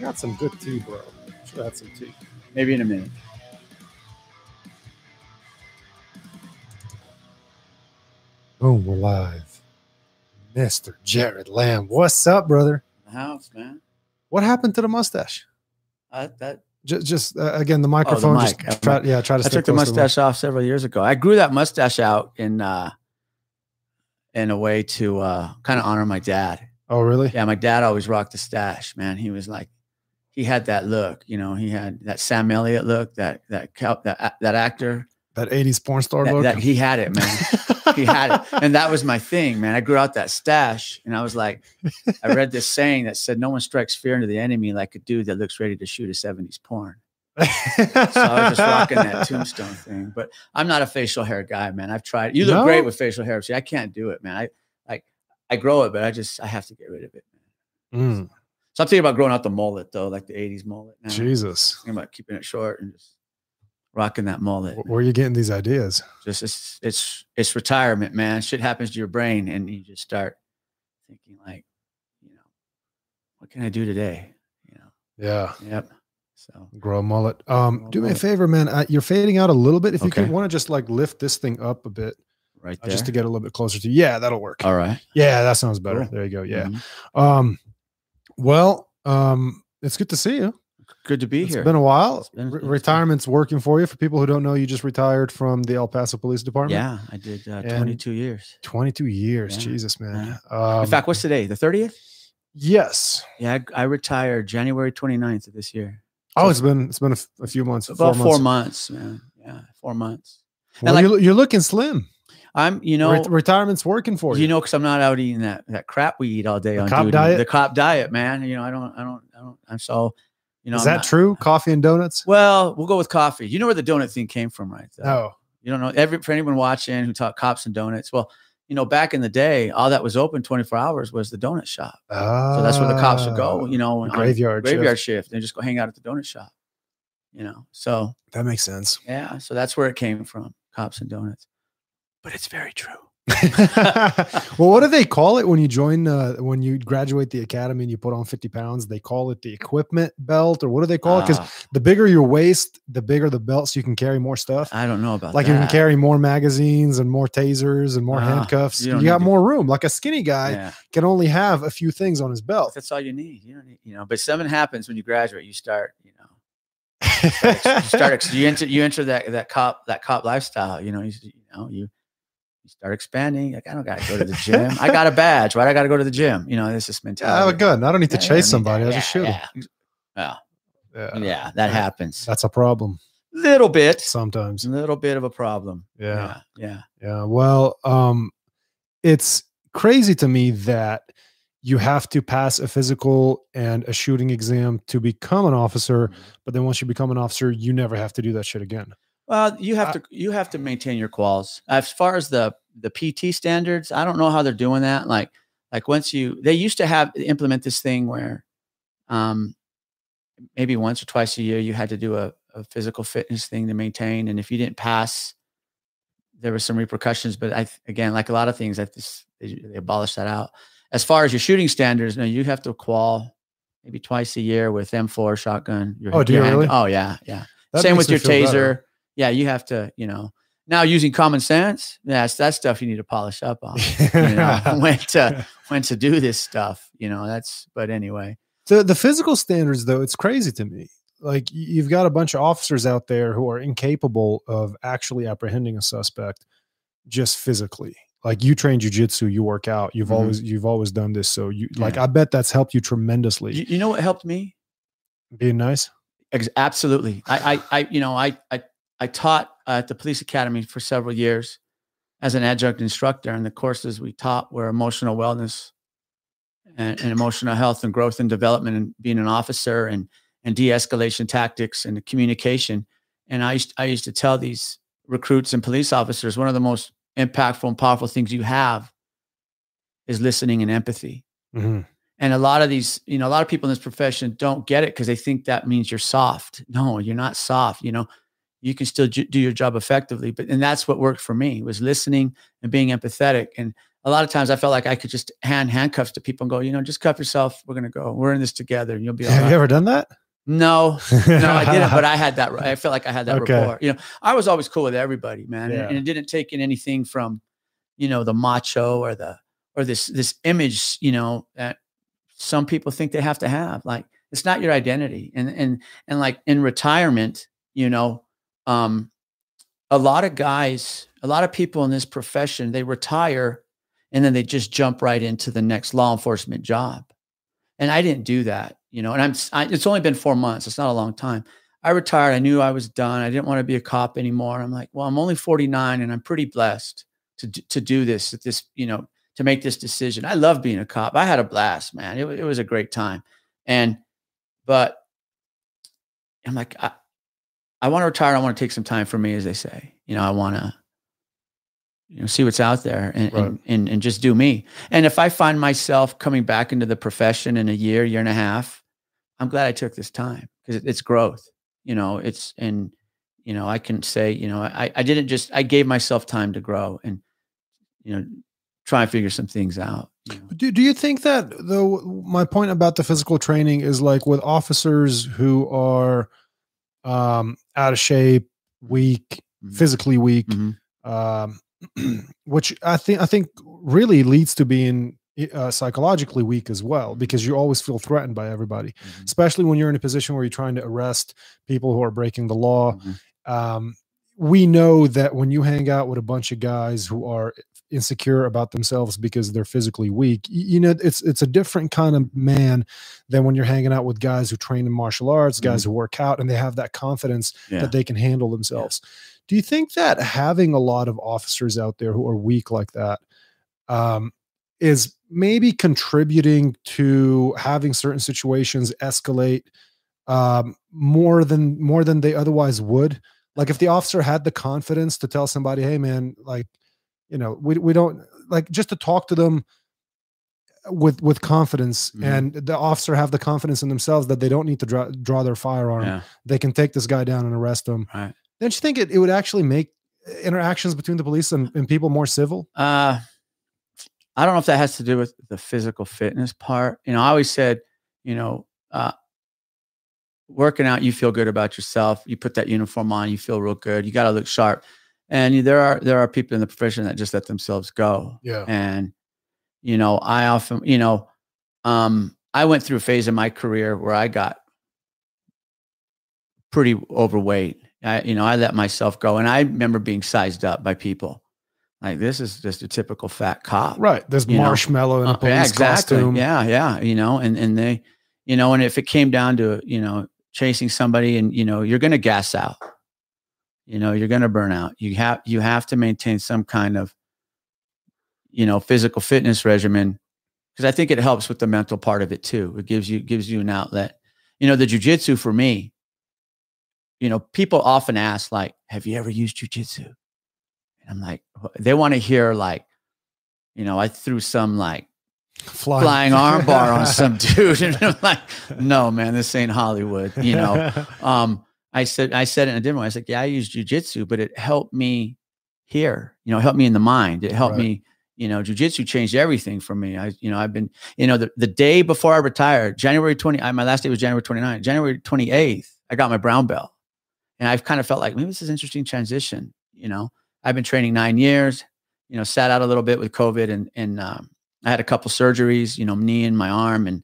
I got some good tea, bro. Should have had some tea. Maybe in a minute. Boom, we're live. Mr. Jared Lamb. What's up, brother? The house, man. What happened to the mustache? Uh, that Just, just uh, again, the microphone. mic. Just try, yeah, try to I took the close to mustache off several years ago. I grew that mustache out in uh in a way to uh kind of honor my dad. Oh, really? Yeah, my dad always rocked the stash, man. He was like he had that look, you know, he had that Sam Elliott look, that that that, that actor. That 80s porn star That, look. that he had it, man. he had it. And that was my thing, man. I grew out that stash and I was like, I read this saying that said, No one strikes fear into the enemy like a dude that looks ready to shoot a 70s porn. So I was just rocking that tombstone thing. But I'm not a facial hair guy, man. I've tried. You look No? great with facial hair. See, I can't do it, man. I like I grow it, but I just I have to get rid of it. Mm, So I'm thinking about growing out the mullet though, like the 80s mullet. Now. Jesus. Thinking about keeping it short and just rocking that mullet. Wh- Where are you getting these ideas? Just it's it's it's retirement, man. Shit happens to your brain and you just start thinking like, you know, what can I do today? You know. Yeah. Yep. So Grow a mullet. Um, a do me a favor, man. Uh, you're fading out a little bit. If you Okay. could want to just like lift this thing up a bit, right uh, just to get a little bit closer to you. Yeah, that'll work. All right. Yeah, that sounds better. Cool. There you go. Yeah. Mhm. Um, well, um, it's good to see you. Good to be It's here. been a while. It's been- Re- it's been- retirement's working for you. For people who don't know, you just retired from the El Paso Police Department. Yeah, I did uh, 22 years. 22 years. Yeah, Jesus, man. Um, In fact, what's today? The 30th? yes. Yeah, I, I retired January 29th of this year. Oh, it's been it's been a, f- a few months. About four four months. months, man. Yeah, four months. Well, like- you, you're looking slim. I'm, you know, Ret- retirement's working for you. you know, because I'm not out eating that that crap we eat all day The on cop duty. diet? The cop diet, man. You know, I don't, I don't, I don't. I'm so, you know, is I'm that not- true? Coffee and donuts? Well, we'll go with coffee. You know where the donut thing came from, right? though? No. You don't know. Every for anyone watching who taught cops and donuts. Well, you know, back in the day, all that was open 24 hours was the donut shop. So that's where the cops would go. You know, on Ah, graveyard. shift. graveyard shift. and just go hang out at the donut shop. You know, so That makes sense. yeah, so that's where it came from, cops and donuts. But it's very true. well, what do they call it when you join? Uh, when you graduate the academy and you put on fifty pounds? They call it the equipment belt, or what do they call it? Because Ah, the bigger your waist, the bigger the belt, so you can carry more stuff. I don't know about Like that. you can carry more magazines and more tasers and more Ah, handcuffs. you You, got need to- more room. Like a skinny guy Yeah, can only have a few things on his belt. that's all you need. You don't need, you know. But something happens when you graduate. You start, you know, you start. ex- You enter. You enter that that cop that cop lifestyle. You know. You, you know you. You start expanding. Like I don't gotta go to the gym. I got a badge, right? I gotta go to the gym. You know, this is Yeah, I mentality. have a gun. I don't need to Yeah, chase yeah, somebody. I just shoot yeah. Yeah, Yeah. yeah, that happens. That's a problem little bit, sometimes. a little bit of a problem. Yeah. yeah, yeah. Well, um, it's crazy to me that you have to pass a physical and a shooting exam to become an officer, Mhm. but then once you become an officer, you never have to do that shit again. Well, you have to you have to maintain your quals. As far as the the PT standards, I don't know how they're doing that. Like like once you they used to have implement this thing where um maybe once or twice a year you had to do a, a physical fitness thing to maintain and if you didn't pass there were some repercussions but i again like a lot of things i just they, they abolished that out as far as your shooting standards no you have to qual maybe twice a year with m4 shotgun your, Oh, do you really? oh yeah yeah That same with your feel better. taser. Yeah, you have to, you know. Now using common sense, that's that stuff you need to polish up on. You know, when to when to do this stuff. You know, that's. But anyway, the the physical standards though it's crazy to me like you've got a bunch of officers out there who are incapable of actually apprehending a suspect just physically like you train jujitsu you work out you've Mhm. always you've always done this so you like i bet that's helped you tremendously you, you know what helped me? being nice Ex- absolutely. I, I, I, you know, I, I, I taught at the police academy for several years as an adjunct instructor, and the courses we taught were emotional wellness and, and emotional health and growth and development, and being an officer, and and de-escalation tactics and communication. And I used, I used to tell these recruits and police officers one of the most impactful and powerful things you have is listening and empathy Mhm. and a lot of these you know a lot of people in this profession don't get it because they think that means you're soft no you're not soft you know you can still do your job effectively but and that's what worked for me was listening and being empathetic and a lot of times I felt like I could just hand handcuffs to people and go, you know, just cuff yourself. We're gonna go. We're in this together, and you'll be all Have right. you ever done that? No, no, I didn't. But I had that. I felt like I had that Okay. rapport. You know, I was always cool with everybody, man, and- and it didn't take in anything from, you know, the macho or the or this this image, you know, that some people think they have to have. Like it's not your identity, and and and like in retirement, you know, um, a lot of guys, a lot of people in this profession, they retire, and then they just jump right into the next law enforcement job and I didn't do that, you know. And I'm I, it's only been four months; it's not a long time. I retired. I knew I was done. I didn't want to be a cop anymore. I'm like, well, I'm only 49, and I'm pretty blessed to to do this. At this, you know, to make this decision. I love being a cop. I had a blast, man. It, it was a great time, and but I'm like, I, I want to retire. I want to take some time for me, as they say. You know, I want to. You know, see what's out there and, Right. and, and and just do me. And if I find myself coming back into the profession in a year, year and a half, I'm glad I took this time because it's growth. You know, it's and you know I can say you know I I didn't just I gave myself time to grow and you know try and figure some things out. you know. Do, do you think that though my point about the physical training is like with officers who are um out of shape, weak, Mhm. physically weak, Mhm. um which I think I think really leads to being uh, psychologically weak as well because you always feel threatened by everybody, Mhm. especially when you're in a position where you're trying to arrest people who are breaking the law. Mhm. Um, we know that when you hang out with a bunch of guys who are insecure about themselves because they're physically weak, you know, it's it's a different kind of man than when you're hanging out with guys who train in martial arts, guys who work out, and they have that confidence Yeah. that they can handle themselves. Do you think that having a lot of officers out there who are weak like that um, is maybe contributing to having certain situations escalate um, more than more than they otherwise would? Like if the officer had the confidence to tell somebody, "Hey, man, like you know, we we don't like just to talk to them." with with confidence Mhm. and the officer have the confidence in themselves that they don't need to draw, draw their firearm Yeah. they can take this guy down and arrest him Right. don't you think it, it would actually make interactions between the police and, and people more civil? Uh, I don't know if that has to do with the physical fitness part. You know, I always said, you know, uh, working out, you feel good about yourself. You put that uniform on, you feel real good. You got to look sharp. And there are there are people in the profession that just let themselves go. Yeah. And you know, I often, you know, um, I went through a phase in my career where I got pretty overweight. I, you know, I let myself go, and I remember being sized up by people. Like this is just a typical fat cop, Right. There's You know, marshmallow in a Uh, police yeah, exactly. costume. Yeah, yeah. You know, and and they, you know, and if it came down to you know chasing somebody, and you know, you're going to gas out. You know, you're going to burn out. You have you have to maintain some kind of, you know, physical fitness regimen because I think it helps with the mental part of it too. It gives you gives you an outlet. You know, the jujitsu for me. You know, people often ask like, "Have you ever used jujitsu?" And I'm like, they want to hear like, you know, I threw some like Flying, flying armbar on some dude. And I'm like, no, man, this ain't Hollywood. You know, um, I said, I said it in a different way. I said, yeah, I use jujitsu, but it helped me here, you know, it helped me in the mind. It helped Right. me, you know, jujitsu changed everything for me. I, you know, I've been, you know, the, the day before I retired, January 20, I, my last day was January 29, January 28th, I got my brown belt. And I've kind of felt like maybe this is an interesting transition. You know, I've been training nine years, you know, sat out a little bit with COVID and, and, um, I had a couple surgeries, you know, knee and my arm, and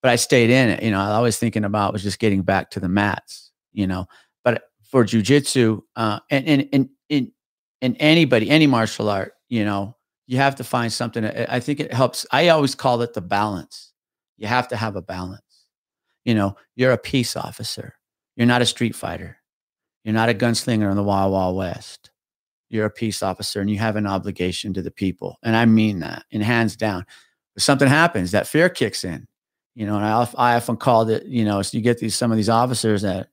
but I stayed in it. You know, I was thinking about was just getting back to the mats. You know, but for jujitsu, uh, and and and in in anybody, any martial art, you know, you have to find something. I think it helps. I always call it the balance. You have to have a balance. You know, you're a peace officer. You're not a street fighter. You're not a gunslinger in the Wild Wild West you're a peace officer and you have an obligation to the people. And I mean that, and hands down. If something happens, that fear kicks in. You know, and I, I often called it, you know, so you get these some of these officers that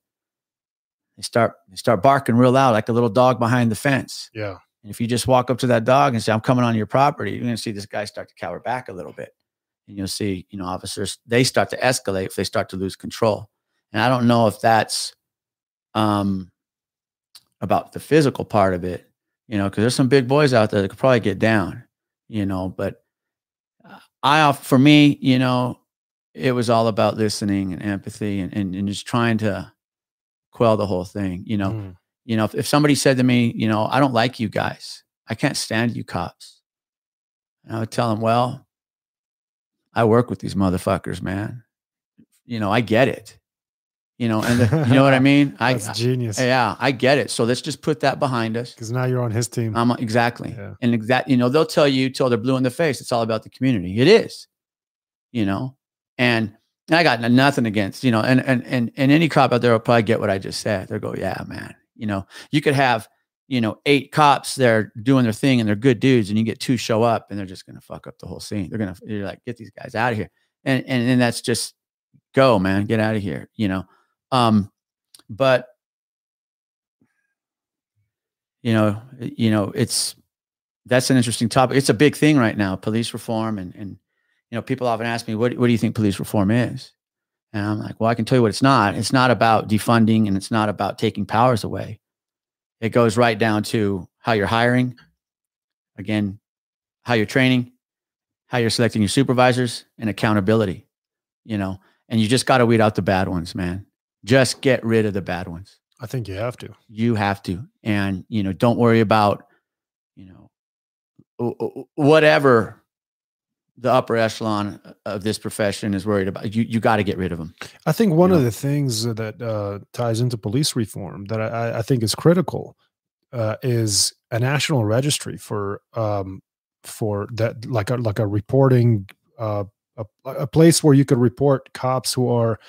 they start they start barking real loud like a little dog behind the fence. yeah. And if you just walk up to that dog and say, I'm coming on your property, you're gonna see this guy start to cower back a little bit. And you'll see, you know, officers, they start to escalate if they start to lose control. And I don't know if that's um about the physical part of it, you know, because there's some big boys out there that could probably get down, you know, but uh, I, for me, you know, it was all about listening and empathy and, and, and just trying to quell the whole thing. You know, Mm. you know, if, if somebody said to me, you know, I don't like you guys, I can't stand you cops. And I would tell them, well, I work with these motherfuckers, man. You know, I get it. You know, and the, you know what I mean? I, That's genius. yeah, I get it. So let's just put that behind us. Because now you're on his team. Um, exactly. Yeah. And exact, you know, they'll tell you till they're blue in the face. It's all about the community. It is, you know, and I got nothing against, you know, and, and, and, and any cop out there will probably get what I just said. They'll go, yeah, man, you know, you could have, you know, eight cops there doing their thing and they're good dudes and you get two show up and they're just to fuck up the whole scene. They're to, you're like, get these guys out of here. And, and, and that's just go, man, get out of here, you know? Um, but you know, you know, it's that's an interesting topic. It's a big thing right now, police reform, and and you know, people often ask me, what what do you think police reform is? And I'm like, well, I can tell you what it's not. It's not about defunding, and it's not about taking powers away. It goes right down to how you're hiring, again, how you're training, how you're selecting your supervisors, and accountability. You know, and you just got to weed out the bad ones, man. Just get rid of the bad ones I think you have to. you have to and you know don't worry about you know whatever the upper echelon of this profession is worried about you you got to get rid of them I think one You of know? the things that uh, ties into police reform that I, I think is critical uh, is a national registry for um, for that like a like a reporting uh, a, a place where you could report cops who are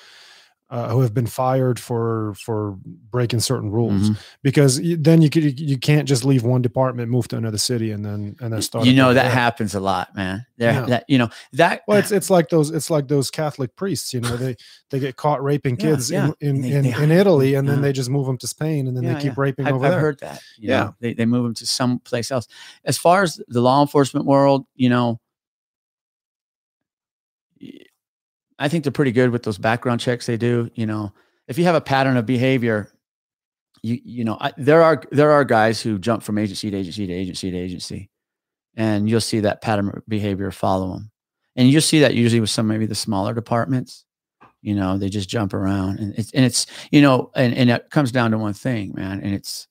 uh, who have been fired for for breaking certain rules Mhm. because y- then you could you can't just leave one department move to another city and then and then start you know that there. happens a lot man there Yeah. that you know that Well, it's it's like those it's like those Catholic priests, you know, they they get caught raping kids yeah. in in, They- in, they in Italy, and then they just move them to Spain, and then Yeah, they keep yeah. raping I've, over I've there. heard that you Yeah. know, they, they move them to some place else as far as the law enforcement world you know i think they're pretty good with those background checks they do you know. If you have a pattern of behavior you you know I, there are there are guys who jump from agency to agency to agency to agency and you'll see that pattern of behavior follow them and you'll see that usually with some maybe the smaller departments you know they just jump around and it's and it's you know and, and it comes down to one thing man and it's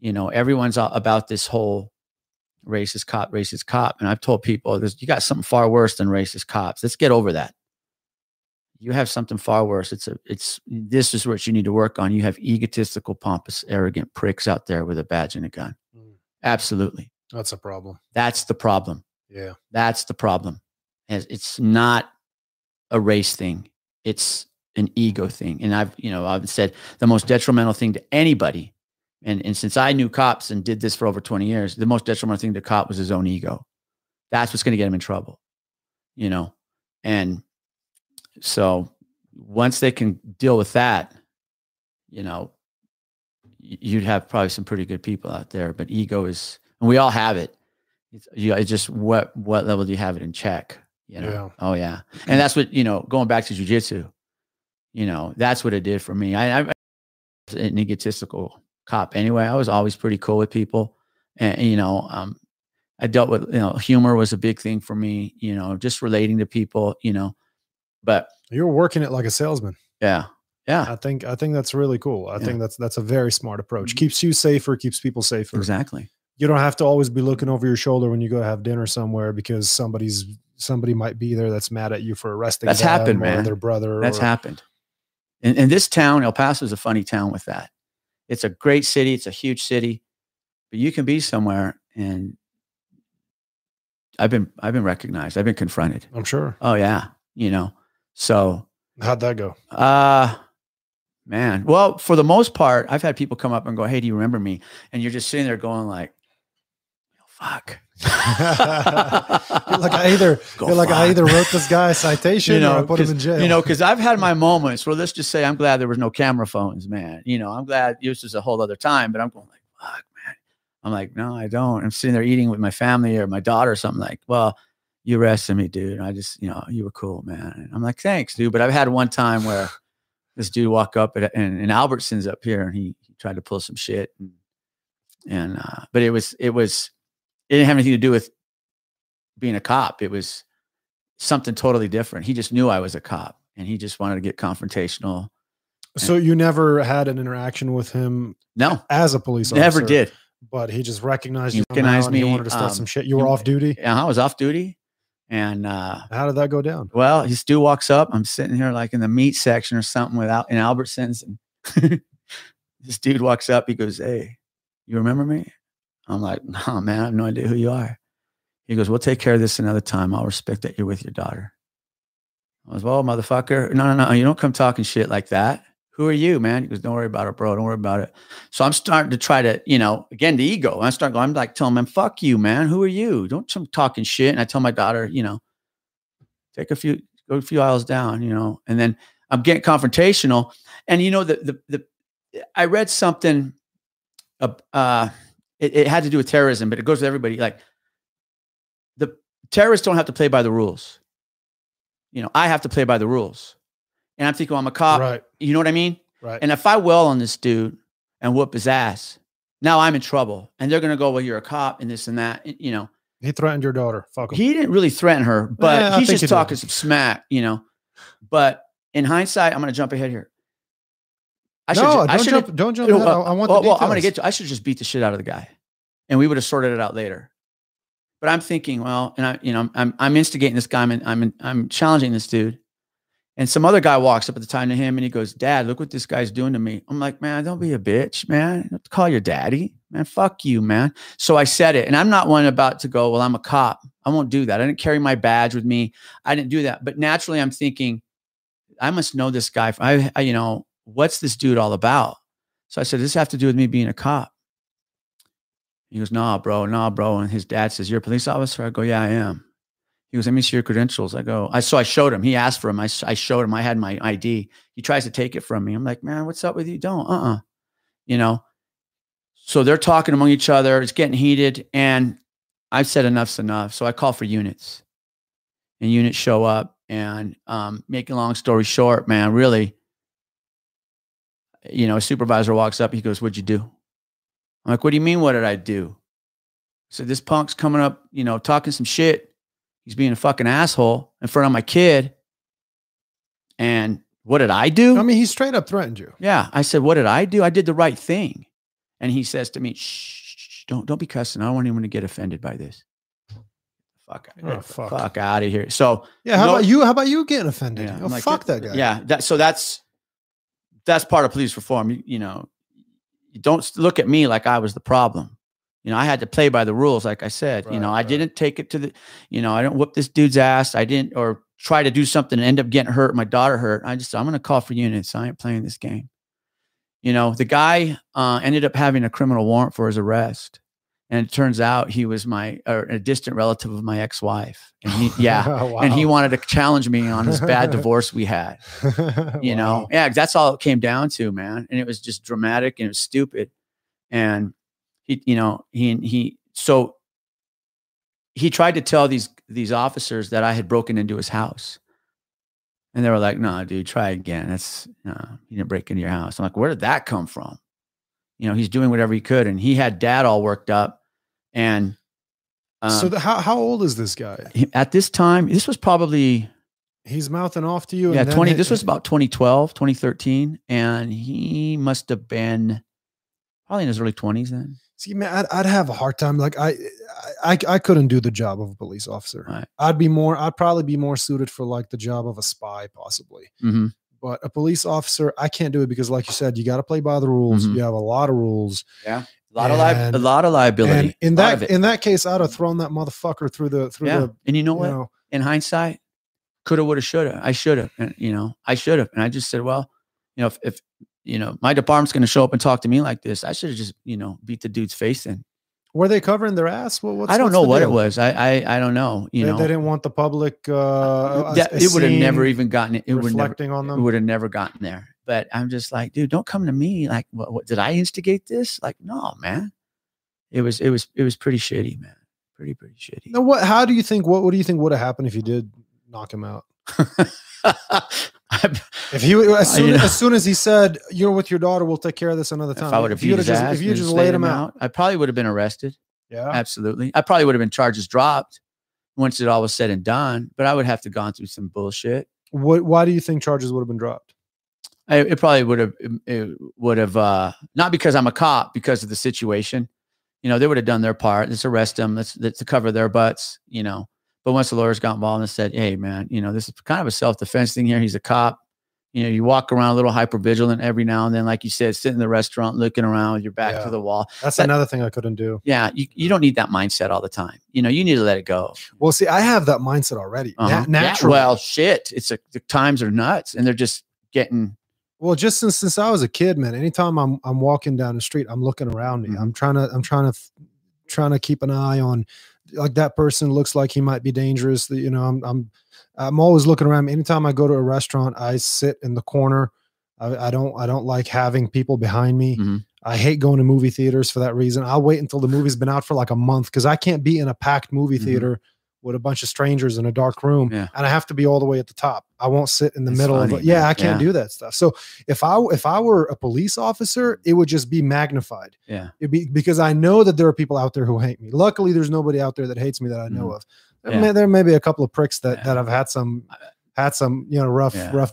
you know everyone's about this whole racist cop racist cop and i've told people you got something far worse than racist cops. Let's get over that you have something far worse it's a it's this is what you need to work on you have egotistical pompous arrogant pricks out there with a badge and a gun Mm. absolutely That's a problem. that's the problem Yeah, that's the problem. It's not a race thing. It's an ego thing. And I've, you know, I've said the most detrimental thing to anybody. And, and since I knew cops and did this for over 20 years, the most detrimental thing to cop was his own ego. That's what's going to get him in trouble, you know? And so once they can deal with that, you know, you'd have probably some pretty good people out there, but ego is, and we all have it. It's, you, it's just what, what level do you have it in check? You know? Yeah. Oh yeah. And that's what, you know, going back to jujitsu, you know, that's what it did for me. I, I was an egotistical cop anyway. I was always pretty cool with people. And, you know, um, I dealt with, you know, humor was a big thing for me, you know, just relating to people, you know, but you're working it like a salesman. yeah, yeah, I think I think that's really cool. I Yeah. think that's that's a very smart approach. Mhm. Keeps you safer, keeps people safer. exactly. You don't have to always be looking over your shoulder when you go have dinner somewhere because somebody's somebody might be there that's mad at you for arresting That's happened, or man. their brother. That's or, happened. And, and this town, El Paso, is a funny town with that. It's a great city. It's a huge city, but you can be somewhere and I've been I've been recognized. I've been confronted. I'm sure. Oh yeah, you know. So How'd that go? uh man. Well, for the most part, I've had people come up and go, "Hey, do you remember me?" And you're just sitting there going like, "Fuck." Like I either like I either wrote this guy a citation You know, or I put him in jail. You know, because I've had my moments where let's just say I'm glad there was no camera phones, man. You know, I'm glad this is a whole other time, but I'm going like, fuck, man. I'm like, no, I don't. I'm sitting there eating with my family or my daughter or something like, well, you arrested me, dude. I just, you know, you were cool, man. And I'm like, thanks, dude. But I've had one time where this dude walk up at, and, and Albertson's up here and he, he tried to pull some shit. And, and uh, but it was, it was, it didn't have anything to do with being a cop. It was something totally different. He just knew I was a cop and he just wanted to get confrontational. So you never had an interaction with him No, as a police officer. never did. But he just recognized He you. recognized and he me, wanted to start um, some shit. You were off duty. Yeah, I was off duty. And uh How did that go down? well, his dude walks up. I'm sitting here like in the meat section or something without in Albertsons. And this dude walks up. He goes, Hey, you remember me? I'm like, No, man, I have no idea who you are. He goes, We'll take care of this another time. I'll respect that you're with your daughter. I was, Well, motherfucker, no, no, no, you don't come talking shit like that. Who are you, man? He goes, Don't worry about it, bro. Don't worry about it. So I'm starting to try to, you know, again, the ego. I start going, I'm like telling him, fuck you, man. Who are you? Don't come talking shit. And I tell my daughter, you know, take a few, go a few aisles down, you know, and then I'm getting confrontational. And you know, the the the I read something uh, uh it, it had to do with terrorism, but it goes with everybody. Like the terrorists don't have to play by the rules. You know, I have to play by the rules. And I'm thinking, well, I'm a cop. right. You know what I mean? Right. And if I well on this dude and whoop his ass, now I'm in trouble. And they're gonna go, well, you're a cop and this and that. and, You know, he threatened your daughter. Fuck him. he didn't really threaten her, but Yeah, he's just he did. talking some smack, you know. But in hindsight, I'm gonna jump ahead here. I should, no, ju- don't I jump. Don't jump. you know, uh, I want well, the well, I'm gonna get to. I should just beat the shit out of the guy, and we would have sorted it out later. But I'm thinking, well, and I, you know, I'm I'm instigating this guy. I'm I'm I'm challenging this dude, and some other guy walks up at the time to him, and he goes, "Dad, look what this guy's doing to me." I'm like, "Man, don't be a bitch, man. Don't call your daddy, man. Fuck you, man." So I said it, and I'm not one about to go. Well, I'm a cop. I won't do that. I didn't carry my badge with me. I didn't do that. But naturally, I'm thinking, I must know this guy. I, I you know, what's this dude all about? So I said, Does this have to do with me being a cop? He goes, Nah, bro, nah, bro. And his dad says, You're a police officer? I go, Yeah, I am. He goes, Let me see your credentials. I go, I so I showed him. He asked for him. I, I showed him. I had my ID. He tries to take it from me. I'm like, man, what's up with you? Don't, uh-uh. You know. So they're talking among each other. It's getting heated. And I've said enough's enough. So I call for units. And units show up. And um, making a long story short, man, really, you know, a supervisor walks up. He goes, What'd you do? I'm like, What do you mean? What did I do? So this punk's coming up, you know, talking some shit. He's being a fucking asshole in front of my kid. And what did I do? I mean, he straight up threatened you. yeah. I said, What did I do? I did the right thing. And he says to me, Shh, shh, don't, don't be cussing. I don't want anyone to get offended by this. Fuck, Oh, fuck. fuck out of here. So Yeah. How No- about you? How about you getting offended? yeah, oh, like, fuck uh, that guy. Yeah, that, so that's that's part of police reform. You, you know, you don't look at me like I was the problem. You know, I had to play by the rules, like I said. you know, I right. didn't take it to the, you know, I don't whoop this dude's ass. I didn't or try to do something and end up getting hurt. My daughter hurt. I just I'm gonna call for units. I ain't playing this game. You know, the guy uh, ended up having a criminal warrant for his arrest. And it turns out he was my a distant relative of my ex-wife. And he, yeah, and he wanted to challenge me on this bad divorce we had you know yeah that's all it came down to man and it was just dramatic and it was stupid and he you know he he so he tried to tell these these officers that i had broken into his house and they were like no dude try again that's no you didn't break into your house i'm like where did that come from you know he's doing whatever he could and he had dad all worked up and um, so the, how how old is this guy? at this time this was probably He's mouthing off to you. yeah and then 20 hit- this was about 2012 2013 and he must have been probably in his early 20s then See, man, I'd, I'd have a hard time. Like I, I, I couldn't do the job of a police officer. Right. I'd be more. I'd probably be more suited for like the job of a spy, possibly. mm-hmm. But a police officer, I can't do it because, like you said, you got to play by the rules. Mhm. You have a lot of rules. Yeah. A lot of li- a lot of liability And in a lot of that in that case, I'd have thrown that motherfucker through the through yeah the. and you know You what know, in hindsight coulda woulda shoulda i should have you know i should have and i just said well you know if, if you know my department's going to show up and talk to me like this i should have just you know beat the dude's face in were they covering their ass? Well, i don't know what it was I, I i don't know you they, know they didn't want the public. Uh, that, a it would have never even gotten it it would never reflecting on it them. would have never gotten there. But I'm just like, dude, don't come to me. Like, what, what did I instigate this? Like, no, man. It was, it was, it was pretty shitty, man. Pretty, pretty shitty. Now, what? How do you think? What? What do you think would have happened if you did knock him out? If he as soon, you know- as soon as he said, "You're with your daughter, we'll take care of this another time." if I would have if you beat his just, ass, if you just laid him out, I probably would have been arrested. yeah. Absolutely. I probably would have been charges dropped. once it all was said and done. But I would have to gone through some bullshit. What? Why do you think charges would have been dropped? I, it probably would have would have uh, not because I'm a cop because of the situation. You know, they would have done their part. Let's arrest them. Let's, let's to cover their butts. You know, but once the lawyers got involved and said, "Hey, man, you know, this is kind of a self defense thing here. He's a cop. You know, you walk around a little hyper vigilant every now and then, like you said, sitting in the restaurant looking around with your back Yeah. to the wall. That's That- another thing I couldn't do. Yeah, you, you don't need that mindset all the time. You know, you need to let it go. Well, see, I have that mindset already. Uh-huh. Yeah, naturally. well, shit. It's a, the times are nuts, and they're just getting. Well, just since since I was a kid, man, anytime I'm I'm walking down the street, I'm looking around me. Mhm. I'm trying to I'm trying to trying to keep an eye on like that person looks like he might be dangerous. You know, I'm I'm I'm always looking around. me. Anytime I go to a restaurant, I sit in the corner. I, I don't I don't like having people behind me. Mhm. I hate going to movie theaters for that reason. I'll wait until the movie's been out for like a month because I can't be in a packed movie Mhm. theater with a bunch of strangers in a dark room, Yeah. and I have to be all the way at the top. I won't sit in the middle of it. Yeah. I can't Yeah. do that stuff. So if I if I were a police officer, it would just be magnified. Yeah. It'd be because I know that there are people out there who hate me. Luckily, there's nobody out there that hates me that I know Mhm. of. There Yeah. may, there may be a couple of pricks that that I've had some had some you know rough rough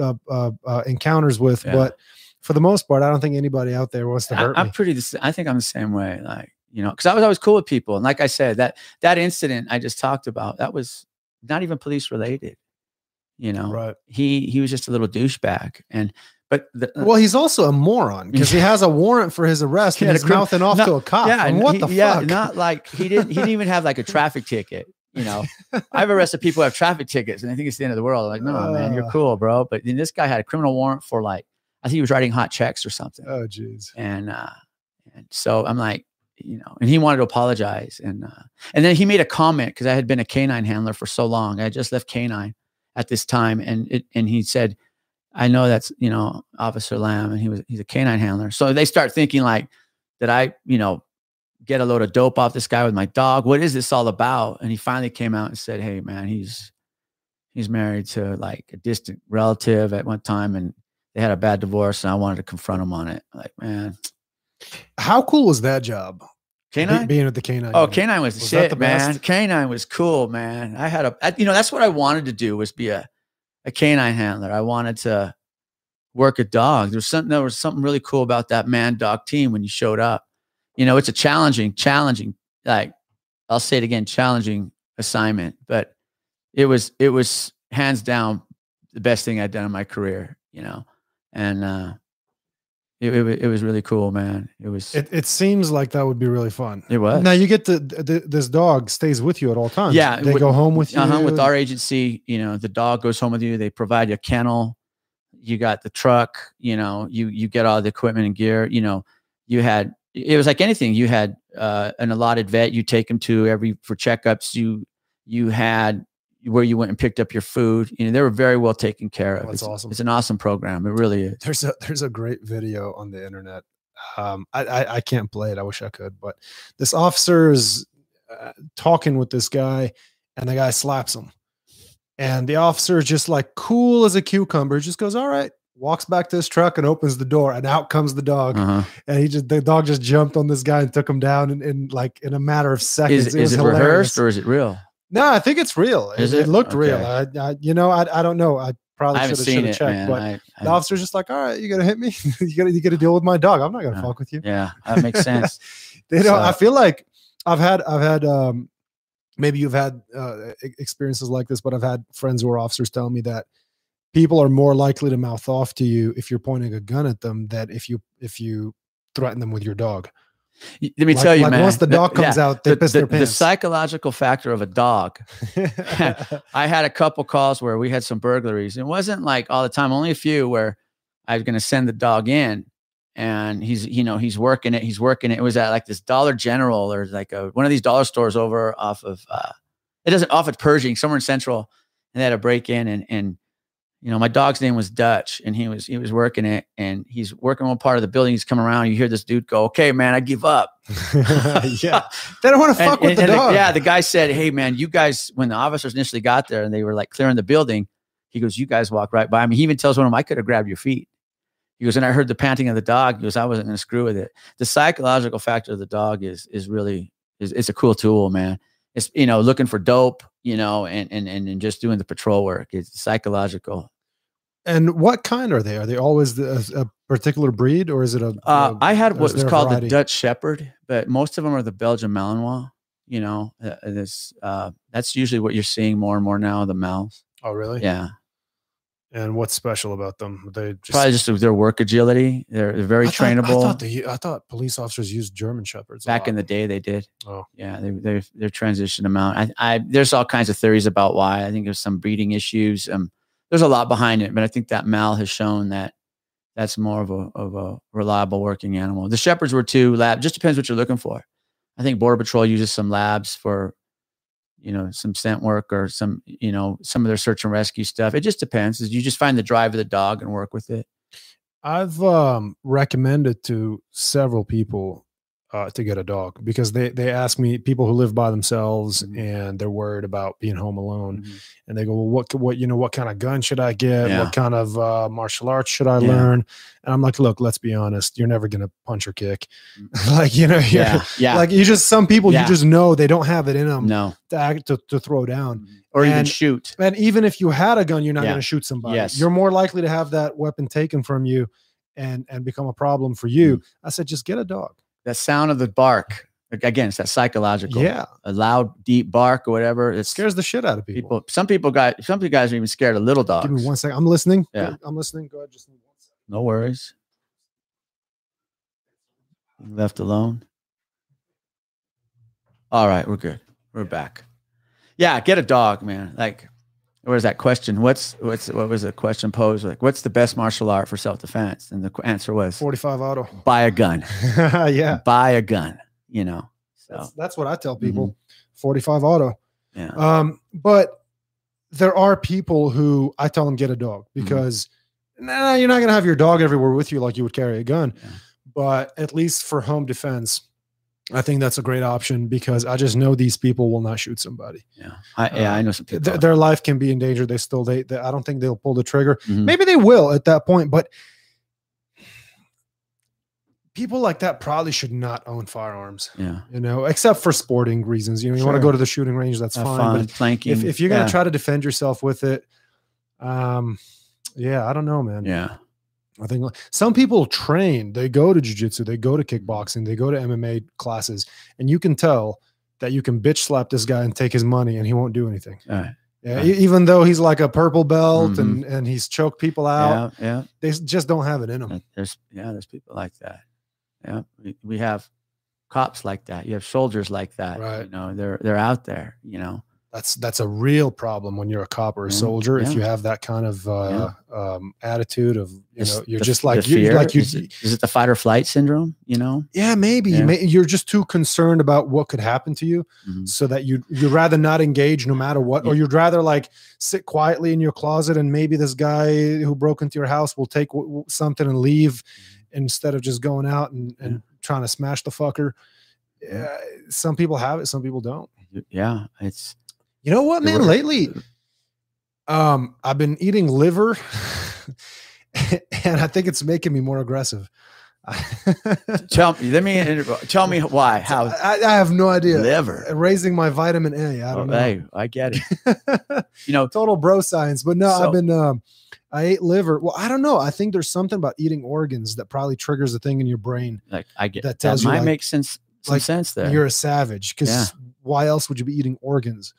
uh, uh, uh, encounters with, but for the most part, I don't think anybody out there wants to I, hurt I'm me. pretty. I think I'm the same way. Like you know, because I was always cool with people, and like I said, that that incident I just talked about, that was not even police related. You know, Right. he he was just a little douchebag, and but the, Well, he's also a moron because he has a warrant for his arrest He and had a he's crim- mouthing off no, to a cop. yeah, And what he- the yeah, fuck? not like he didn't. He didn't even have like a traffic ticket. You know, I've arrested people who have traffic tickets, and I think it's the end of the world. Like, no, man, you're Uh. cool, bro. But then this guy had a criminal warrant for like, I think he was writing hot checks or something. oh, jeez. and uh and so i'm like you know and he wanted to apologize. And uh and then he made a comment because i had been a canine handler for so long. I just left canine at this time and it and he said i know that's you know officer lamb and he was he's a canine handler. So they start thinking like that i you know get a load of dope off this guy with my dog? What is this all about? And he finally came out and said hey man he's he's married to like a distant relative at one time and they had a bad divorce and i wanted to confront him on it. Like man How cool was that job? Canine? being at the canine. Oh, canine was Was shit, the man. Canine was cool, man. I had a, I, you know, that's what I wanted to do was be a, a canine handler. I wanted to work a dog. There's something, there was something really cool about that man dog team when you showed up. You know, it's a challenging, challenging, like I'll say it again, challenging assignment, but it was, it was hands down the best thing I'd done in my career, you know, and, uh, it, it, it was really cool, man. It was, It, it seems like that would be really fun. it was. Now you get to th- th- this dog stays with you at all times. Yeah, they with- go home with you. uh-huh, with our agency, you know, the dog goes home with you. They provide you a kennel. You got the truck. You know, you you get all the equipment and gear. You know, you had it was like anything. You had uh, an allotted vet. You take them to every for checkups. You you had where you went and picked up your food. You know, they were very well taken care of. Oh, that's it's, awesome. It's an awesome program. It really is. there's a there's a great video on the internet. Um, I, I I can't play it. I wish I could, but this officer is uh, talking with this guy, and the guy slaps him, and the officer is just like cool as a cucumber. Just goes, all right. Walks back to his truck and opens the door, and out comes the dog. Uh-huh. And he just the dog just jumped on this guy and took him down in, in like in a matter of seconds. Is, it it rehearsed or is it real? No, I think it's real. Is it, it? looked real. I, I, you know, I, I don't know. I probably should seen it, checked, man. but I, I- the officer's just like, all right, you gonna hit me? you gotta you gotta deal with my dog. I'm not gonna Yeah. fuck with you. yeah, that makes sense. You know, I feel like I've had I've had um maybe you've had uh, experiences like this, but I've had friends who are officers tell me that people are more likely to mouth off to you if you're pointing a gun at them than if you if you threaten them with your dog. Let me Like- tell you, like man. once the the- dog comes yeah, out, they the, piss the- their the psychological factor of a dog. I had a couple calls where we had some burglaries. It wasn't like all the time, only a few where I was going to send the dog in and he's, you know, he's working it. He's working it. It was at like this Dollar General or like a, one of these dollar stores over off of, uh, it doesn't off at Pershing, somewhere in Central. And they had a break in and, and, you know, my dog's name was Dutch and he was, he was working it and he's working one part of the building. He's coming around. You hear this dude go, okay, man, I give up. yeah, they don't want to And- fuck with and- the and dog. yeah, the guy said, "Hey, man, you guys." When the officers initially got there and they were like clearing the building, he goes, "You guys walk right by me." He even tells one of them, "I could have grabbed your feet." He goes, and I heard the panting of the dog. He goes, "I wasn't going to screw with it." The psychological factor of the dog is is really is it's a cool tool, man. it's you know looking for dope, you know, and and and, just doing the patrol work. It's psychological. And what kind are they? Are they always the, a, a particular breed, or is it a? Uh, I had what was called the Dutch Shepherd, but most of them are the Belgian Malinois. You know, uh, this uh, that's usually what you're seeing more and more now. The Mals, Oh, really? yeah, And what's special about them? They just probably just their work agility. They're, they're very I thought- trainable. I thought, they, I thought police officers used German shepherds Back in the day, they did. Oh. yeah, they they they're transitioned them out. I, I there's all kinds of theories about why. I think there's some breeding issues. Um, there's a lot behind it, but I think that Mal has shown that that's more of a of a reliable working animal. The shepherds were too. Lab just depends what you're looking for. I think Border Patrol uses some labs for, you know, some scent work or some, you know, some of their search and rescue stuff. It just depends. You just find the drive of the dog and work with it. I've um, recommended to several people uh, to get a dog because they they ask me people who live by themselves Mhm. and they're worried about being home alone Mhm. and they go well what what you know what kind of gun should I get Yeah. what kind of uh, martial arts should I Yeah. learn and I'm like look let's be honest you're never gonna punch or kick Mm. like you know Yeah, yeah. like you just some people Yeah. you just know they don't have it in them no, to, act, to to throw down or even shoot. and even if you had a gun, you're not to shoot somebody. Yes. You're more likely to have that weapon taken from you and and become a problem for you. Mm. I said, just get a dog. That sound of the bark. Again, it's that psychological. Yeah, a loud, deep bark or whatever. It it scares the shit out of people. people. Some people got. Some people guys are even scared of little dogs. Give me one second. I'm listening. Yeah. I'm listening. Go ahead. Just one second. No worries. Left alone. All right, we're good. We're back. Yeah, get a dog, man. Like, where's that question? What's what's what was the question posed? Like, what's the best martial art for self defense? And the answer was 45 auto. buy a gun. yeah, Buy a gun. You know. So that's, that's what I tell Mm-hmm. people. 45 auto. yeah. Um, but there are people who I tell them get a dog Mm-hmm. because nah, you're not going to have your dog everywhere with you like you would carry a gun. Yeah. But at least for home defense, I think that's a great option because I just know these people will not shoot somebody. Yeah. I, yeah. I know some people. Th- their life can be in danger. They still they, they I don't think they'll pull the trigger. Mhm. Maybe they will at that point, but people like that probably should not own firearms. Yeah. You know, except for sporting reasons. You know, you want to go to the shooting range, that's Have fine. fun, But plinking. if, if you're gonna try to defend yourself with it, um, yeah, I don't know, man. Yeah. I think some people train, they go to jujitsu, they go to Mm-hmm. kickboxing, they go to MMA classes, and you can tell that you can bitch slap this guy and take his money and he won't do anything. Right. Yeah, e- even though he's like a purple belt Mhm. and and he's choked people out, Yeah. Yeah. they just don't have it in them. There's yeah, there's people like that. Yeah, we, we have cops like that. You have soldiers like that. Right. You know, they're they're out there. You know, That's that's a real problem when you're a cop or a Yeah, soldier. If you have that kind of uh, um, attitude of you It's know you're the- just like you like you is, it, is it the fight or flight syndrome? You know, yeah maybe Yeah. May, you're just too concerned about what could happen to you Mhm. so that you you'd rather not engage no matter what or you'd rather like sit quietly in your closet and maybe this guy who broke into your house will take w- w- something and leave instead of just going out and, and Mm-hmm. Yeah. trying to smash the fucker yeah, some people have it some people don't yeah, it's you know what man lately um i've been eating liver and i think it's making me more aggressive tell me. Let me tell me why. How I, I have no idea liver? raising my vitamin a i Oh, don't know hey, I get it. You know, total bro science. But no, So- I've been um I ate liver. Well, I don't know. I think there's something about eating organs that probably triggers a thing in your brain. like I get That that. tells you, might like- make sense. Some like, sense there. You're a savage because Yeah. why else would you be eating organs?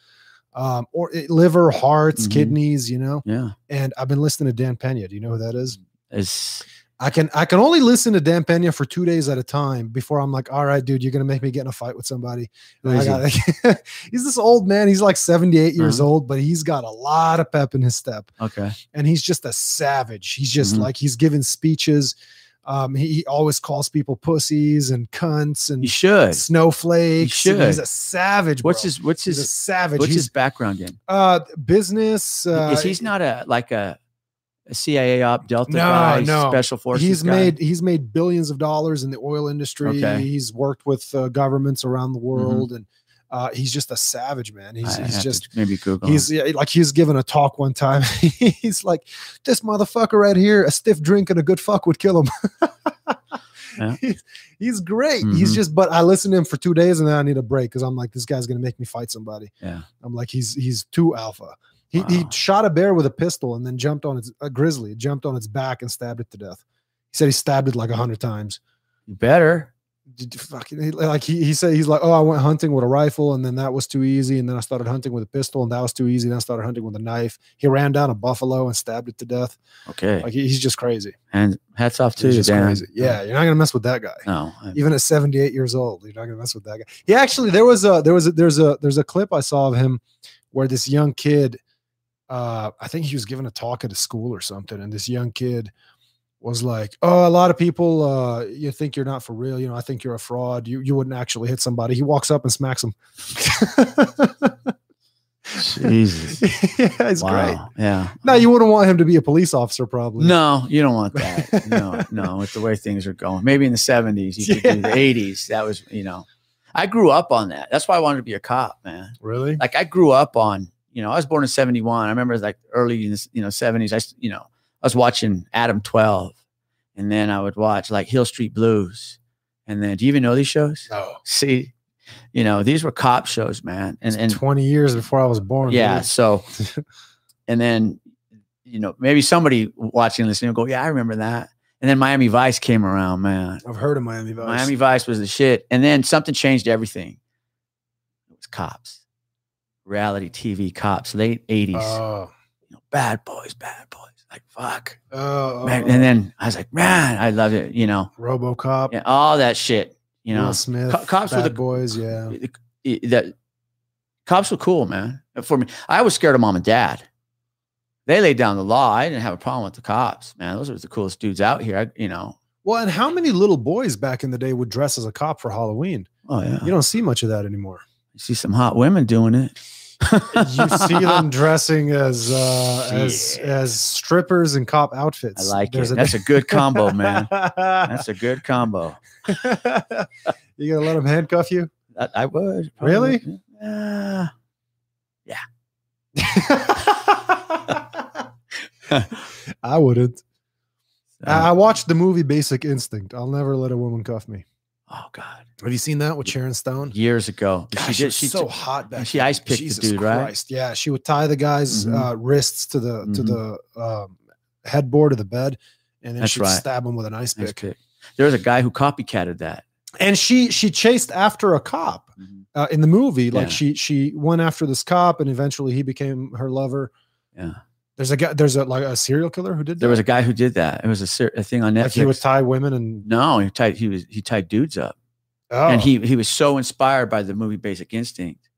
Um, or eh, liver, hearts, Mhm. kidneys, you know. yeah, And I've been listening to Dan Pena. Do you know who that is? it's I can I can only listen to Dan Pena for two days at a time before I'm like, all right, dude, you're gonna make me get in a fight with somebody. I is he? got- he's this old man. He's like 78 years Uh-huh. old, but he's got a lot of pep in his step. okay. and he's just a savage. He's just Mhm. like he's giving speeches. Um, he, he always calls people pussies and cunts and You should. snowflakes. You and He's a savage. What's his What's He's his savage. What's he's his background in? uh business. Uh, is he's not a like a, a CIA op Delta No, guy, no. special forces? he's guy? made he's made billions of dollars in the oil industry. Okay. He's worked with uh, governments around the world, and uh, he's just a savage man. He's he's just maybe Google. He's yeah, like he's given a talk one time. he's like, this motherfucker right here, a stiff drink and a good fuck would kill him. Yeah. He's, he's great. He's Mhm. just, but I listened to him for two days and then I need a break because I'm like, this guy's gonna make me fight somebody. Yeah. I'm like, he's he's too alpha. He, he shot a bear with a pistol and then jumped on its a grizzly, jumped on its back and stabbed it to death. He said he stabbed it like a hundred times. Better. Fucking like he, he said he's like oh I went hunting with a rifle and then that was too easy and then I started hunting with a pistol and that was too easy and then I started hunting with a knife. He ran down a buffalo and stabbed it to death. Okay. Like he- he's just crazy. and hats off to you, Dan. crazy. Yeah, you're not gonna mess with that guy. No. I- Even at 78 years old, you're not gonna mess with that guy. He actually there was a there was a, there's a there's a clip I saw of him where this young kid, uh, I think he was giving a talk at a school or something, and this young kid was like, "Oh, a lot of people, uh, you think you're not for real. You know, I think you're a fraud. You you wouldn't actually hit somebody." He walks up and smacks him. Jesus. yeah, it's great. Wow. Yeah. No, you wouldn't want him to be a police officer, probably. No, you don't want that. No, no, with the way things are going. Maybe in the 70s, you could do the 80s. That was, you know, I grew up on that. That's why I wanted to be a cop, man. really. Like I grew up on, you know, I was born in 71. I remember like early in the, you know, 70s, I you know, I was watching Adam 12 and then I would watch like Hill Street Blues. And then, do you even know these shows? No, See, you know, these were cop shows, man. And, and 20 years before I was born. yeah. dude. So, and then, you know, maybe somebody watching this will go, yeah, I remember that. And then Miami Vice came around, man. I've heard of Miami Vice. Miami Vice was the shit. And then something changed everything. It was cops, reality TV cops, late 80s. Oh, you know, bad boys, bad boys. Like, fuck. oh, Man, oh, and oh. then I was like, man, I love it. You know, RoboCop. yeah, all that shit. You know, Will Smith. co- cops were the- boys. Yeah. that cops were cool, man. For me, I was scared of mom and dad. They laid down the law. I didn't have a problem with the cops, man. Those were the coolest dudes out here. I, you know. Well, and how many little boys back in the day would dress as a cop for Halloween? Oh yeah. You don't see much of that anymore. You see some hot women doing it. You see them dressing as uh, as as strippers and cop outfits. I like There's it. That's a good combo, man. That's a good combo. you gonna let them handcuff you? I, I would. Really? probably. Yeah. I wouldn't. I watched the movie Basic Instinct. I'll never let a woman cuff me. Oh God. Have you seen that with Sharon Stone? Years ago. Gosh, she, was so hot back. she ice picked the Jesus dude, right? Christ. Yeah, she would tie the guy's Mhm. uh, wrists to the to Mhm. the um, headboard of the bed, and then That's she'd right. stab him with an ice Ice pick. pick. There was a guy who copycatted that. And she she chased after a cop uh, in the movie. Like Yeah. she she went after this cop, and eventually he became her lover. Yeah. There's a guy. There's a like a serial killer who did that. There was a guy who did that. It was a, ser- a thing on Netflix. like he would tie women and no, he tied he was he tied dudes up. oh, And he he was so inspired by the movie Basic Instinct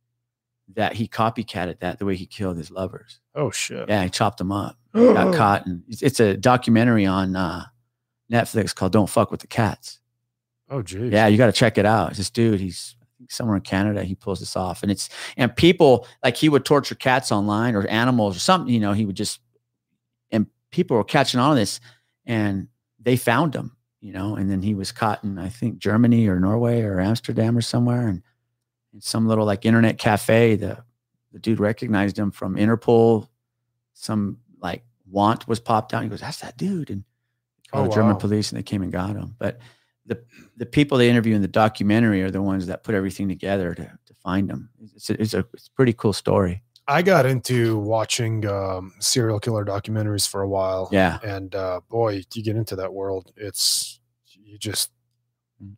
that he copycatted that the way he killed his lovers. oh shit. Yeah, he chopped them up. Got caught and it's, it's a documentary on uh, Netflix called Don't Fuck with the Cats. Oh geez. Yeah, you got to check it out. This dude, he's somewhere in Canada. He pulls this off, and it's and people like he would torture cats online or animals or something. You know, he would just and people were catching on to this, and they found him. You know, and then he was caught in I think Germany or Norway or Amsterdam or somewhere, and in some little like internet cafe. The the dude recognized him from Interpol. Some like want was popped out. He goes, "That's that dude," and called Oh, the German police, and they came and got him. But the the people they interview in the documentary are the ones that put everything together to, to find them. It's a, it's a it's a pretty cool story. I got into watching um, serial killer documentaries for a while. Yeah. And uh, boy, you get into that world, it's you just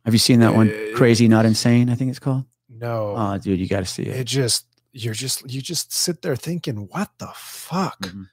Have you seen that one? Uh, Crazy, not insane. I think it's called. No. Oh, dude, you got to see it it. just you're just you just sit there thinking, what the fuck Mhm,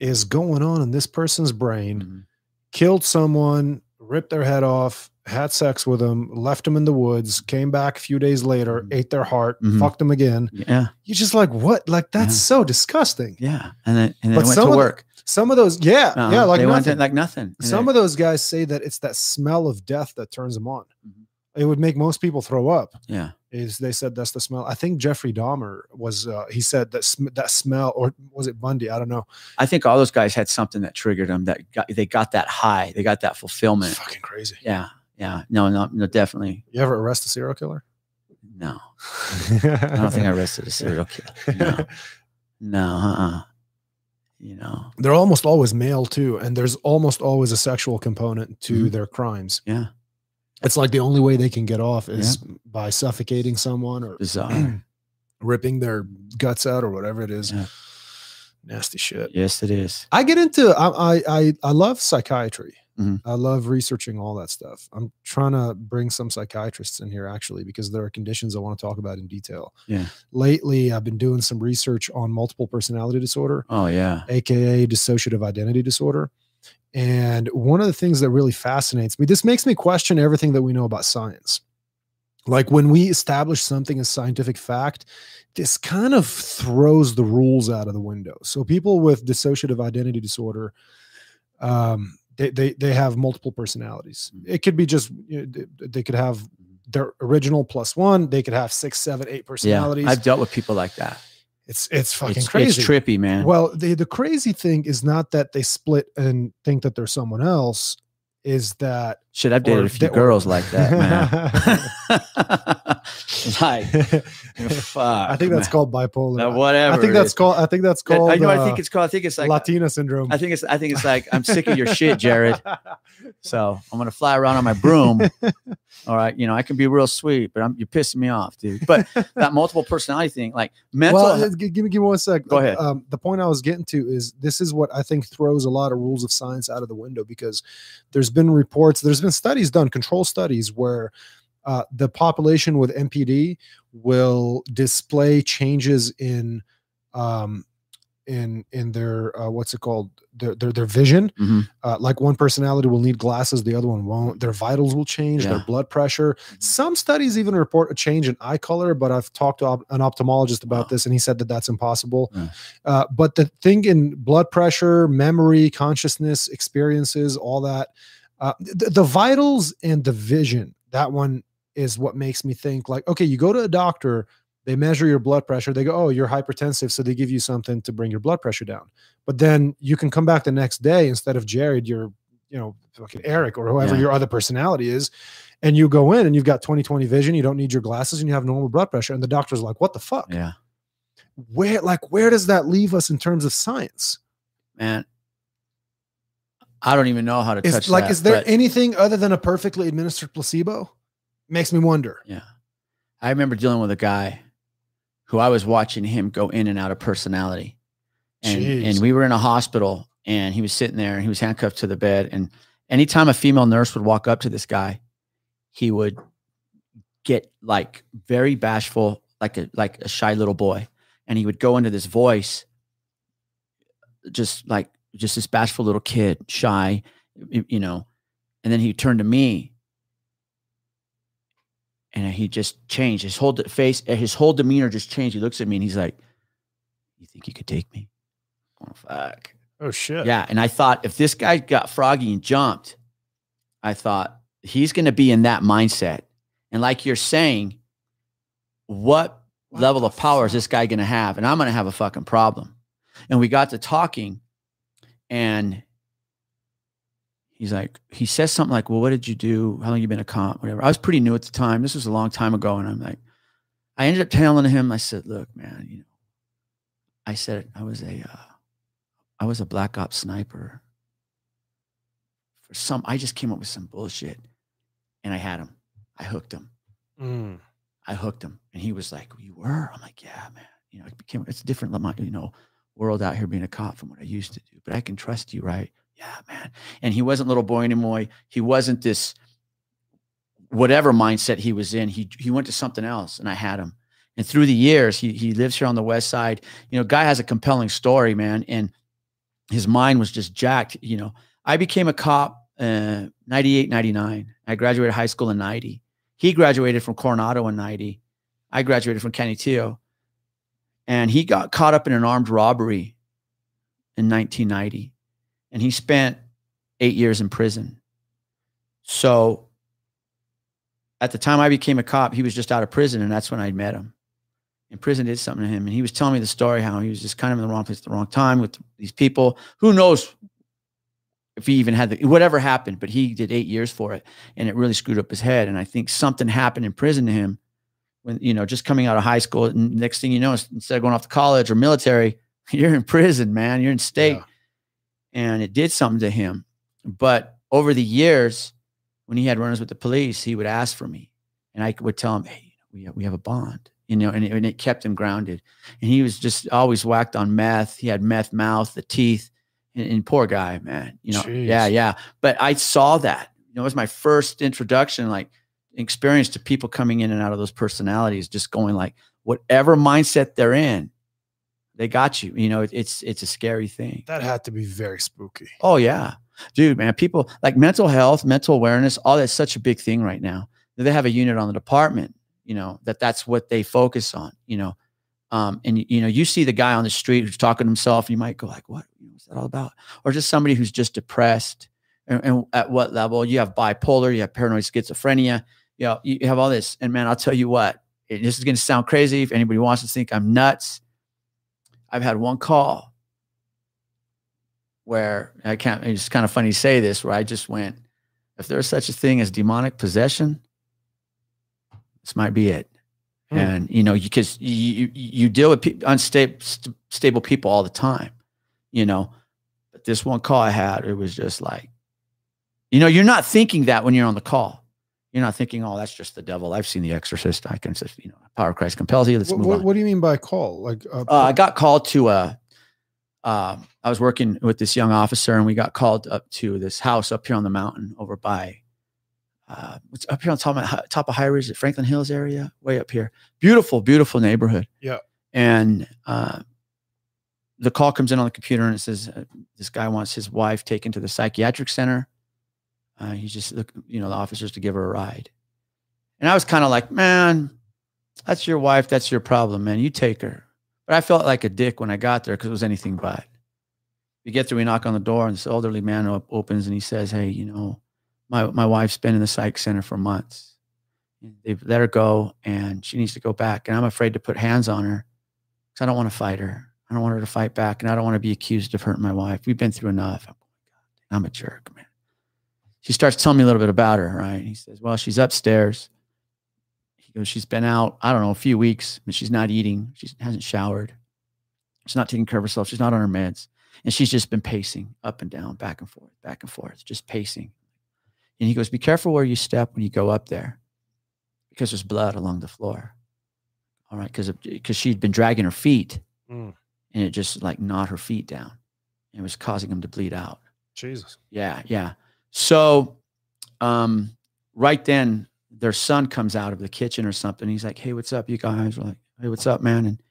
is going on in this person's brain? mhm. Killed someone, ripped their head off, had sex with them, left them in the woods, came back a few days later, Mhm. ate their heart, Mhm. fucked them again. Yeah, You're just like, what? Like that's Yeah. so disgusting. yeah, and then and then But went some to of the- work. Some of those, yeah, Uh-huh. yeah, like they went nothing. to, like nothing. Some of those guys say that it's that smell of death that turns them on. Mhm. It would make most people throw up. yeah, Is they said that's the smell. I think Jeffrey Dahmer was. Uh, he said that sm- that smell, or was it Bundy? I don't know. I think all those guys had something that triggered them. That got, they got that high. They got that fulfillment. Fucking crazy. Yeah, yeah. No, no, no. Definitely You ever arrest a serial killer? no. I don't think I arrested a serial killer. No, no. Uh-uh. You know. They're almost always male too, and there's almost always a sexual component to Mhm. their crimes. Yeah. It's like the only way they can get off is by suffocating someone or ripping their guts out or whatever it is. Yeah. Nasty shit. yes, it is. I get into I I, I love psychiatry. Mhm. I love researching all that stuff. I'm trying to bring some psychiatrists in here actually because there are conditions I want to talk about in detail. Yeah. Lately, I've been doing some research on multiple personality disorder, Oh yeah. aka dissociative identity disorder. And one of the things that really fascinates me, this makes me question everything that we know about science. Like when we establish something as scientific fact, this kind of throws the rules out of the window. So people with dissociative identity disorder, um, they, they they have multiple personalities. Mm-hmm. It could be just you know, they- could have mm-hmm. their original plus one. They could have six, seven, eight personalities. Yeah. I've dealt with people like that. it's it's fucking It's, crazy. it's trippy, man. Well, the the crazy thing is not that they split and think that they're someone else. Is that Shit, I've dated or a few girls like that, man. like, fuck. I think that's man. called bipolar. Whatever. I think that's called. I think that's That- called. I know. I uh, think it's called. I think it's like. Latina syndrome. I think it's. I think it's like. I'm sick of your shit, Jared. So I'm gonna fly around on my broom. All right, you know I can be real sweet, but I'm you're pissing me off, dude. But that multiple personality thing, like mental. well, give me give me one sec. Go ahead. Um, the point I was getting to is this is what I think throws a lot of rules of science out of the window because there's been reports, there's been studies done, control studies where uh, the population with MPD will display changes in um, in in their uh, what's it called their their, their vision. Mhm. Uh, like one personality will need glasses, the other one won't. Their vitals will change, their blood pressure. Some studies even report a change in eye color, but I've talked to op- an ophthalmologist about Wow. this, and he said that that's impossible. Yeah. Uh, but the thing in blood pressure, memory, consciousness, experiences, all that, uh, the, the vitals and the vision, that one is what makes me think like, okay, you go to a doctor, they measure your blood pressure, they go, oh, you're hypertensive, so they give you something to bring your blood pressure down. But then you can come back the next day instead of Jared, you're, you know, fucking Eric or whoever Yeah. your other personality is. And you go in and you've got 20 20 vision, you don't need your glasses, and you have normal blood pressure. And the doctor's like, what the fuck? Yeah, Where, like, where does that leave us in terms of science? man. I don't even know how to Is touch like, that, is there but- anything other than a perfectly administered placebo? Makes me wonder. Yeah. I remember dealing with a guy who I was watching him go in and out of personality. And, Jeez. and we were in a hospital and he was sitting there and he was handcuffed to the bed. And anytime a female nurse would walk up to this guy, he would get like very bashful, like a like a shy little boy. And he would go into this voice, just like just this bashful little kid, shy, you know. And then he turned to me. And he just changed. His whole face uh, his whole demeanor just changed. He looks at me and he's like you think you could take me? Oh fuck. Oh shit. yeah and i thought if this guy got froggy and jumped i thought he's going to be in that mindset. And like you're saying what, What level of power is this guy going to have? And i'm going to have a fucking problem. And we got to talking and he's like he says something like well what did you do? How long you been a cop? Whatever. I was pretty new at the time. This was a long time ago. And i'm like i ended up telling him i said look man you know i said i was a uh, i was a black ops sniper for some i just came up with some bullshit and i had him. I hooked him. Mm. I hooked him, and he was like, "You were?" I'm like, "Yeah, man. You know, it became it's different, you know, world out here being a cop from what I used to do. But I can trust you, right? Yeah, man." And he wasn't little boy anymore. He wasn't this whatever mindset he was in. He he went to something else, and I had him. And through the years, he he lives here on the west side. You know, guy has a compelling story, man, and his mind was just jacked. You know, I became a cop uh 98, 99. I graduated high school in 90. He graduated from Coronado in 90. I graduated from Canutillo. And he got caught up in an armed robbery in 1990. And he spent eight years in prison. So at the time I became a cop, he was just out of prison. And that's when I met him. And prison did something to him. And he was telling me the story how he was just kind of in the wrong place at the wrong time with these people. Who knows if he even had the whatever happened, but he did eight years for it and it really screwed up his head. And I think something happened in prison to him when, you know, just coming out of high school. And next thing you know, instead of going off to college or military, you're in prison, man. You're in state. Yeah. And it did something to him. But over the years, when he had runners with the police, he would ask for me, and I would tell him, "Hey, we have, we have a bond," you know, and it, and it kept him grounded. And he was just always whacked on meth. He had meth mouth, the teeth, and, and poor guy, man. You know, Jeez. yeah, yeah. But I saw that. You know, it was my first introduction, like experience to people coming in and out of those personalities, just going like, whatever mindset they're in, they got you. You know, it, it's it's a scary thing. That had to be very spooky. Oh yeah, dude, man. People like mental health, mental awareness, all that's such a big thing right now. They have a unit on the department, you know, that that's what they focus on, you know. Um, and you know, you see the guy on the street who's talking to himself, you might go like, What's that all about?" Or just somebody who's just depressed. And, and at what level? You have bipolar, you have paranoid schizophrenia, you know, you have all this. And man, I'll tell you what, it, this is going to sound crazy. If anybody wants to think I'm nuts, I've had one call where I can't, it's kind of funny to say this, where I just went, if there's such a thing as demonic possession, this might be it. Hmm. And, you know, because you, you, you deal with pe- unstable st- stable people all the time, you know, but this one call I had, it was just like, you know, you're not thinking that when you're on the call. You're not thinking, oh, that's just the devil. I've seen The Exorcist. I can just, you know, power of Christ compels you. Let's What, move what, on. what do you mean by call? Like, uh, Uh, I got called to a. Uh, I was working with this young officer, and we got called up to this house up here on the mountain over by. Uh, what's up here on top of, top of High Ridge, at Franklin Hills area, way up here. Beautiful, beautiful neighborhood. Yeah. And uh, the call comes in on the computer, and it says uh, this guy wants his wife taken to the psychiatric center. Uh, he's just look, you know, the officers to give her a ride. And I was kind of like, man, that's your wife. That's your problem, man. You take her. But I felt like a dick when I got there because it was anything but. We get there, we knock on the door, and this elderly man op- opens and he says, Hey, you know, my, my wife's been in the psych center for months. They've let her go and she needs to go back. And I'm afraid to put hands on her because I don't want to fight her. I don't want her to fight back. And I don't want to be accused of hurting my wife. We've been through enough. I'm, a jerk. She starts telling me a little bit about her, right? He says, Well, she's upstairs. He goes, She's been out, I don't know, a few weeks, but she's not eating. She hasn't showered. She's not taking care of herself. She's not on her meds. And she's just been pacing up and down, back and forth, back and forth, just pacing. And he goes, Be careful where you step when you go up there because there's blood along the floor. All right. Because because she'd been dragging her feet Mm. and it just like gnawed her feet down. And it was causing them to bleed out. Jesus. Yeah, yeah. So, um, right then, their son comes out of the kitchen or something. He's like, "Hey, what's up, you guys?" We're like, "Hey, what's up, man?" And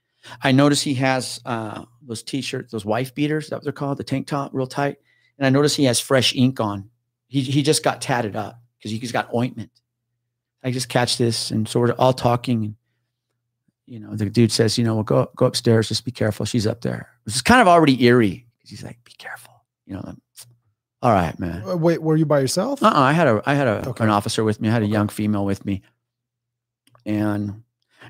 I notice he has uh, those t-shirts, those wife beaters, that what they're called, the tank top, real tight. And I notice he has fresh ink on. He he just got tatted up because he's got ointment. I just catch this, and so we're all talking. And, you know, the dude says, "You know, well, go go upstairs. Just be careful. She's up there." Which is kind of already eerie he's like, "Be careful." You know, all right, man. Uh, Wait, were you by yourself? Uh-uh, I had a I had a, Okay. an officer with me. I had a Okay. young female with me, and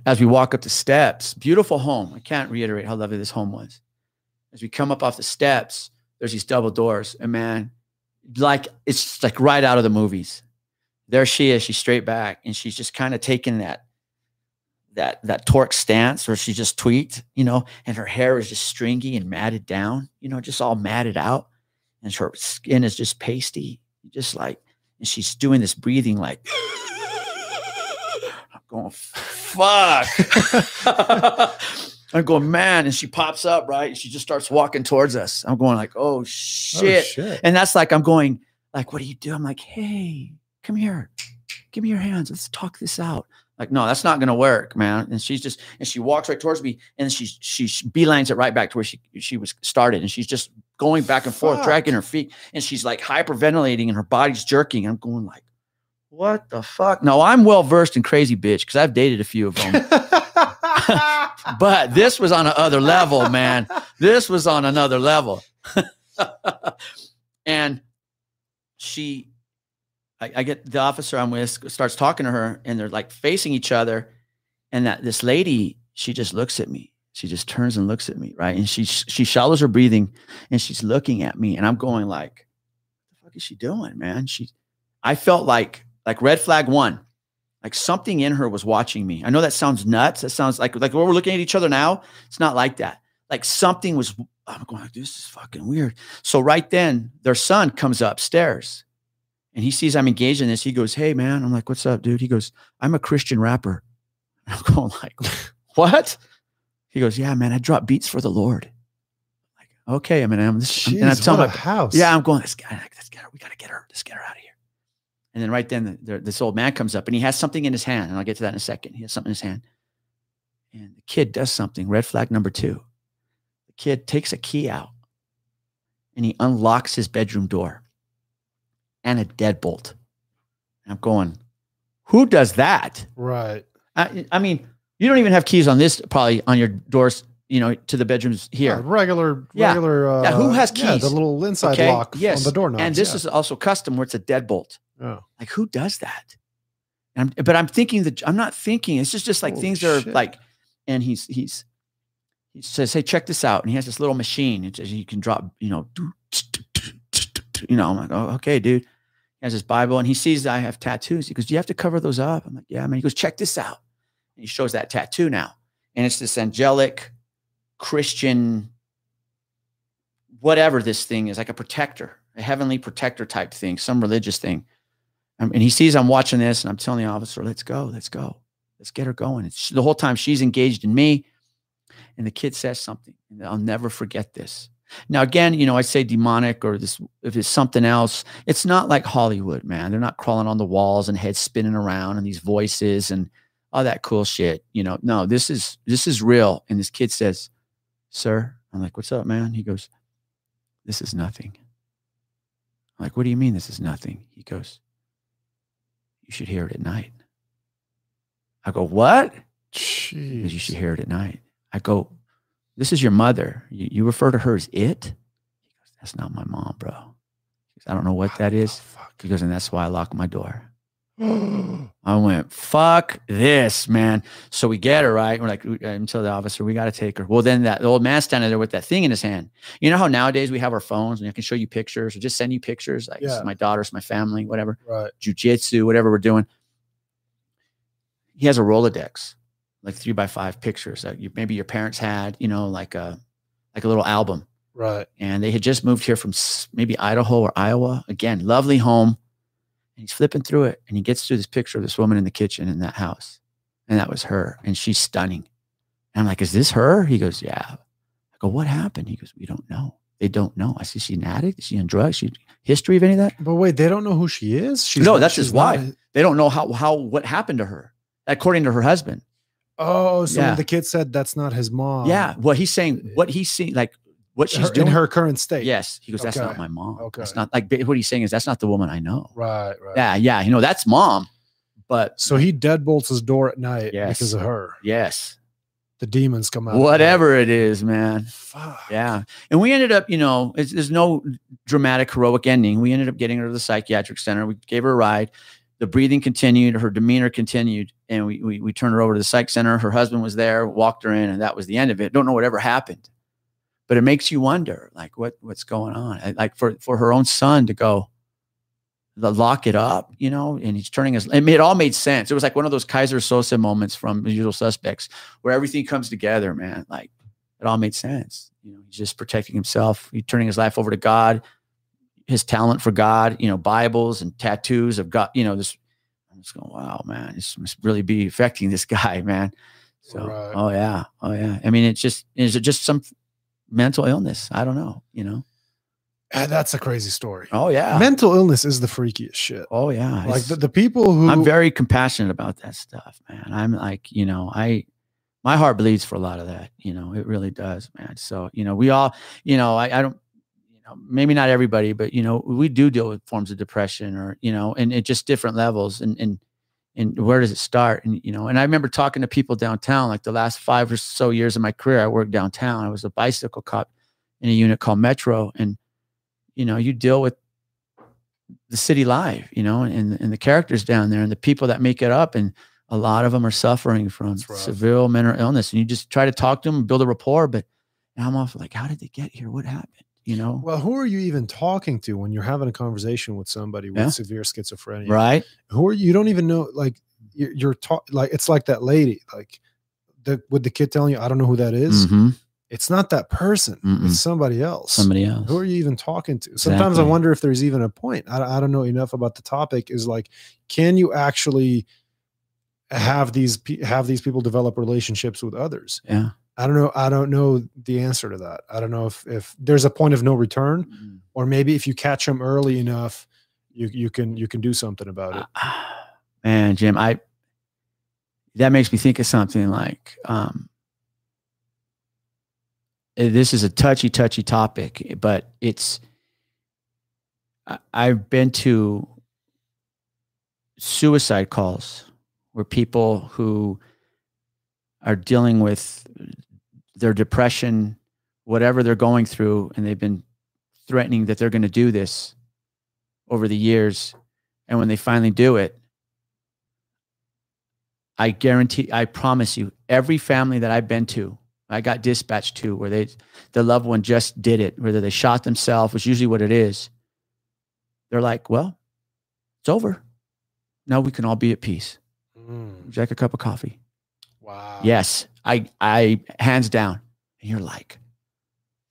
as we walk up the steps, beautiful home. I can't reiterate how lovely this home was. As we come up off the steps, there's these double doors, and man, like it's like right out of the movies. There she is. She's straight back, and she's just kind of taking that that that torque stance where she just tweaked, you know, and her hair is just stringy and matted down, you know, just all matted out, and her skin is just pasty, just like, and she's doing this breathing like. I'm going, fuck. I'm going, man. And she pops up, right? And she just starts walking towards us. I'm going like, oh Oh, shit. shit. And that's like I'm going, like, what do you do? I'm like, hey, come here. Give me your hands. Let's talk this out. Like, no, that's not gonna work, man. And she's just and she walks right towards me and she she beelines it right back to where she she was started. And she's just going back and forth, Fuck. dragging her feet, and she's like hyperventilating and her body's jerking. I'm going like, what the fuck? No, I'm well versed in crazy bitch because I've dated a few of them. but this was on another level, man. This was on another level. and she, I, I get the officer I'm with starts talking to her, and they're like facing each other. And that this lady, she just looks at me. She just turns and looks at me, right? And she she shallows her breathing, and she's looking at me, and I'm going like, "What the fuck is she doing, man?" She, I felt like like red flag one like something in her was watching me. I know that sounds nuts. That sounds like like we're looking at each other now. It's not like that. Like something was. I'm going like this is fucking weird. So right then, their son comes upstairs, and he sees I'm engaged in this. He goes, "Hey, man," I'm like, "What's up, dude?" He goes, "I'm a Christian rapper." I'm going like, "What?" He goes, "Yeah, man, I drop beats for the Lord." Like, okay, I mean, I'm this, and I'm telling my house. yeah, I'm going. This guy, let's get her. We got to get her. Let's get her out of here. And then right then, the, the, this old man comes up and he has something in his hand, and I'll get to that in a second. He has something in his hand, and the kid does something. Red flag number two. The kid takes a key out, and he unlocks his bedroom door, and a deadbolt. And I'm going, who does that? Right. I, I mean, you don't even have keys on this, probably on your doors. You know, to the bedrooms here. Yeah, regular, Yeah. regular. Uh, Yeah, who has yeah, keys? the little inside Okay, lock yes. on the doorknob. and this is also custom where it's a deadbolt. yeah. Like, who does that? And I'm, but I'm thinking that I'm not thinking. It's just just like Holy things are like, and he's he's he says, "Hey, check this out." And he has this little machine. It says you can drop, you know, you know. I'm like, "Oh, okay, dude." He has his Bible, and he sees that I have tattoos. He goes, "Do you have to cover those up?" I'm like, "Yeah, man." He goes, "Check this out." He shows that tattoo now, and it's this angelic Christian, whatever this thing is, like a protector, a heavenly protector type thing, some religious thing. Um, and he sees I'm watching this, and I'm telling the officer, "Let's go, let's go, let's get her going." It's, the whole time she's engaged in me, and the kid says something, and I'll never forget this. Now, again, you know, I say demonic or this if it's something else. It's not like Hollywood, man. They're not crawling on the walls and heads spinning around and these voices and all that cool shit. You know, no, this is this is real. And this kid says, "Sir," I'm like, "What's up, man?" He goes, "This is nothing." I'm like, "What do you mean this is nothing?" He goes, "You should hear it at night." I go, "What?" Because you should hear it at night. I go, This is your mother. You, you refer to her as it? He goes, That's not my mom, bro. He goes, I don't know what that is. Fuck. He goes, And that's why I lock my door. I went, Fuck this, man. So we get her, right? We're like, until the officer, we got to take her. Well, then that old man standing there with that thing in his hand. You know how nowadays we have our phones and I can show you pictures or just send you pictures? Like, this is Yeah. my daughter's my family, whatever right. jujitsu, whatever we're doing. He has a Rolodex, like three by five pictures that you, maybe your parents had, you know, like a like a little album. Right. And they had just moved here from maybe Idaho or Iowa. Again, lovely home. And he's flipping through it, and he gets to this picture of this woman in the kitchen in that house, and that was her, and she's stunning. And I'm like, "Is this her?" He goes, "Yeah." I go, "What happened?" He goes, "We don't know. They don't know." I said, "Is she an addict? Is she on drugs? She history of any of that?" But wait, they don't know who she is. She's No, not- that's his she's not. They don't know how how what happened to her, according to her husband. Oh, so Yeah. the kid said that's not his mom. yeah, what he's saying, what he's seeing, like what she's her, doing. in her current state. yes, he goes, "That's not my mom. Okay. That's not like what he's saying is that's not the woman I know." Right. Right. Yeah, yeah, you know that's mom, but So he deadbolts his door at night Yes. because of her. yes, The demons come out. whatever it is, man. Fuck. Yeah, and we ended up, you know, it's, there's no dramatic heroic ending. We ended up getting her to the psychiatric center. We gave her a ride. The breathing continued, her demeanor continued, and we, we we turned her over to the psych center. Her husband was there, walked her in, and that was the end of it. Don't know what ever happened, but it makes you wonder, like what what's going on. I- Like for for her own son to go, the lock it up, you know, and he's turning his. It, made, it all made sense. It was like one of those Keyser Söze moments from The Usual Suspects, where everything comes together, man. Like it all made sense. You know, he's just protecting himself. He's turning his life over to God, his talent for God. You know, Bibles and tattoos of God. You know, this. I'm just going, wow, man, this must really be affecting this guy, man. So, Right. oh yeah, oh yeah. I mean, it's just is it just some mental illness? I don't know. You know. Ah, That's a crazy story. Oh yeah. Mental illness is the freakiest shit. oh yeah. Like the, the people who I'm very compassionate about that stuff, man. I'm like, you know, I my heart bleeds for a lot of that. You know, it really does, man. So, you know, we all, you know, I, I don't, you know, maybe not everybody, but you know, we do deal with forms of depression or, you know, and at just different levels. And and and where does it start? And you know, and I remember talking to people downtown, like the last five or so years of my career, I worked downtown. I was a bicycle cop in a unit called Metro. And, you know, you deal with the city live, you know, and, and the characters down there and the people that make it up. And a lot of them are suffering from severe mental illness. And you just try to talk to them, build a rapport. But now I'm off like, how did they get here? What happened? You know? Well, who are you even talking to when you're having a conversation with somebody with Yeah. severe schizophrenia? right? Who are you? You don't even know. Like you're, you're talk like it's like that lady. Like the with the kid telling you, I don't know who that is. Mhm. it's not that person. Mm-mm. It's somebody else. Somebody else. Who are you even talking to? Sometimes I wonder if there's even a point. I, I don't know enough about the topic. Is like, can you actually have these have these people develop relationships with others? yeah. I don't know. I don't know the answer to that. I don't know if if there's a point of no return, Mm. or maybe if you catch them early enough, you you can you can do something about it. Man, Jim, I that makes me think of something like um eh, this is a touchy, touchy topic, but it's I, I've been to suicide calls where people who are dealing with their depression, whatever they're going through, and they've been threatening that they're going to do this over the years. And when they finally do it, I guarantee, I promise you, every family that I've been to, I got dispatched to where they, the loved one just did it, whether they shot themselves, which is usually what it is. They're like, well, it's over. Now we can all be at peace. Mm, Would you like a cup of coffee? wow. Yes, I, I, hands down. And you're like,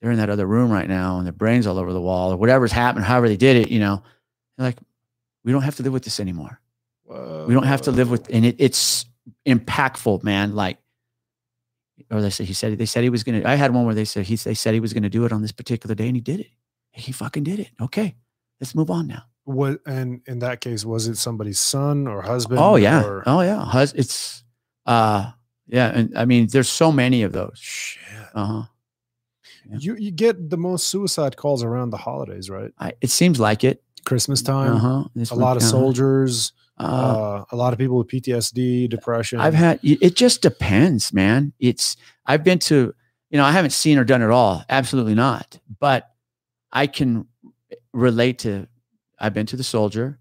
they're in that other room right now and their brains all over the wall or whatever's happened, however they did it, you know, they're like, we don't have to live with this anymore. We don't have to live with, and it, it's impactful, man. Like, or they said he said they said he was gonna. I had one where they said he they said he was gonna do it on this particular day, and he did it. He fucking did it. Okay, let's move on now. What and in that case, was it somebody's son or husband? Oh yeah, or- oh yeah. Hus- It's uh yeah, and I mean, there's so many of those. shit. Uh huh. Yeah. You you get the most suicide calls around the holidays, right? I, it seems like it. Christmas time. Uh huh. A lot of soldiers. Uh, Uh, a lot of people with PTSD, depression. I've had it just depends, man. It's I've been to, you know, I haven't seen or done it all. Absolutely not. But I can relate to I've been to the soldier.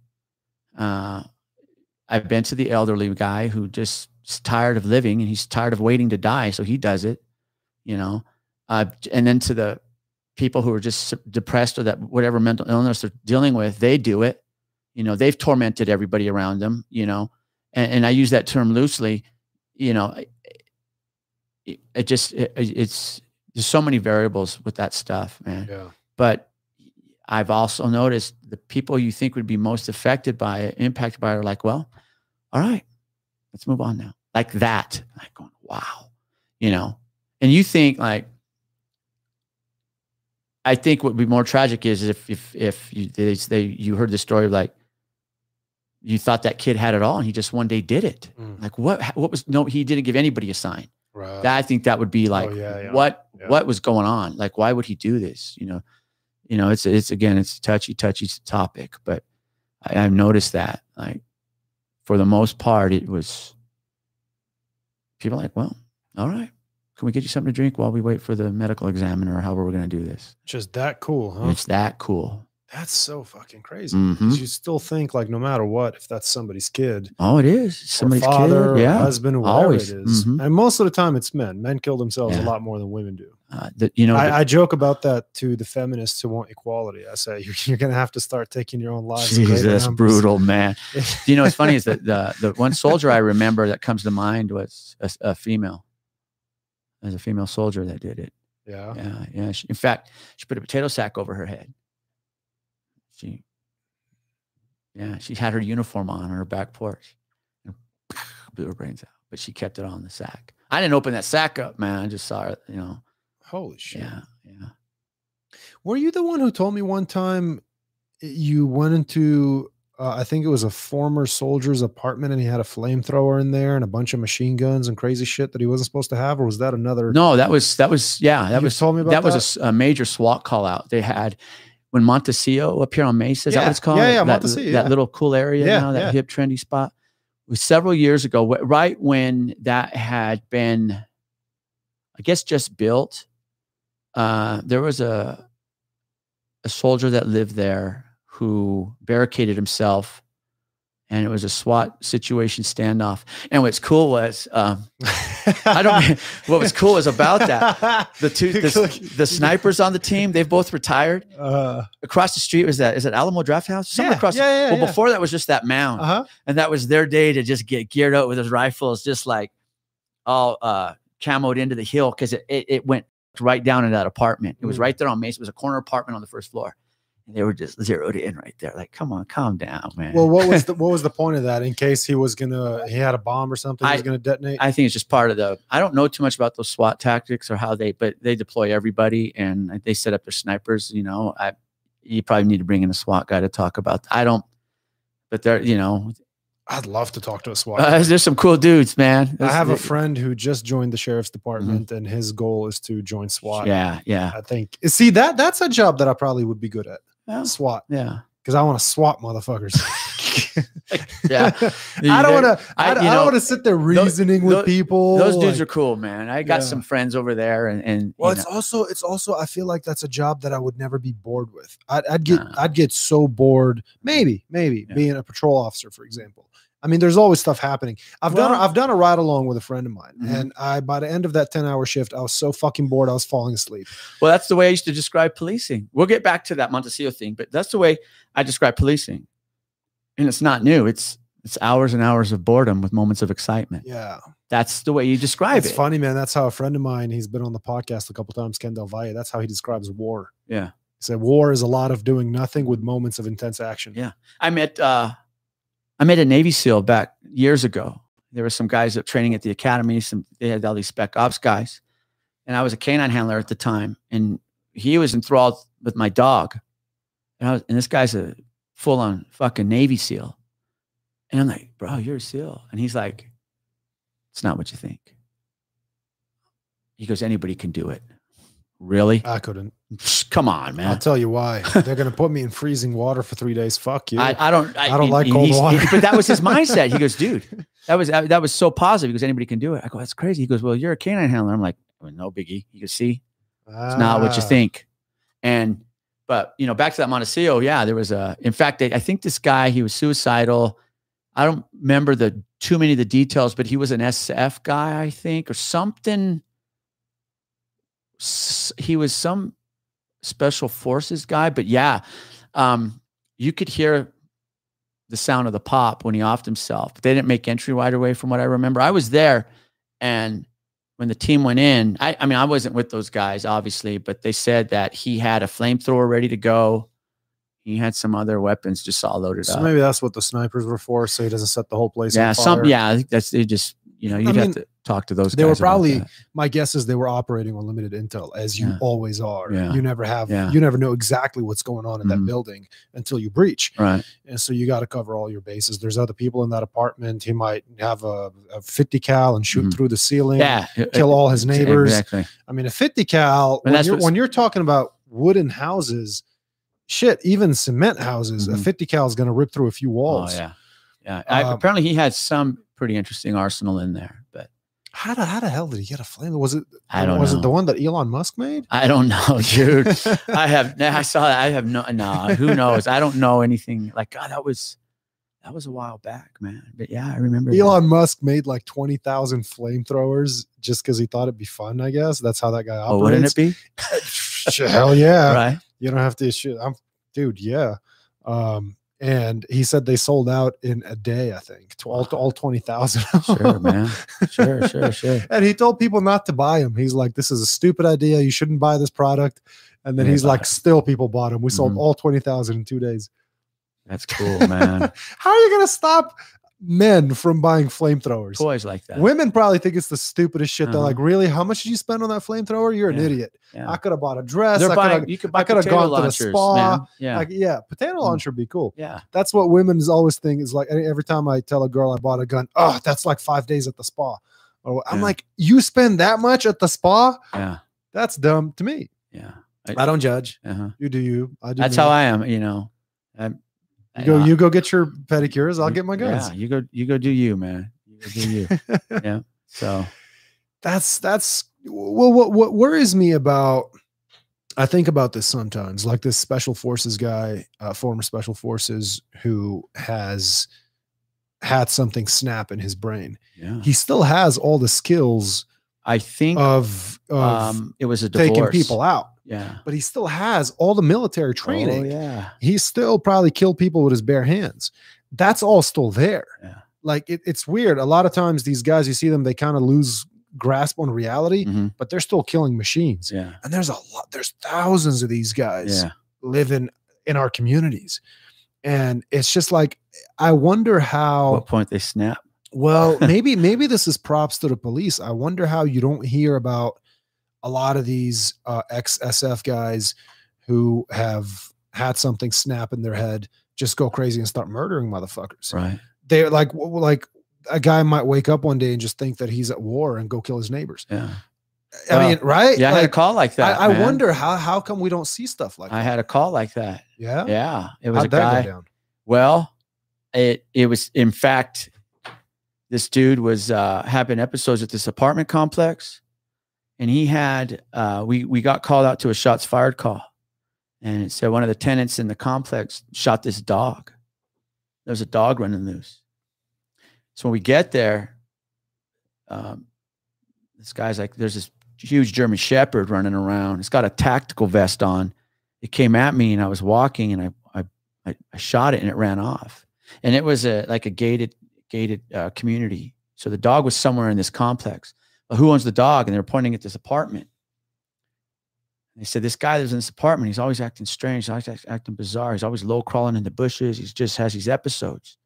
Uh I've been to the elderly guy who just tired of living and he's tired of waiting to die, so he does it, you know. Uh and then to the people who are just depressed or that whatever mental illness they're dealing with, they do it. You know, they've tormented everybody around them, you know and, and I use that term loosely, you know, it, it just it, it's there's so many variables with that stuff, man. yeah. But I've also noticed the people you think would be most affected by it, impacted by it, are like, well, all right, let's move on now, like that. Like going, wow, you know, and you think like. I think what would be more tragic is if if if you they, they you heard the story of like you thought that kid had it all and he just one day did it. Mm. Like what what was no he didn't give anybody a sign. Right. That I think that would be like Uh, oh, yeah, yeah. what Yeah. what was going on? Like why would he do this? You know, you know, it's it's again it's a touchy touchy topic, but I, I've noticed that like for the most part it was people like, well, all right, can we get you something to drink while we wait for the medical examiner or however we're going to do this? Just that cool, And huh? It's that cool. That's so fucking crazy. Mhm. 'Cause You still think like no matter what, if that's somebody's kid, Oh, it is somebody's father, kid. Yeah, husband, whatever Always. it is. Mhm. And most of the time, it's men. Men kill themselves a lot more than women do. Uh, you know, the- I, I joke about that to the feminists who want equality. I say you're, you're going to have to start taking your own lives. Jesus, brutal man. you know, what's funny is that the the one soldier I remember that comes to mind was a, a female. There's a female soldier that did it. yeah. Yeah, yeah. She, in fact, she put a potato sack over her head. She, yeah, she had her uniform on on her back porch, and blew her brains out. But she kept it on the sack. I didn't open that sack up, man. I just saw it. You know. Holy shit. Yeah, yeah. Were you the one who told me one time you went into, uh, I think it was a former soldier's apartment and he had a flamethrower in there and a bunch of machine guns and crazy shit that he wasn't supposed to have? Or was that another? No, that was that was yeah. That You was told me about that was a that? s- a, major SWAT call out. They had when Montecillo up here on Mesa. Is that Yeah, what it's called? yeah, yeah, that, Montecillo, That yeah. little cool area Yeah, now, that yeah. hip trendy spot. It was several years ago, right when that had been, I guess, just built. Uh, there was a a soldier that lived there who barricaded himself, and it was a SWAT situation standoff. And what's cool was. Um, I don't. What was cool was about that the two the, the snipers on the team they've both retired Uh, across the street was that is it Alamo Drafthouse somewhere yeah, across yeah, yeah, well yeah. before that was just that mound Uh-huh. and that was their day to just get geared up with his rifles just like all uh camoed into the hill because it, it, it went right down in that apartment. It was Mm. right there on Mason. It was a corner apartment on the first floor. And they were just zeroed in right there. Like, come on, calm down, man. Well, what was the what was the point of that? In case he was gonna he had a bomb or something, he was gonna detonate. I think it's just part of the. I don't know too much about those SWAT tactics or how they, but they deploy everybody and they set up their snipers. You know, I you probably need to bring in a SWAT guy to talk about. I don't, but they're you know, I'd love to talk to a SWAT. uh, there's some cool dudes, man. I have a friend who just joined the sheriff's department, and his goal is to join SWAT. Yeah, yeah, I think. See that that's a job that I probably would be good at. Yeah. SWAT, yeah, because I want to swat motherfuckers. yeah. I don't want to. I- I, don't- you I know, don't want to sit there reasoning with tho- people. Those dudes like- are cool, man. I got Yeah. some friends over there, and and Well, you it's know, also it's also I feel like that's a job that I would never be bored with. I'd, I'd get Nah. I'd get so bored. Maybe maybe Yeah. being a patrol officer, for example. I mean, there's always stuff happening. I've done Well- I've done a ride along with a friend of mine, Mhm. and I by the end of that ten hour shift, I was so fucking bored, I was falling asleep. well, that's the way I used to describe policing. We'll get back to that Montecillo thing, but that's the way I describe policing, and it's not new. It's it's hours and hours of boredom with moments of excitement. Yeah, That's the way you describe it's it. It's funny, man. That's how a friend of mine. He's been on the podcast a couple times. Ken Del Valle. That's how he describes war. Yeah. He said war is a lot of doing nothing with moments of intense action. Yeah. I met uh I met a Navy SEAL back years ago. There were some guys that training at the academy. Some they had all these spec ops guys, and I was a canine handler at the time, and he was enthralled with my dog, and I was, and this guy's a full on fucking Navy SEAL, and I'm like, bro, you're a SEAL, and he's like, it's not what you think. He goes, anybody can do it. Really? I couldn't. Come on, man. I'll tell you why. They're gonna put me in freezing water for three days. Fuck you. I, I don't. I don't and- like cold water. but that was his mindset. He goes, dude, that was that was so positive because anybody can do it. I go, that's crazy. He goes, well, you're a canine handler. I'm like, well, no biggie. You goes, see, it's not what you Ah. think. And but you know, back to that Montecillo, yeah, there was a. In fact, I, think this guy he was suicidal. I don't remember the too many of the details, but he was an SF guy, I think, or something. He was some special forces guy, but yeah, um, you could hear the sound of the pop when he offed himself. But they didn't make entry right away, from what I remember. I was there, and when the team went in, I, I mean, I wasn't with those guys, obviously, but they said that he had a flamethrower ready to go. He had some other weapons just all loaded up. So up. maybe that's what the snipers were for, so he doesn't set the whole place. yeah, on some yeah, I think that's they just you know you'd mean, have to talk to those. People they were probably- that. My guess is they were operating on limited intel, as you Yeah. always are. Yeah. You never have. Yeah. You never know exactly what's going on in that Mhm. building until you breach, right. and so you got to cover all your bases. There's other people in that apartment. He might have a, a 50 cal and shoot Mhm. through the ceiling. Yeah, Kill all his neighbors. Exactly. I mean, a 50 cal, when you're, when you're talking about wooden houses, shit, even cement houses, a Mhm. 50 cal is going to rip through a few Oh walls. yeah, yeah. I, Um, apparently, he had some pretty interesting arsenal in there, but How the, how the hell did he get a flame? Was it, I don't was know. it the one that Elon Musk made? I don't know, dude. I have I saw that. I have no no. Who knows? I don't know anything. Like God, that was that was a while back, man. But yeah, I remember that. Elon Musk made like 20,000 flamethrowers just because he thought it'd be fun, I guess. That's how that guy Oh, wouldn't it be? Hell yeah. Right. You don't have to shit. I'm dude, yeah. Um, and he said they sold out in a day, I think. To all, all 20,000. Sure, man. Sure, sure, sure. and he told people not to buy him. He's like, this is a stupid idea. You shouldn't buy this product. And then They he's like, it. still people bought them. We sold Mhm. all 20,000 in two days. That's cool, man. How are you going to stop men from buying flamethrowers? Toys like that. Women probably think it's the stupidest shit. They're Uh-huh. like, really? How much did you spend on that flamethrower? You're an idiot. Yeah. I could have bought a dress. They're I buying. could You could buy I coulda potato gone to the spa. man. Yeah. have, like, yeah, potato Mm. launcher would be cool. yeah. That's what women's always think is like. Every time I tell a girl I bought a gun, oh, that's like five days at the spa. Or I'm Yeah. like, you spend that much at the spa? Yeah. That's dumb to me. Yeah. I don't judge. Uh-huh. You do you. I do. That's me. how I am. You know. I'm, You go. You go get your pedicures. I'll get my guns. Yeah. You go. You go. Do you, man? You go. Do you. yeah. So. that's that's well what what worries me about i think about this sometimes like this special forces guy uh, former special forces who has had something snap in his brain Yeah. he still has all the skills I think of, of um, it was a taking divorce. people out Yeah. but he still has all the military training Oh, yeah. he still probably killed people with his bare hands that's all still there Yeah. like it, it's weird a lot of times these guys you see them they kind of lose grasp on reality, Mhm. but they're still killing machines. Yeah. And there's a lot, there's thousands of these guys Yeah. living in our communities. And it's just like, I wonder how What point they snap? well, maybe maybe this is props to the police. I wonder how you don't hear about a lot of these uh, ex SF guys who have had something snap in their head, just go crazy and start murdering motherfuckers. Right. They're like like a guy might wake up one day and just think that he's at war and go kill his neighbors. Yeah. I Well, mean, right? Yeah. I had a call like that. I, I wonder how how come we don't see stuff like I that? I had a call like that. Yeah, Yeah. It was how'd a guy. down? Well, it it was in fact this dude was uh having episodes at this apartment complex and he had uh we we got called out to a shots fired call. And it said one of the tenants in the complex shot this dog. There was a dog running loose. So when we get there, um this guy's like, there's this huge German Shepherd running around. It's got a tactical vest on. It came at me and I was walking and I I I, I shot it and it ran off. And it was a like a gated gated uh, community. So the dog was somewhere in this complex. Who owns the dog? And they were pointing at this apartment. And they said this guy lives in this apartment. He's always acting strange. He's always acting bizarre. He's always low crawling in the bushes. He just has these episodes.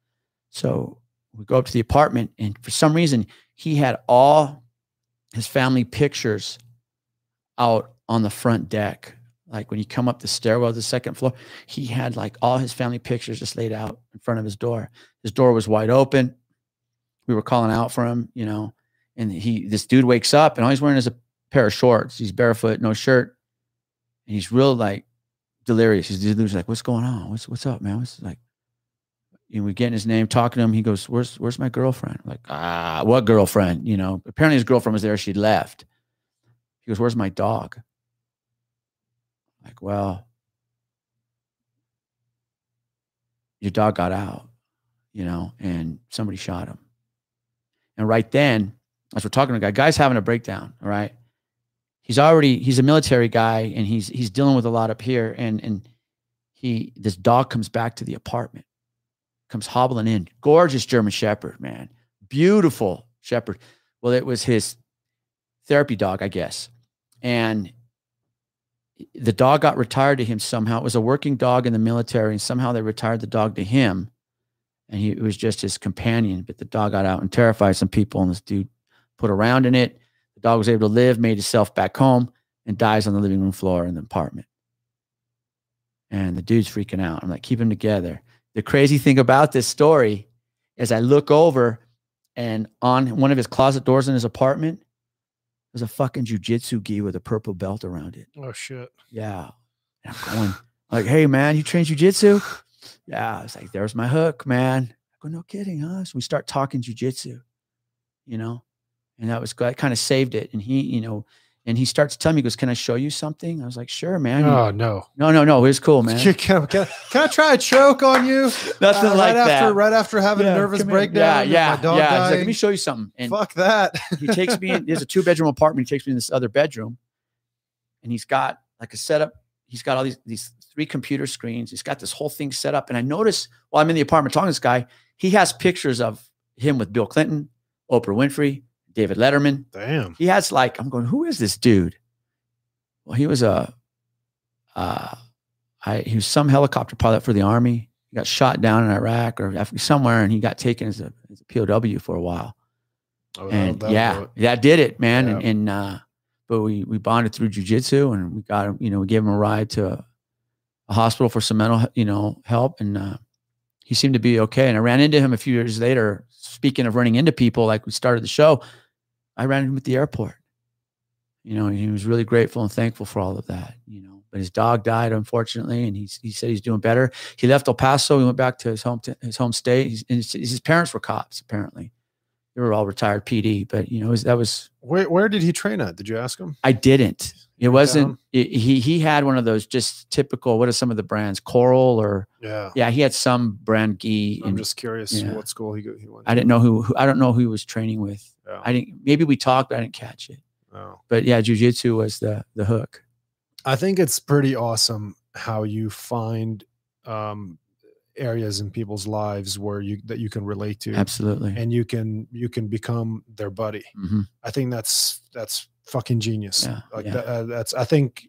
So we go up to the apartment, and for some reason, he had all his family pictures out on the front deck. Like when you come up the stairwell to the second floor, he had like all his family pictures just laid out in front of his door. His door was wide open. We were calling out for him, you know, and he this dude wakes up and all he's wearing is a pair of shorts. He's barefoot, no shirt, and he's real like delirious. He's dude's like, "What's going on? What's what's up, man? What's like?" And we get in his name, talking to him. He goes, "Where's where's my girlfriend?" I'm like, ah, what girlfriend? You know, apparently his girlfriend was there. She left. He goes, "Where's my dog?" Like, well, your dog got out, you know, and somebody shot him. And right then, as we're talking to a guy, guy's having a breakdown. All right. He's already, he's a military guy and he's he's dealing with a lot up here. And and he this dog comes back to the apartment, comes hobbling in. Gorgeous German Shepherd, man. Beautiful Shepherd. Well, it was his therapy dog, I guess. And the dog got retired to him somehow. It was a working dog in the military, and somehow they retired the dog to him. And he was just his companion. But the dog got out and terrified some people, and this dude put around in it. The dog was able to live, made itself back home, and dies on the living room floor in the apartment. And the dude's freaking out. I'm like, keep him together. The crazy thing about this story is I look over and on one of his closet doors in his apartment, there's a fucking jujitsu gi with a purple belt around it. Oh shit. Yeah. And I'm going, like, hey man, you train jujitsu? Yeah. It's like, there's my hook, man. I go, no kidding, huh? So we start talking jujitsu, you know, and that was good. I kind of saved it. And he, you know, and he starts telling me, he goes, Can I show you something? I was like, Sure, man. Oh no. no, no, no. It was cool, man. Can, can, I try a choke on you? Nothing Uh, like right that. after right after having Yeah, a nervous breakdown. Yeah, yeah, yeah. Like. Let me show you something. And Fuck that. he takes me in. There's a two bedroom apartment. He takes me in this other bedroom, and he's got like a setup. He's got all these these three computer screens. He's got this whole thing set up. And I notice while I'm in the apartment talking to this guy, he has pictures of him with Bill Clinton, Oprah Winfrey, David Letterman. Damn. He has like I'm going, who is this dude? Well, he was a, uh, I he was some helicopter pilot for the army. He got shot down in Iraq or somewhere, and he got taken as a, as a POW for a while Oh, and that'll yeah, that did it, man. And, and uh, but we we bonded through jujitsu, and we got him. You know, we gave him a ride to a, a hospital for some mental, you know, help, and uh, he seemed to be okay. And I ran into him a few years later. Speaking of running into people, like we started the show, I ran into him at the airport. You know, and he was really grateful and thankful for all of that. You know, but his dog died unfortunately, and he's he said he's doing better. He left El Paso. He went back to his home to his home state. He's, and his, his parents were cops apparently. They were all retired PD, but you know, was, that was Where where did he train at? Did you ask him? I didn't. It wasn't. It, he he had one of those just typical. What are some of the brands? Koral or Yeah. yeah, he had some brand gi. I'm And just curious yeah. what school he he went. I didn't know who, who. I don't know who he was training with. Yeah. I didn't. Maybe we talked, but I didn't catch it. Oh. But yeah, jujitsu was the the hook. I think it's pretty awesome how you find um, areas in people's lives where you that you can relate to Absolutely. and you can you can become their buddy. hmm I think that's that's fucking genius. Yeah, like yeah. that, uh, that's I think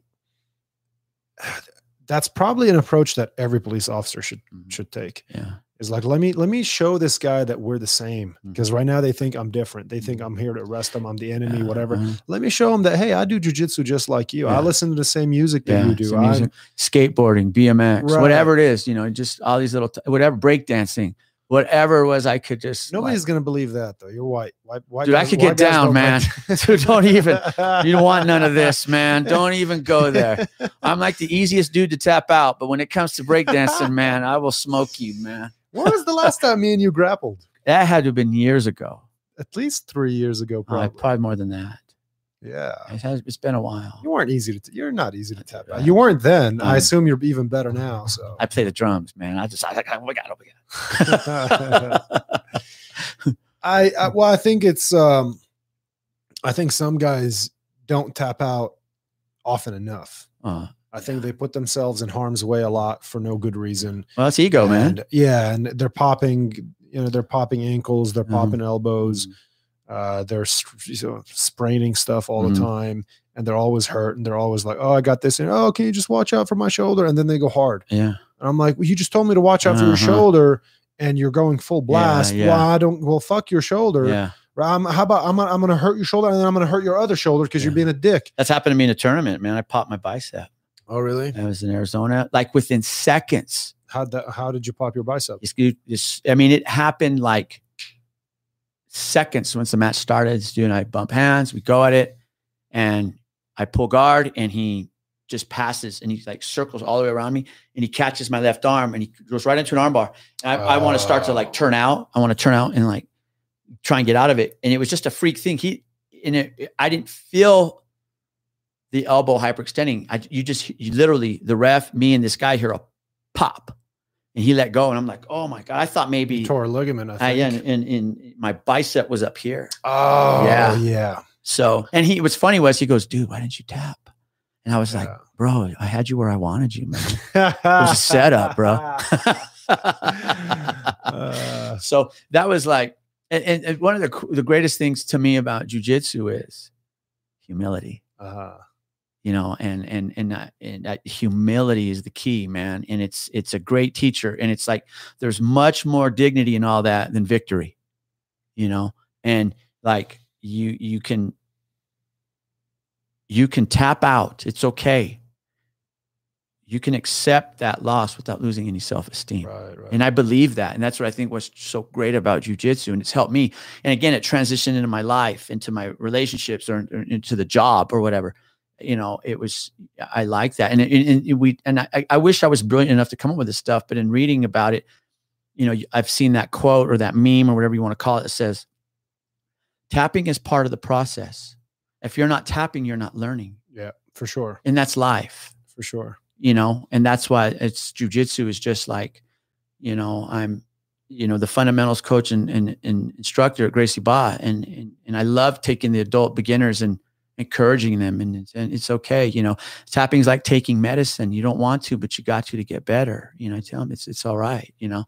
that's probably an approach that every police officer should Mhm. should take. Yeah. Is like let me let me show this guy that we're the same Mm-hmm. because right now they think I'm different. They think I'm here to arrest them. I'm the enemy, whatever. uh-huh. Let me show them that hey, I do jujitsu just like you. I listen to the same music that Yeah, you do. music, skateboarding, BMX, Right. whatever it is, you know, just all these little, t- whatever, breakdancing, whatever it was, I could just. Nobody's like, gonna believe that though. You're white. White, white Dude, I could get down, man. Dude, don't even- you don't want none of this, man. Don't even go there. I'm like the easiest dude to tap out, but when it comes to breakdancing, man, I will smoke you, man. When was the last time me and you grappled? That had to have been years ago. At least three years ago, Probably, probably. probably more than that. yeah. It has, it's been a while. You weren't easy to. T- you're not easy to tap out. You weren't then. I Um, assume you're even better now. So I play the drums, man. I just, I like, oh my God, oh my God. I, I well, I think it's. um I think some guys don't tap out often enough. Uh, I think they put themselves in harm's way a lot for no good reason. well, that's ego, man. Yeah, and they're popping. You know, they're popping ankles. They're Mhm. popping elbows. Mm. Uh, they're you know, spraining stuff all Mhm. the time, and they're always hurt. And they're always like, "Oh, I got this." And oh, can you just watch out for my shoulder? And then they go hard. Yeah. And I'm like, well, you just told me to watch out for your Uh-huh. shoulder, and you're going full blast. yeah. Well, I don't. Well, fuck your shoulder. Yeah. I'm, how about I'm gonna, I'm gonna hurt your shoulder, and then I'm gonna hurt your other shoulder because you're being a dick. That's happened to me in a tournament, man. I popped my bicep. Oh, really? I was in Arizona, like within seconds. How that? How did you pop your bicep? It's, it's- I mean, it happened like seconds once the match started. This dude and I bump hands, we go at it, and I pull guard, and he just passes and he like circles all the way around me, and he catches my left arm, and he goes right into an armbar. I, I want to start to like turn out. I want to turn out and like try and get out of it. And it was just a freak thing. He and it, I didn't feel the elbow hyperextending. I you just you literally the ref, me and this guy hear a pop, and he let go, and I'm like, oh my god! I thought maybe You tore a ligament. I I, yeah, and, and, and my bicep was up here. oh, Yeah. yeah. So, and he what's funny was he goes, dude, why didn't you tap? And I was like, bro, I had you where I wanted you, man. It was a setup, bro. Uh, so that was like, and, and- and one of the the greatest things to me about jujitsu is humility. uh, you know and and and, uh, and uh, humility is the key man and it's it's a great teacher and it's like there's much more dignity in all that than victory you know and like you you can you can tap out it's okay you can accept that loss without losing any self-esteem right, right. and I believe that. And that's what I think was so great about jujitsu. And it's helped me. And again, it transitioned into my life, into my relationships, or, or into the job or whatever. You know, it was, I like that. And, and, and we, and I, I wish I was brilliant enough to come up with this stuff, but in reading about it, you know, I've seen that quote or that meme or whatever you want to call it that says, tapping is part of the process. If you're not tapping, you're not learning. yeah, for sure, And that's life for sure. you know and that's why it's jujitsu is just like you know i'm you know the fundamentals coach and, and, and instructor at gracie Barra and, and and i love taking the adult beginners and encouraging them and it's, and it's okay you know. Tapping is like taking medicine. You don't want to but you got to to get better. You know i tell them it's it's all right you know.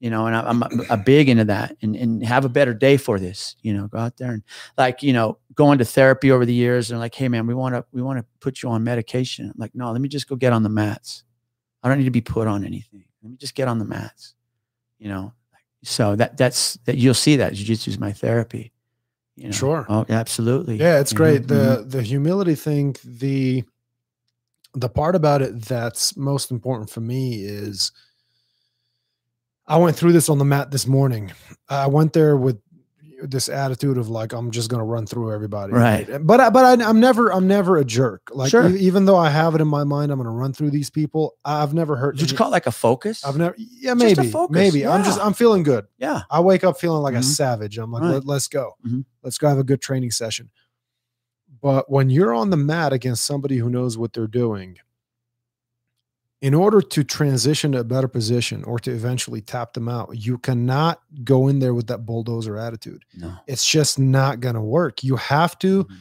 You know and I, i'm a, a big into that and and have a better day for this you know. Go out there and like you know going to therapy over the years and like hey man we want to we want to put you on medication. I'm like no let me just go get on the mats. I don't need to be put on anything. Let me just get on the mats. You know so that that's that you'll see that. Jiu-jitsu is my therapy you know Sure. oh absolutely Yeah, it's you know? great. Mhm. The the humility thing, the the part about it that's most important for me is I went through this on the mat this morning. I went there with this attitude of like I'm just gonna run through everybody, Right. But I, but I, I'm never I'm never a jerk. Like Sure. e- even though I have it in my mind, I'm gonna run through these people. I've never hurt. Did you call it like a focus I've never. Yeah, Just a maybe. focus, Maybe. I'm just. I'm feeling good. yeah I wake up feeling like a Mhm. savage. I'm like, Right. Let, let's go. Mhm. Let's go have a good training session. But when you're on the mat against somebody who knows what they're doing, in order to transition to a better position or to eventually tap them out, you cannot go in there with that bulldozer attitude. no It's just not going to work. You have to Mhm.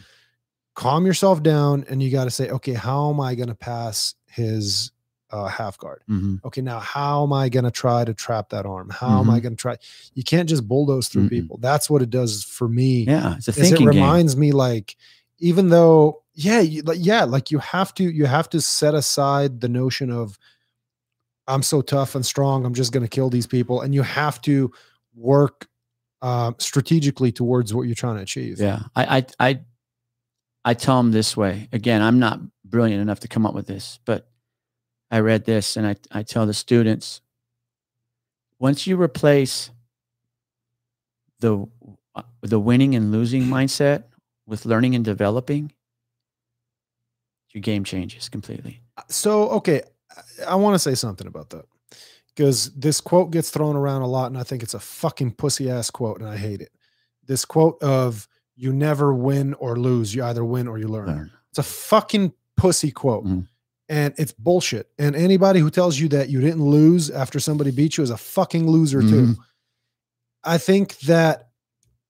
calm yourself down and you got to say, okay, how am I going to pass his uh, half guard. hmm Okay, now how am I going to try to trap that arm? How am I Mm-hmm. going to try? You can't just bulldoze through people. That's what it does for me. Yeah, it's a is it thinking game. reminds me like even though yeah you, like, yeah like you have to you have to set aside the notion of i'm so tough and strong i'm just going to kill these people and you have to work um, strategically towards what you're trying to achieve Yeah, I, I, I, I tell them this way. Again, I'm not brilliant enough to come up with this, but I read this and I, I tell the students once you replace the uh, the winning and losing mindset with learning and developing, your game changes completely. so okay i, I want to say something about that because this quote gets thrown around a lot and i think it's a fucking pussy ass quote and i hate it this quote of you never win or lose you either win or you learn Learn. It's a fucking pussy quote. Mhm. And it's bullshit. And anybody who tells you that you didn't lose after somebody beat you is a fucking loser too. Mhm. I think that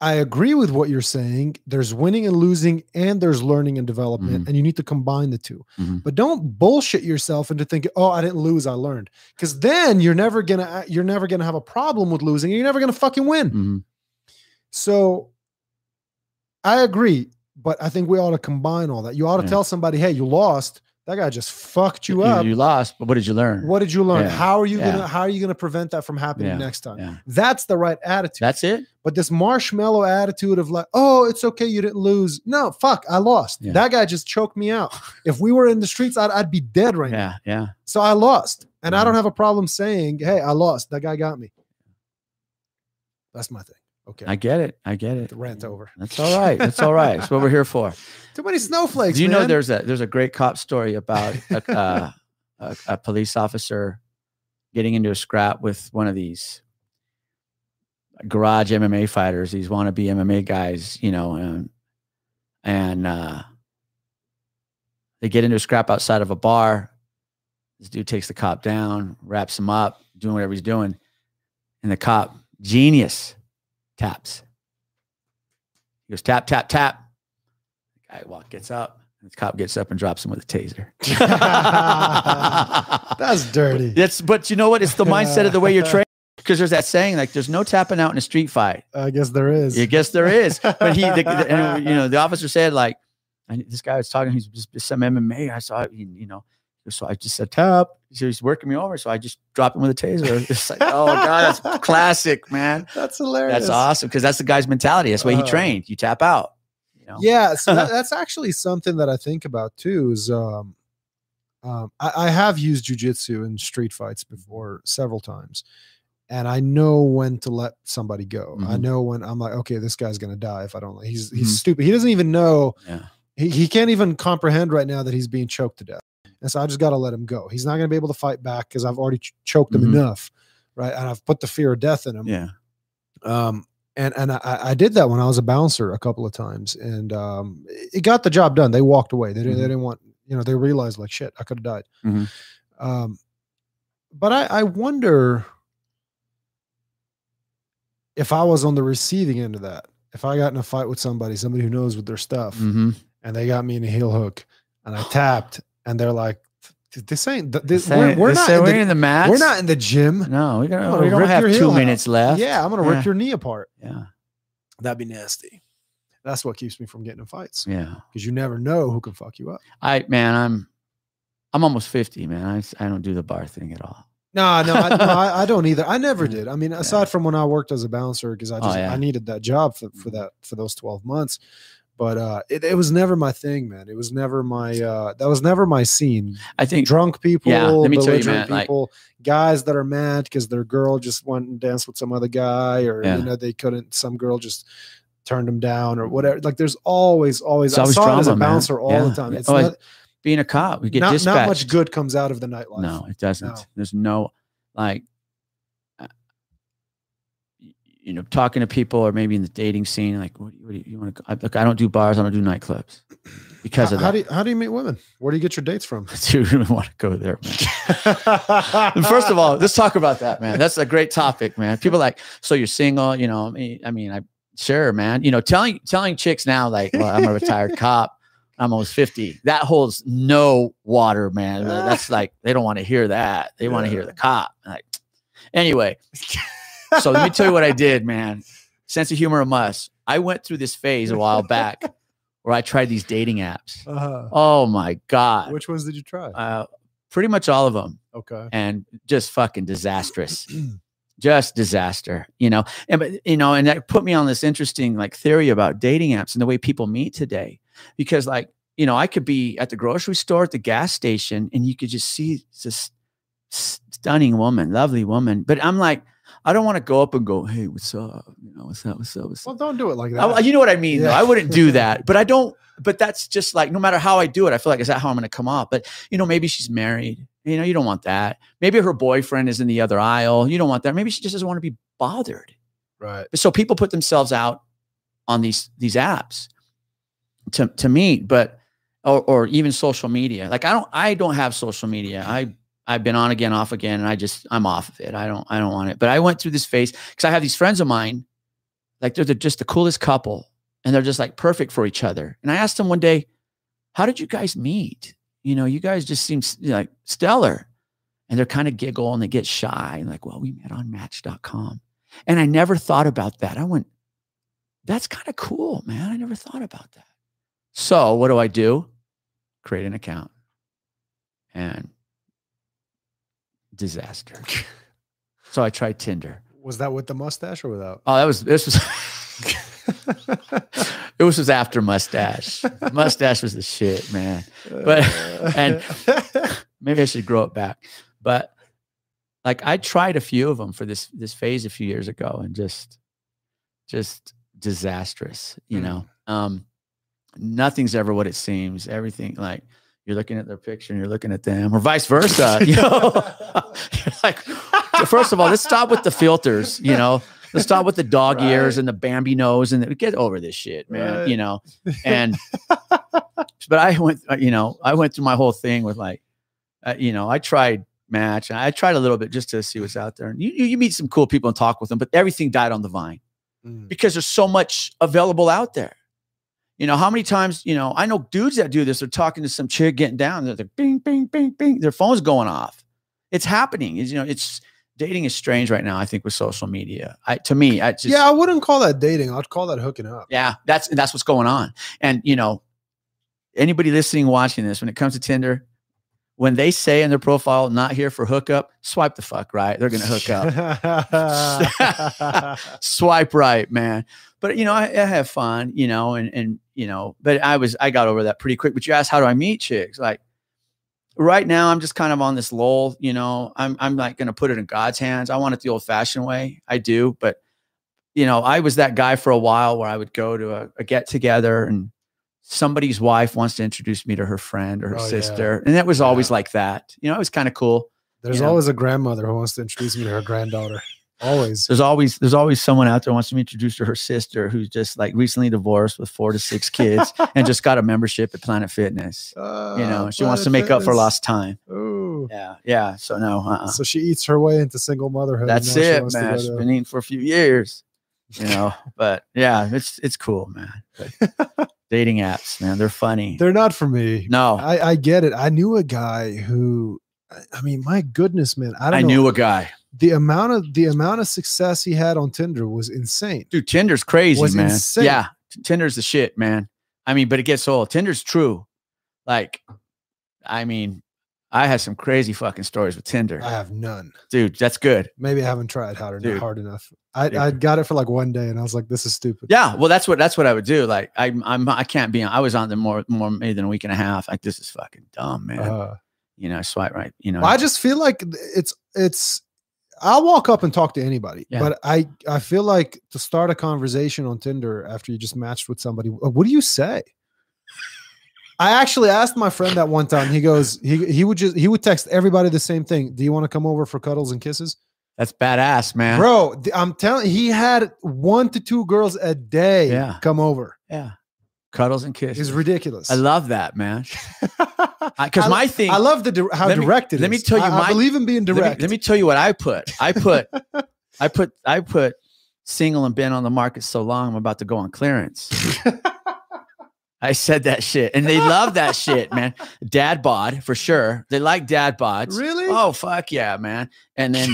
I agree with what you're saying. There's winning and losing, and there's learning and development, Mhm. and you need to combine the 2 Mhm. But don't bullshit yourself into thinking, "Oh, I didn't lose, I learned," because then you're never gonna you're never gonna have a problem with losing, and you're never gonna fucking win. Mhm. So I agree, but I think we ought to combine all that. You ought to Yeah. tell somebody, hey, you lost. That guy just fucked you up. You lost, but what did you learn? what did you learn? Yeah. How are you Yeah. gonna how are you gonna prevent that from happening Yeah. next time? That's the right attitude. That's it. but this marshmallow attitude of like, oh, it's okay, you didn't lose. No, fuck, I lost. That guy just choked me out. If we were in the streets, I'd, I'd be dead right now. Yeah. Yeah. So I lost. And I don't have a problem saying, hey, I lost. That guy got me. That's my thing. Okay. I get it. I get it. the rant over. That's all right. That's all right. That's what we're here for. Too many snowflakes. Do you know there's a there's a great cop story about a, uh, a, a police officer getting into a scrap with one of these garage MMA fighters, these wannabe MMA guys, you know, and and uh, they get into a scrap outside of a bar. This dude takes the cop down, wraps him up, doing whatever he's doing, and the cop, genius, taps. He goes tap tap tap. The guy walk gets up. And the cop gets up and drops him with a taser. That's dirty. That's but you know what? It's the mindset of the way you're trained. Because there's that saying like, "There's no tapping out in a street fight." I guess there is. I guess there is, but he, the, the- and, you know, the officer said like, I, "This guy was talking. He's just, just some MMA. I saw, it, you you know." So I just said tap. So he's working me over. So I just dropped him with a taser. It's like, oh god, that's classic, man. That's hilarious. That's awesome because that's the guy's mentality. That's the way he Uh, trained. You tap out. You know. Yeah, so that, that's actually something that I think about too. Is um, um, I, I have used jujitsu in street fights before several times, and I know when to let somebody go. I Mhm. know when I'm like, okay, this guy's gonna die if I don't. He's he's Mhm. stupid. He doesn't even know. Yeah. He he can't even comprehend right now that he's being choked to death, and so I just got to let him go. He's not gonna be able to fight back because I've already ch- choked him Mhm. enough, right? And I've put the fear of death in him Yeah. um and and I, I did that when I was a bouncer a couple of times, and um, it got the job done. They walked away. They didn't. They Mhm. didn't want. You know, they realized like shit. I could have died. Mhm. Um, but I, I wonder if I was on the receiving end of that. If I got in a fight with somebody, somebody who knows with their stuff, Mm-hmm. and they got me in a heel hook, and I tapped, and they're like, "This ain't. th- This, Say- we're, we're they not. In the, in the match. we're not in the gym. No, we gonna We don't have two out. minutes left. Yeah, I'm gonna rip your knee apart. Yeah. That'd be nasty. That's what keeps me from getting in fights Yeah. because you never know who can fuck you up. I man, I'm I'm almost 50, man. I I don't do the bar thing at all. No, no, I, no, I, I don't either. I never did. I mean, aside from when I worked as a bouncer, because I Oh, just yeah. I needed that job for, for Mhm. that for those twelve months. But uh, it, it was never my thing, man. It was never my uh, that was never my scene. I think Drunk people, Yeah, let me tell you, man, like- guys that are mad because their girl just went and danced with some other guy, or Yeah. you know they couldn't. Some girl just turned them down, or whatever. Like there's always, always. It's I always saw it as a drama, man. bouncer all Yeah. the time. It's Oh, not, being a cop, we get not, dispatched. not much good comes out of the nightlife. No, it doesn't. No. There's no like, you know, talking to people or maybe in the dating scene, like, what, do you- what do you, you want to? Look, I don't do bars. I don't do nightclubs because how, of how do you, how do you meet women? Where do you get your dates from? Do you want to go there, man? First of all, let's talk about that, man. That's a great topic, man. People like, so you're single, you know? I mean, I mean, I sure, man. You know, telling telling chicks now, like, well, I'm a retired cop. I'm almost 50. That holds no water, man. That's like they don't want to hear that. They want to hear the cop. Like, anyway, so let me tell you what I did, man. Sense of humor a must. I went through this phase a while back where I tried these dating apps. Uh-huh. Oh my god, Which ones did you try? uh, pretty much all of them, Okay. and just fucking disastrous. just disaster, you know. And but you know, and that put me on this interesting like theory about dating apps and the way people meet today. Because like, you know, I could be at the grocery store, at the gas station, and you could just see this stunning woman, lovely woman. But I'm like, I don't want to go up and go, hey, what's up? You know, what's up? What's up? What's Well, don't do it like that. I- you know what I mean? Though. I wouldn't do that, but I don't. But that's just like no matter how I do it, I feel like is that how I'm going to come off? But you know, maybe she's married. You know, you don't want that. Maybe her boyfriend is in the other aisle. You don't want that. Maybe she just doesn't want to be bothered. right. So people put themselves out on these these apps to to meet, but or or even social media. Like I don't I don't have social media. I I've been on again, off again, and I just I'm off of it. I don't I don't want it. But I went through this phase because I have these friends of mine, like they're, just the coolest couple, and they're just like perfect for each other. And I asked them one day, "How did you guys meet? You know, you guys just seem s- like stellar." And they're kind of giggle and they get shy and like, "Well, we met on Match.com." And I never thought about that. I went, "That's kind of cool, man. I never thought about that." So what do I do? Create an account, and disaster. so I tried Tinder. Was that with the mustache or without? Oh, that was this was it was, was after mustache. Mustache was the shit, man. But- and- Maybe I should grow it back. But like I tried a few of them for this this phase a few years ago and just just disastrous, you Mm. know. Um nothing's ever what it seems. Everything like you're looking at their picture and you're looking at them or vice versa, you know. You're like first of all, let's stop with the filters, you know. Let's stop with the dog ears and the Bambi nose and the, get over this shit, man. Right. You know, and but I went, uh, you know, I went through my whole thing with like, uh, you know, I tried Match and I tried a little bit just to see what's out there. And you, you you meet some cool people and talk with them, but everything died on the vine Mm. because there's so much available out there. You know, how many times, you know, I know dudes that do this, they're talking to some chick getting down, they're, they're bing, bing, bing, bing, their phone's going off. It's happening. It's, you know, it's dating is strange right now, I think, with social media. I to me, I just yeah, I wouldn't call that dating. I'd call that hooking up. yeah, that's that's what's going on. And you know, anybody listening, watching this, when it comes to Tinder, when they say in their profile, "Not here for hookup," swipe the fuck right. They're gonna hook up. swipe right, man. But you know, I, I have fun, you know, and and you know, but I was I got over that pretty quick. But you asked, how do I meet chicks? Like right now, I'm just kind of on this lull. You know, I'm I'm not gonna put it in God's hands. I want it the old fashioned way. I do, but you know, I was that guy for a while where I would go to a, a get together and somebody's wife wants to introduce me to her friend or her Oh, yeah. sister, and it was always Yeah. like that. You know, it was kind of cool. There's you know. always a grandmother who wants to introduce me to her granddaughter. Always. there's always there's always someone out there who wants to be introduced to her sister who's just like recently divorced with four to six kids and just got a membership at Planet Fitness. You know, Uh, she wants to make up for lost time. Ooh. Yeah, yeah. So no, uh-uh. So she eats her way into single motherhood. that's now she it, man. She's been eating for a few years, you know. but yeah, it's it's cool, man. But dating apps, man, they're funny. They're not for me. no, I, I get it. I knew a guy who, I- mean, my goodness, man. I don't I know. knew a guy, the amount of the amount of success he had on Tinder was insane. dude. Tinder's crazy, Was man. insane. Yeah, Tinder's the shit, man. I mean, but it gets old. Tinder's true. Like, I mean, I had some crazy fucking stories with Tinder, I have none. dude. That's good. Maybe I haven't tried hard enough. Dude. Hard enough. I, Dude. I got it for like one day, and I was like, "This is stupid." Yeah, well, that's what that's what I would do. Like, I'm I'm I can't be on. I was on there more more maybe than a week and a half. Like, this is fucking dumb, man. Uh, you know, swipe right. You know, I just feel like it's it's. I'll walk up and talk to anybody, Yeah. but I I feel like to start a conversation on Tinder after you just matched with somebody, uh, what do you say? I actually asked my friend that one time. He goes, he he would just he would text everybody the same thing. Do you want to come over for cuddles and kisses, that's badass, man. bro? I'm telling. He had one to two girls a day Yeah. come over. Yeah, cuddles and kisses. It's ridiculous. I love that, man. Because my thing, I love the how Let me- direct it is. let me tell you I, I believe in being let me, let me tell you what I put. I put, I put, I put single and been on the market so long. I'm about to go on clearance. I said that shit, and they love that shit, man. Dad bod for sure. They like dad bods. Really? Oh fuck yeah, man! And then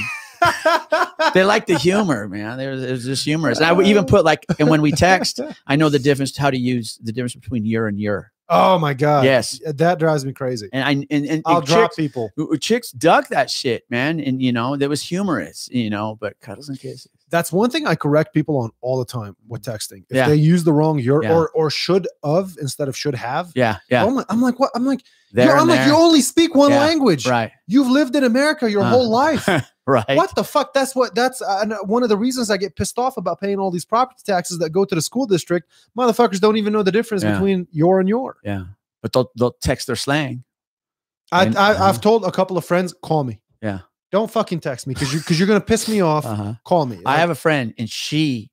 they like the humor, man. There's, there's just humorous. And I would even put like, and when we text, I know the difference how to use the difference between your and your. Oh my god. Yes. That drives me crazy. And I and, and, I'll and drop chicks, people. chicks dug that shit, man. And you know, that was humorous, you know, but cuddles and kisses. That's one thing I correct people on all the time with texting. If Yeah. they use the wrong your Yeah. or or should of instead of should have. Yeah, yeah. I'm, like, I'm like, what? I'm like, I'm like, you only speak one Yeah. language. right. You've lived in America your Uh, whole life. right. What the fuck? That's what. That's uh, uh, one of the reasons I get pissed off about paying all these property taxes that go to the school district. Motherfuckers don't even know the difference between your and your. Yeah. But they'll they'll text their slang. I, And- I. I've told a couple of friends, call me. Yeah. Don't fucking text me because you because you're gonna piss me off. Uh-huh. Call me. I have a friend and she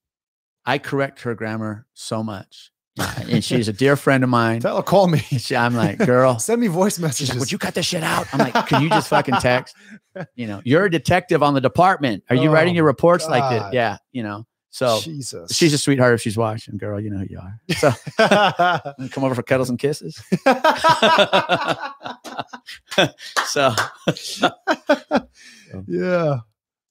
I correct her grammar so much. and she's a dear friend of mine. Tell her call me. She- I'm like, girl, Send me voice she's like, messages. would you cut this shit out? I'm like, can you just fucking text? You know, you're a detective on the department. Are you writing Oh, your reports like this? Yeah, you know. So Jesus. she's a sweetheart if she's watching, girl. You know who you are. So come over for cuddles and kisses. So yeah.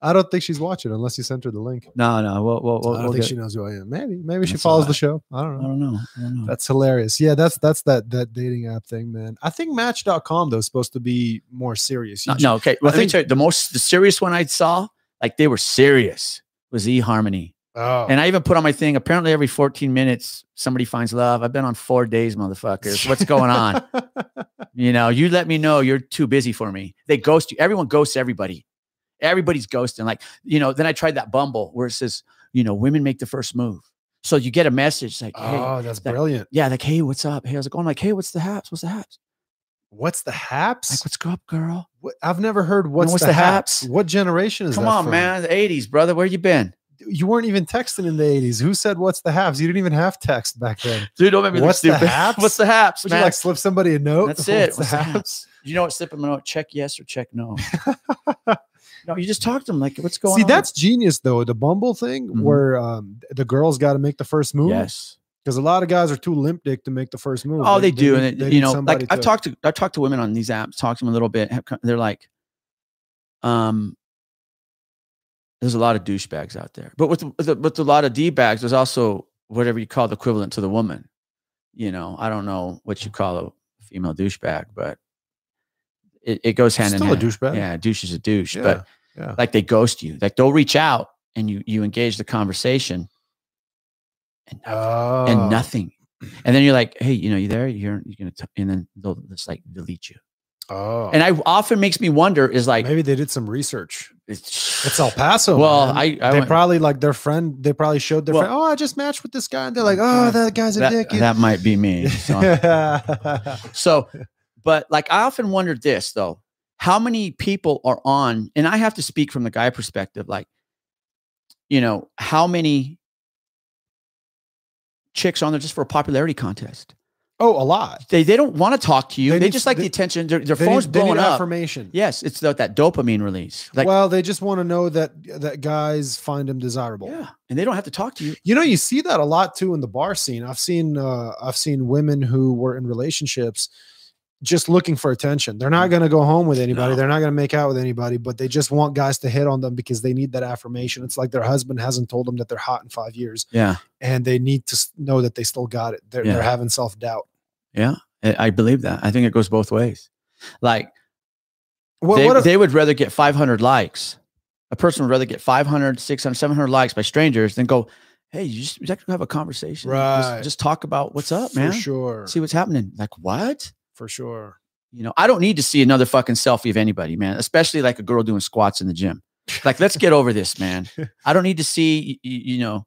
I don't think she's watching unless you sent her the link. no, no, we'll we'll, we'll, I don't we'll think get- she knows who I am. Maybe, maybe she That's follows the show. I I don't know. don't know. I don't know. That's hilarious. Yeah, that's that's that that dating app thing, man. I think Match.com though is supposed to be more serious. No, no, okay. Well, me think- you, the most the serious one I saw, like they were serious, was eHarmony. Oh. And I even put on my thing. Apparently, every 14 minutes, somebody finds love. I've been on four days, motherfuckers. What's going on? you know, you let me know you're too busy for me. They ghost you. Everyone ghosts everybody. Everybody's ghosting. Like, you know, then I tried that Bumble where it says, you know, women make the first move. So you get a message like, hey, oh, that's that- brilliant. yeah, like, hey, what's up? Hey, how's it going? like, hey, what's the haps? What's the haps? What's the haps? Like, what's up, girl? What- I've never heard what's, what's the, the haps? haps? What generation is Come on, from? man. The 80s, brother. Where you been? You weren't even texting in the 80s. Who said what's the haps? You didn't even have text back then. Dude, don't make me look What's the stupid. haps? what's the haps, Would man? you like slip somebody a note? That's it. What's What's the the haps? you know what? Slip them a note. Check yes or check no. no, you just talk to them like, what's going See, on? that's genius though. The Bumble thing Mhm. where um, the girls got to make the first move. yes. Because a lot of guys are too limp dick to make the first move. Oh, they, do, need- and they it, you know, somebody like I've to- talked to I've talked to women on these apps, talked to them a little bit. have They're like, um, there's a lot of douchebags out there, but with with, a- with a lot of d bags, there's also whatever you call the equivalent to the woman. You know, I don't know what you call a female douchebag, but it, it goes hand Still in a hand. douchebag. Yeah, douche is a douche, Yeah, but yeah. like they ghost you. Like they'll reach out and you you engage the conversation, and nothing Oh. and nothing. And then you're like, hey, you know, you there? You're you're gonna, and then they'll just like delete you. Oh, And I often makes me wonder is like, maybe they did some research. it's, It's El Paso. Well, man. I- I they went- probably like their friend. They probably showed their Well- friend. Oh, I just matched with this guy, and they're like, oh, that guy's a that, dick. that might be me. So, so, but like, I often wondered this though: how many people are on? And I have to speak from the guy perspective, like, you know, how many chicks on there just for a popularity contest? Oh, a lot. They they don't want to talk to you. They They, need- just like they- the attention. Their, their phone's need, blowing up. affirmation. Yes, it's that, that dopamine release. Like, well, they just want to know that that guys find them desirable. yeah, and they don't have to talk to you. You know, you see that a lot too in the bar scene. I've seen uh I've seen women who were in relationships just looking for attention. They're not going to go home with anybody. No. They're not going to make out with anybody, but they just want guys to hit on them because they need that affirmation. It's like their husband hasn't told them that they're hot in 5 years Yeah, and they need to know that they still got it. They're, Yeah. they're having self-doubt. Yeah, I believe that. I think it goes both ways. Like Well, they, what if- they would rather get 500 likes. A person would rather get 500, 600, 700 likes by strangers than go, hey, you just, you just have a conversation. Right. Just, talk about what's up, for man. sure. See what's happening. Like, what? for sure. You know, I don't need to see another fucking selfie of anybody, man, especially like a girl doing squats in the gym. Like, let's get over this, man. I don't need to see, you, you know,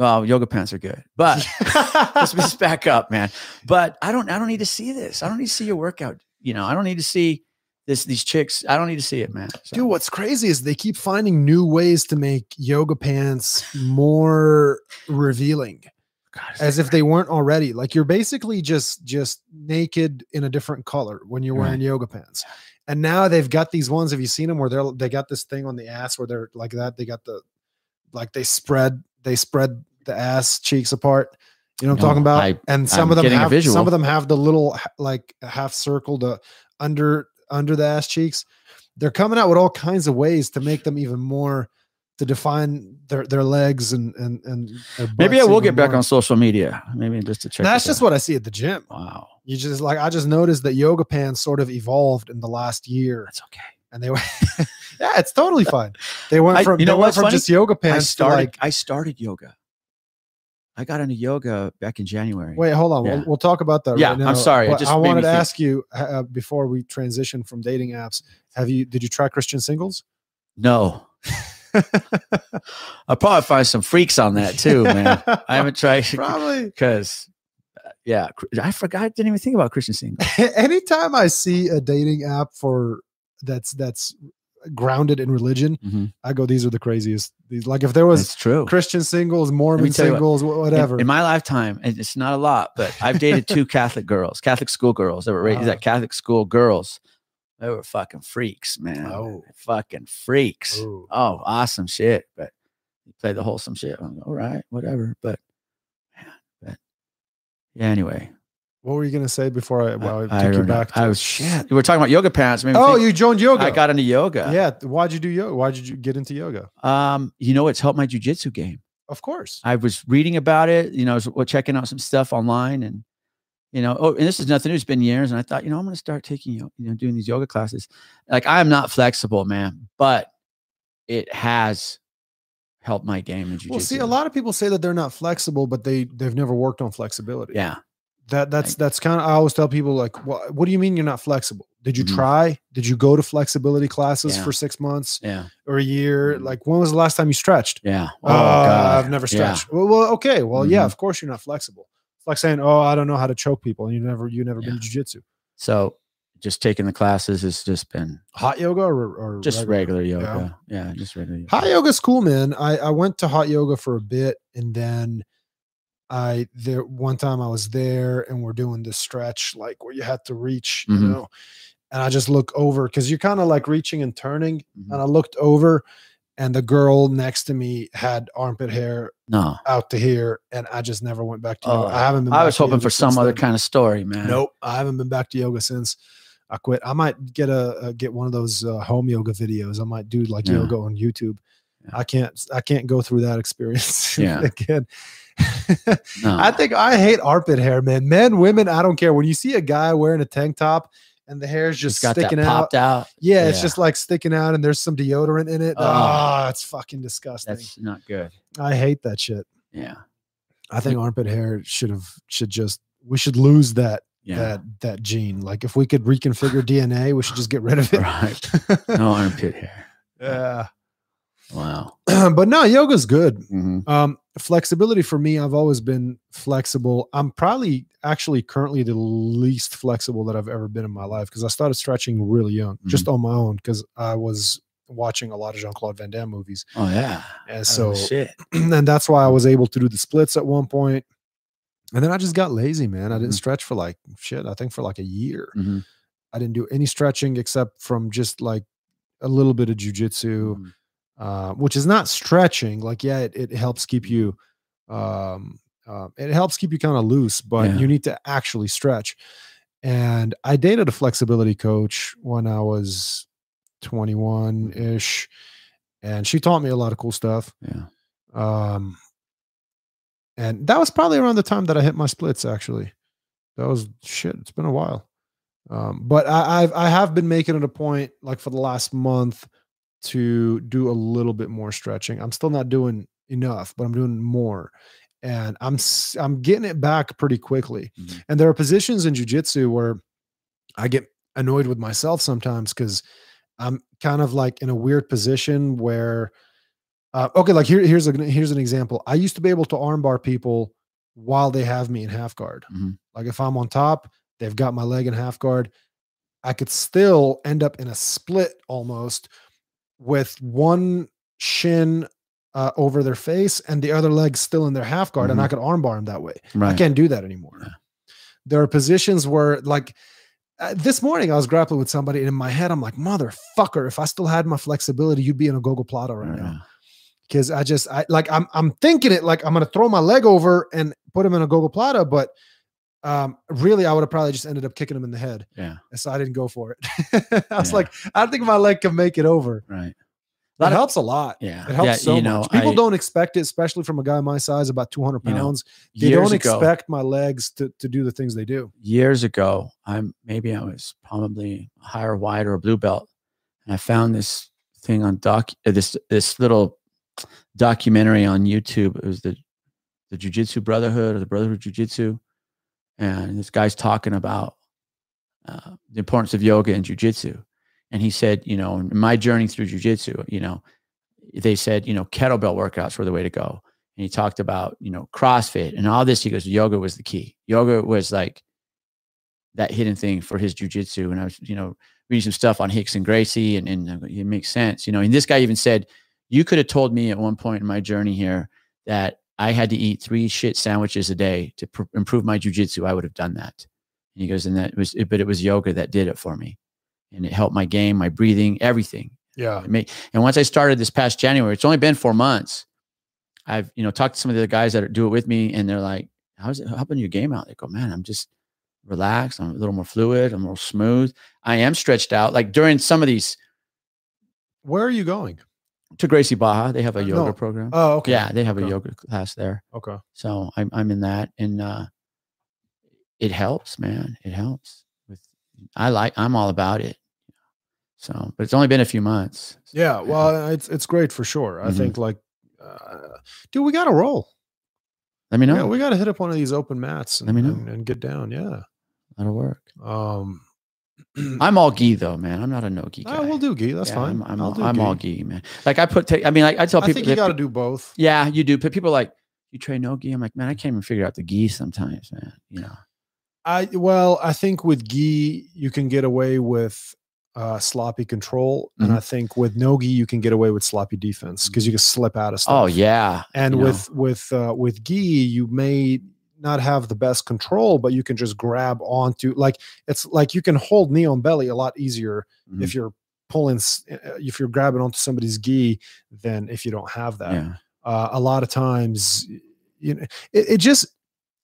well, yoga pants are good, but let's just back up, man. But I don't, I don't need to see this. I don't need to see your workout. You know, I don't need to see this, these chicks. I don't need to see it, man. So- Dude, what's crazy is they keep finding new ways to make yoga pants more revealing. God, as if they weren't already. Like you're basically just just naked in a different color when you're wearing Right. yoga pants. And now they've got these ones. Have you seen them where they're they got this thing on the ass where they're like that? They got the like they spread they spread the ass cheeks apart. You know what I'm talking about? I- and some I'm of them have some of them have the little like half circle the uh, under under the ass cheeks. They're coming out with all kinds of ways to make them even more to define their their legs and and and Maybe I will get back on social media. Maybe just to check. That's just out. what I see at the gym. Wow, You just like I just noticed that yoga pants sort of evolved in the last year, that's okay. and they went. yeah, it's totally fine. They went I- from you know went from funny? just yoga I pants to started. like. I started yoga. I got into yoga back in January. Wait, hold on. Yeah. We'll, we'll talk about that. Yeah, right I'm sorry, I wanted to think. ask you uh, before we transition from dating apps. Have you did you try Christian singles? No, I'll probably find some freaks on that too, man. I haven't tried Probably. because, yeah, I forgot. I didn't even think about Christian singles. Anytime I see a dating app for that's that's grounded in religion, Mhm. I go, these are the craziest. These like if there was true. Christian singles, Mormon you what, singles, In- whatever. In, my lifetime, and it's not a lot, but I've dated two Catholic girls, Catholic school girls that were raised Wow. at Catholic school girls. They were fucking freaks, man. Oh. Fucking freaks. Ooh. Oh, awesome shit. But you play the wholesome shit. I'm like, all right, whatever. But man, but yeah, anyway. What were you gonna say before I, well, I, I took you back? To, I was shit. We were talking about yoga pants. Oh, you joined yoga. I got into yoga. Yeah. Why'd you do yoga? Why'd you get into yoga? Um, you know, it's helped my jujitsu game. Of course. I was reading about it, you know, I was checking out some stuff online and, you know, oh, and this is nothing new. It's been years. And I thought, you know, I'm going to start taking, you know, doing these yoga classes. Like I'm not flexible, man, but it has helped my game in jujitsu. Well, see, a lot of people say that they're not flexible, but they they've never worked on flexibility. Yeah. That that's that's kind of I always tell people like, what what do you mean you're not flexible? Did you Mhm. try? Did you go to flexibility classes Yeah. for six months Yeah. or a year? Mhm. Like when was the last time you stretched? Yeah. Oh, I've never Yeah. stretched. Well, well, okay. Well, yeah, Mhm. of course you're not flexible. It's like saying, "Oh, I don't know how to choke people," and you never you never been Yeah. to jujitsu. So just taking the classes has just been Hot yoga or, or just regular, yoga. Yeah. Just regular yoga. Hot yoga's cool, man. I, I went to hot yoga for a bit and then I there one time I was there and we're doing this stretch like where you had to reach, you Mhm. know. And I just look over because you're kind of like reaching and turning. Mhm. And I looked over and the girl next to me had armpit hair No. out to here. And I just never went back to yoga. Oh, I haven't been I was hoping for some other then. kind of story, man. Nope. I haven't been back to yoga since I quit. I might get a, a get one of those uh, home yoga videos. I might do like Yeah. yoga on YouTube. Yeah. I can't I can't go through that experience Yeah. again. No. I think I hate armpit hair, man. Men, women, I don't care. When you see a guy wearing a tank top and the hair's It's just got sticking out, popped out. yeah, it's just like sticking out, and there's some deodorant in it. Oh. Ah, it's fucking disgusting. That's not good. I hate that shit. Yeah. I think armpit hair should have should just we should lose that Yeah. that that gene. Like if we could reconfigure DNA, we should just get rid of it. Right. No armpit hair. yeah. Wow. but no, yoga's good. Mhm. Um, flexibility for me, I've always been flexible. I'm probably actually currently the least flexible that I've ever been in my life because I started stretching really young, just Mm-hmm. on my own, because I was watching a lot of Jean Claude Van Damme movies. Oh yeah. And Oh, so, shit. and that's why I was able to do the splits at one point. And then I just got lazy, man. I didn't Mhm. stretch for like shit, I think for like a year. Mhm. I didn't do any stretching except from just like a little bit of jujitsu Mhm. Uh, which is not stretching. Like, yeah, it, it helps keep you, um, uh, it helps keep you kind of loose, but Yeah. you need to actually stretch. And I dated a flexibility coach when I was 21 ish, and she taught me a lot of cool stuff. Yeah. Um, and that was probably around the time that I hit my splits. Actually, that was shit. It's been a while. Um, but I, I've I have been making it a point, like for the last month, to do a little bit more stretching. I'm still not doing enough, but I'm doing more, and I'm I'm getting it back pretty quickly. Mhm. And there are positions in jujitsu where I get annoyed with myself sometimes because I'm kind of like in a weird position where, uh, okay, like here, here's a here's an example. I used to be able to armbar people while they have me in half guard. Mhm. Like if I'm on top, they've got my leg in half guard. I could still end up in a split almost with one shin uh, over their face and the other leg still in their half guard, and I could armbar them that way. I can't do that anymore. Yeah. There are positions where, like, uh, this morning I was grappling with somebody, and in my head, I'm like, motherfucker, if I still had my flexibility, you'd be in a gogo plata right now. Because I just, I like, I'm, I'm thinking it like I'm gonna throw my leg over and put him in a gogo plata, but um, really, I would have probably just ended up kicking him in the head. Yeah. And so I didn't go for it. I was like, I don't think my leg can make it over. Right. That helps a lot. Yeah. It helps yeah, so you know, much. People I- don't expect it, especially from a guy my size, about 200 You know, pounds. they don't ago, expect my legs to, to do the things they do. years ago, I'm maybe I was probably a higher white or a blue belt, and I found this thing on doc uh, this this little documentary on YouTube. It was the the Jiu Jitsu Brotherhood or the Brotherhood of Jiu Jitsu, and this guy's talking about uh, the importance of yoga and Jiu Jitsu, and he said, you know, in my journey through Jiu Jitsu, you know, they said, you know, kettlebell workouts were the way to go. And he talked about, you know, CrossFit and all this. He goes, yoga was the key. Yoga was like that hidden thing for his jujitsu. And I was, you know, reading some stuff on Rickson Gracie, and, and it makes sense, you know. And this guy even said, you could have told me at one point in my journey here that I had to eat three shit sandwiches a day to pr- improve my jujitsu. I would have done that. And he goes, and that was, it, but it was yoga that did it for me, and it helped my game, my breathing, everything. Yeah. Made- and once I started this past January, it's only been four months. I've you know talked to some of the guys that do it with me, and they're like, "How's it helping your game out?" They go, "Man, I'm just relaxed. I'm a little more fluid. I'm a little smooth. I am stretched out. Like during some of these Where are you going? To Gracie Barra, they have a Uh, yoga no. program. Oh, okay. Yeah, they have a yoga class there. Okay. So I'm I'm in that, and uh, it helps, man. It helps. With I like I'm all about it. So, but it's only been a few months. Yeah. Well, it's it's great for sure. I Mhm. think like, uh, dude, we got to roll. Let me know. Yeah, we got to hit up one of these open mats and, Let me know. and, and get down. Yeah. That'll work. Um, I'm all gi though, man. I'm not a no gi guy. ah, we'll do gi. That's Yeah, fine. I'm, I'm, I'll all, do I'm gi. all gi, man. Like I put, I mean, like I tell I people, think you got to do both. yeah, you do. But people are like, you train no gi. I'm like, man, I can't even figure out the gi sometimes, man. You know, I well, I think with gi you can get away with uh, sloppy control, and Mhm. I think with no gi you can get away with sloppy defense because you can slip out of stuff. oh yeah, and you know. with with uh, with gi you may not have the best control, but you can just grab onto like it's like you can hold knee on belly a lot easier Mhm. if you're pulling uh, if you're grabbing onto somebody's gi than if you don't have that. yeah, Uh, a lot of times, you know, it, it just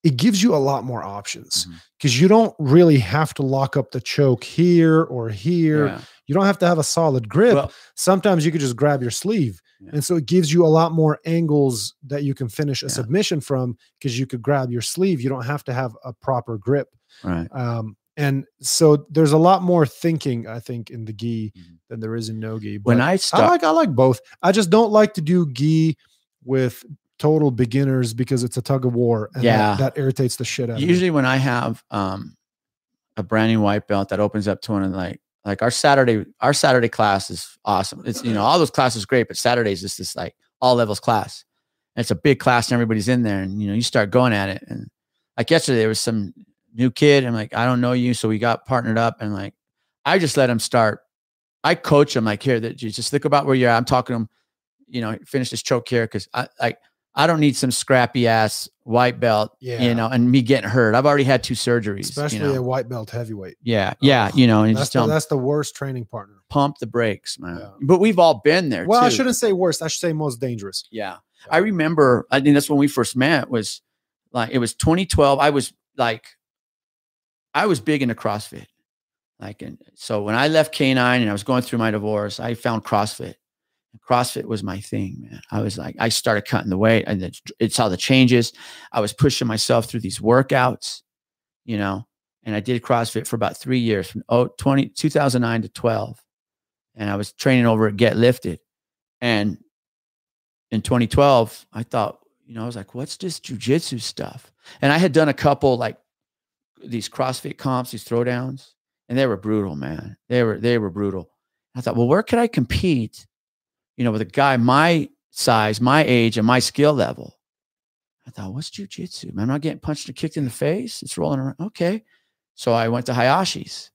it gives you a lot more options because you don't really have to lock up the choke here or here. yeah. You don't have to have a solid grip. Well, Sometimes you could just grab your sleeve. Yeah. And so it gives you a lot more angles that you can finish a Yeah. submission from because you could grab your sleeve. You don't have to have a proper grip. right. Um, and so there's a lot more thinking, I think, in the gi Mhm. than there is in no gi. When But I I start, like I like both. I just don't like to do gi with total beginners because it's a tug of war. And Yeah. that, that irritates the shit out of me. usually when I have um a brand new white belt that opens up to one and like like our Saturday our Saturday class is awesome. It's you know all those classes great, but Saturdays is this like all levels class. And it's a big class and everybody's in there and you know you start going at it and like yesterday there was some new kid. I'm like I don't know you, so we got partnered up and like I just let him start. I coach him like here that you just think about where you're at. I'm talking to him, you know, finish this choke here because I like I don't need some scrappy ass white belt, Yeah. you know, and me getting hurt. I've already had two surgeries, Especially you know. a white belt heavyweight. yeah, yeah, you know, and That's just the, that's the worst training partner. pump the brakes, man. Yeah. But we've all been there. Well, I shouldn't say worst. I should say most dangerous. Yeah. I remember, I think that's when we first met was like, it was 2012. I was like, I was big into CrossFit. Like, and so when I left K9 and I was going through my divorce, I found CrossFit. CrossFit was my thing, man. I was like, I started cutting the weight and it, it saw the changes. I was pushing myself through these workouts, you know, and I did CrossFit for about three years from oh, 20, 2009 to 12. And I was training over at Get Lifted. And in 2012, I thought, you know, I was like, what's this jujitsu stuff? And I had done a couple like these CrossFit comps, these throwdowns, and they were brutal, man. They were they were brutal. I thought, well, where could I compete? You know, with a guy my size, my age, and my skill level. I thought, what's jujitsu? Man, I'm not getting punched or kicked in the face. It's rolling around. Okay. So I went to Hayashi's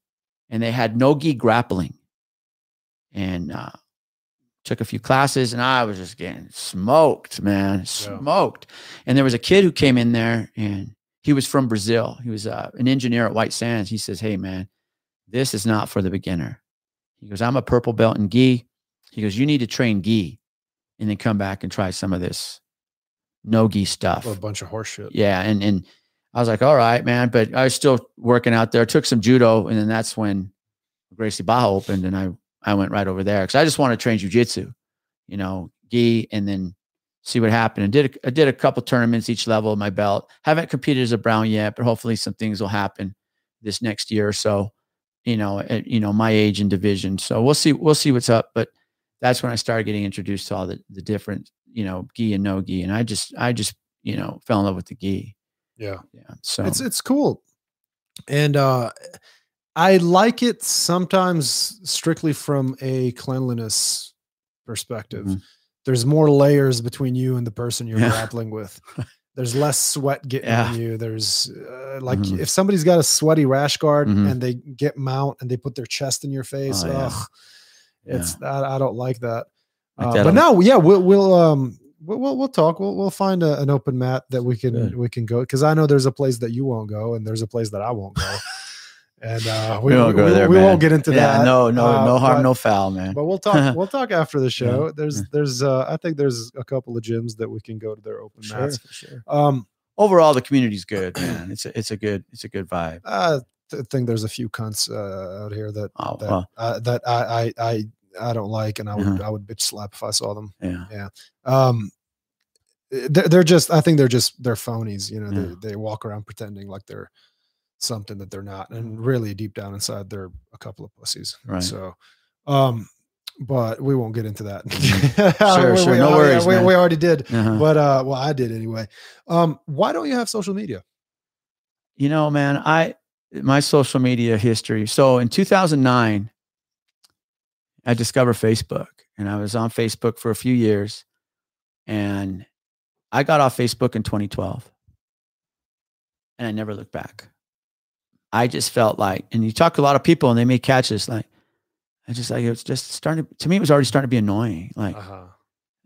and they had no gi grappling. And uh, took a few classes and I was just getting smoked, man, smoked. And there was a kid who came in there and he was from Brazil. He was uh, an engineer at White Sands. He says, Hey, man, this is not for the beginner. He goes, I'm a purple belt in gi. He goes, You need to train gi and then come back and try some of this no gi stuff. a bunch of horse shit. Yeah, and and I was like, all right, man, but I was still working out there. Took some judo, and then that's when Gracie Barra opened, and I I went right over there because I just wanted to train jujitsu, you know, gi, and then see what happened. And did a, I did a couple tournaments each level of my belt. Haven't competed as a brown yet, but hopefully some things will happen this next year or so. You know, at you know my age and division. So we'll see. We'll see what's up. But that's when I started getting introduced to all the the different you know gi and no gi, and I just I just you know fell in love with the gi. Yeah. Yeah. So It's it's cool. And uh I like it sometimes strictly from a cleanliness perspective. Mhm. There's more layers between you and the person you're Yeah. grappling with. There's less sweat getting on you. There's uh, like Mhm. if somebody's got a sweaty rash guard Mhm. and they get mount and they put their chest in your face, Oh, yeah. Ugh, it's I, I don't like that. Like Uh, but now, yeah, we'll we'll um we'll we'll, talk. We'll we'll find a, an open mat that we can Good. we can go because I know there's a place that you won't go and there's a place that I won't go, and uh, We won't go there, We man. won't get into yeah, that. no, no, uh, no harm, but- no foul, man. But we'll talk. We'll talk after the show. Yeah. There's there's uh I think there's a couple of gyms that we can go to their open Sure, mats. for sure. Um, Overall, the community's good, man. It's a, it's a good, it's a good vibe. Th- think there's a few cunts uh, out here that Oh, that uh, that I, I I I don't like, and I would Uh-huh. I would bitch slap if I saw them. yeah, um they're, they're just i think they're just they're phonies you know Yeah. they, they walk around pretending like they're something that they're not and really deep down inside they're a couple of pussies Right. so um but we won't get into that Sure, We- sure. we, No yeah, worries, we, we already did Uh-huh. but uh well i did anyway um why don't you have social media you know, man, I my social media history. So in 2009, I discovered Facebook, and I was on Facebook for a few years, and I got off Facebook in 2012, and I never looked back. I just felt like, and you talk to a lot of people, and they may catch this, like, I just like it was just starting. To me, it was already starting to be annoying, like. uh-huh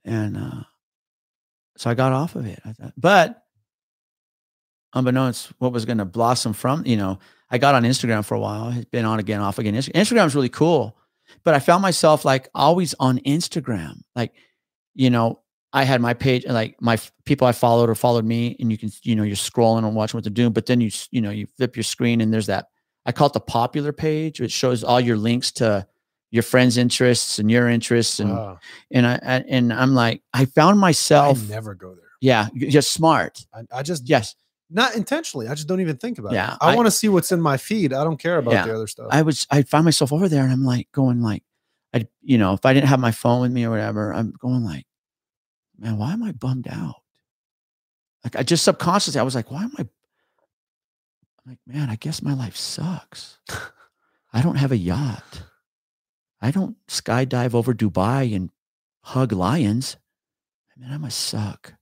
and uh, so I got off of it. I thought, but unbeknownst what was going to blossom from, you know, I got on Instagram for a while. It's been on again, off again. Instagram's really cool, but I found myself like always on Instagram. Like, you know, I had my page, like my people I followed or followed me, and you can, you know, you're scrolling and watching what they're doing. But then you, you know, you flip your screen and there's that. I call it the popular page, which shows all your links to your friends' interests and your interests, and Wow. and I, I and I'm like, I found i myself, never go there yeah, y- just smart, I, I just yes. Not intentionally i just don't even think about Yeah, it i, I- want to see what's in my feed i don't care about Yeah, the other stuff I was, I found myself over there, and I'm like going like, I, you know, if I didn't have my phone with me or whatever, I'm going like, man, why am I bummed out? Like I just subconsciously, I was like, why am I? I'm like, man, I guess my life sucks. I don't have a yacht. I don't skydive over Dubai and hug lions. Man, I must suck.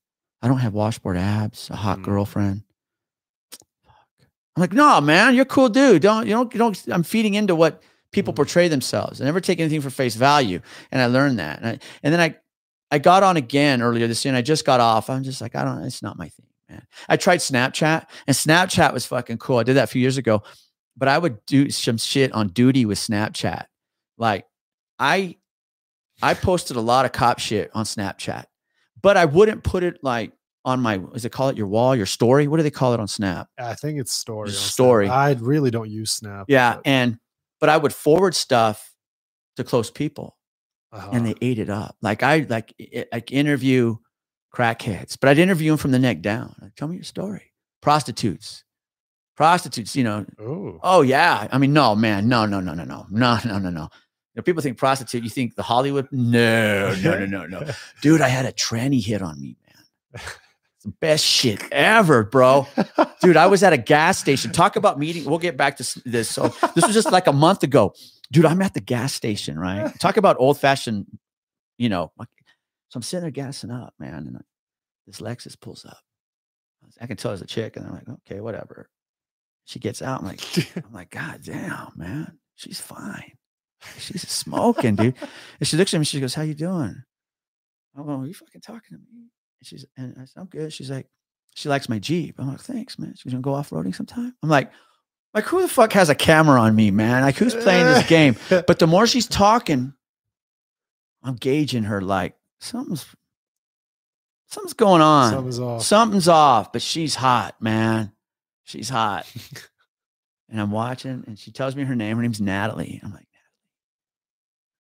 I don't have washboard abs, a hot Mm. girlfriend. I'm like, no, man, you're a cool dude. Don't you don't you don't I'm feeding into what people Mhm. portray themselves. I never take anything for face value. And I learned that. And, I, and then I I got on again earlier this year and I just got off. I'm just like, I don't, it's not my thing, man. I tried Snapchat and Snapchat was fucking cool. I did that a few years ago, but I would do some shit on duty with Snapchat. Like I I posted a lot of cop shit on Snapchat, but I wouldn't put it like on my is it call it your wall, your story? What do they call it on Snap? i think it's story on Snap. Story. i really don't use snap Yeah. but, And but I would forward stuff to close people uh-huh. and they ate it up. Like I like like interview crackheads, but I'd interview them from the neck down. Like, Tell me your story. Prostitutes, prostitutes. You know, oh oh yeah. I mean, no, man, no, no, no, no, no, no, no, no, no. You know, people think prostitute. You think the Hollywood? No, no, no, no, no. Dude, I had a tranny hit on me, man. The best shit ever, bro. Dude, I was at a gas station. Talk about meeting. We'll get back to this. So this was just like a month ago. Dude, I'm at the gas station, right? Talk about old fashioned, you know. So I'm sitting there gassing up, man. And this Lexus pulls up. I can tell it's a chick, and I'm like, okay, whatever. She gets out. I'm like, I'm like, God damn, man, she's fine. She's smoking, dude. And she looks at me. She goes, "How you doing?" I'm going, "Are you fucking talking to me?" And she's, and I said, "I'm good." She's like, "She likes my Jeep." I'm like, "Thanks, man." She's gonna go off roading sometime. I'm like, like who the fuck has a camera on me, man? Like who's playing this game? But the more she's talking, I'm gauging her. Like something's something's going on. Something's off. Something's off, but she's hot, man. She's hot. and I'm watching, and she tells me her name. Her name's Natalie. I'm like,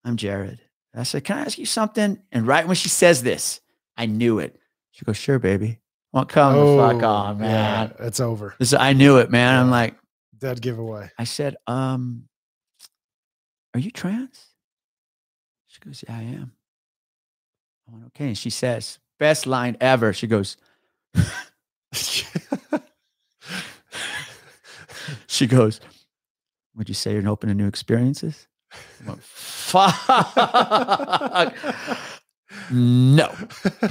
I'm Jared. And I said, Can I ask you something? And right when she says this, I knew it. She goes, Sure, baby. Well, come the fuck Oh, on, man. Yeah, it's over. This, I knew it, man. I'm like, Dead giveaway. I said, um, are you trans? She goes, Yeah, I am. I went, okay. And she says, best line ever. She goes, she goes, Would you say you're open to new experiences? I went, Fuck. No.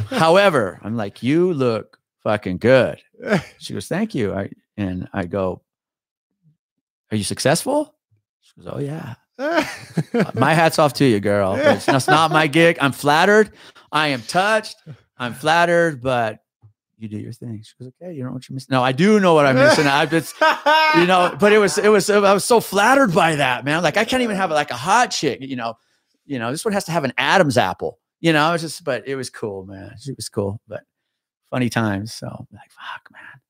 However, I'm like, you look fucking good. She goes, Thank you. I and I go, Are you successful? She goes, Oh yeah. My hat's off to you, girl. It's, it's not my gig. I'm flattered. I am touched. I'm flattered, but you do your thing. She goes, Okay, you know what you're missing. No, I do know what I'm missing. I just you know, but it was it was I was so flattered by that, man. Like I can't even have like a hot chick, you know. You know, this one has to have an Adam's apple. You know, I was just but it was cool, man. It was cool, but funny times. So like fuck, man.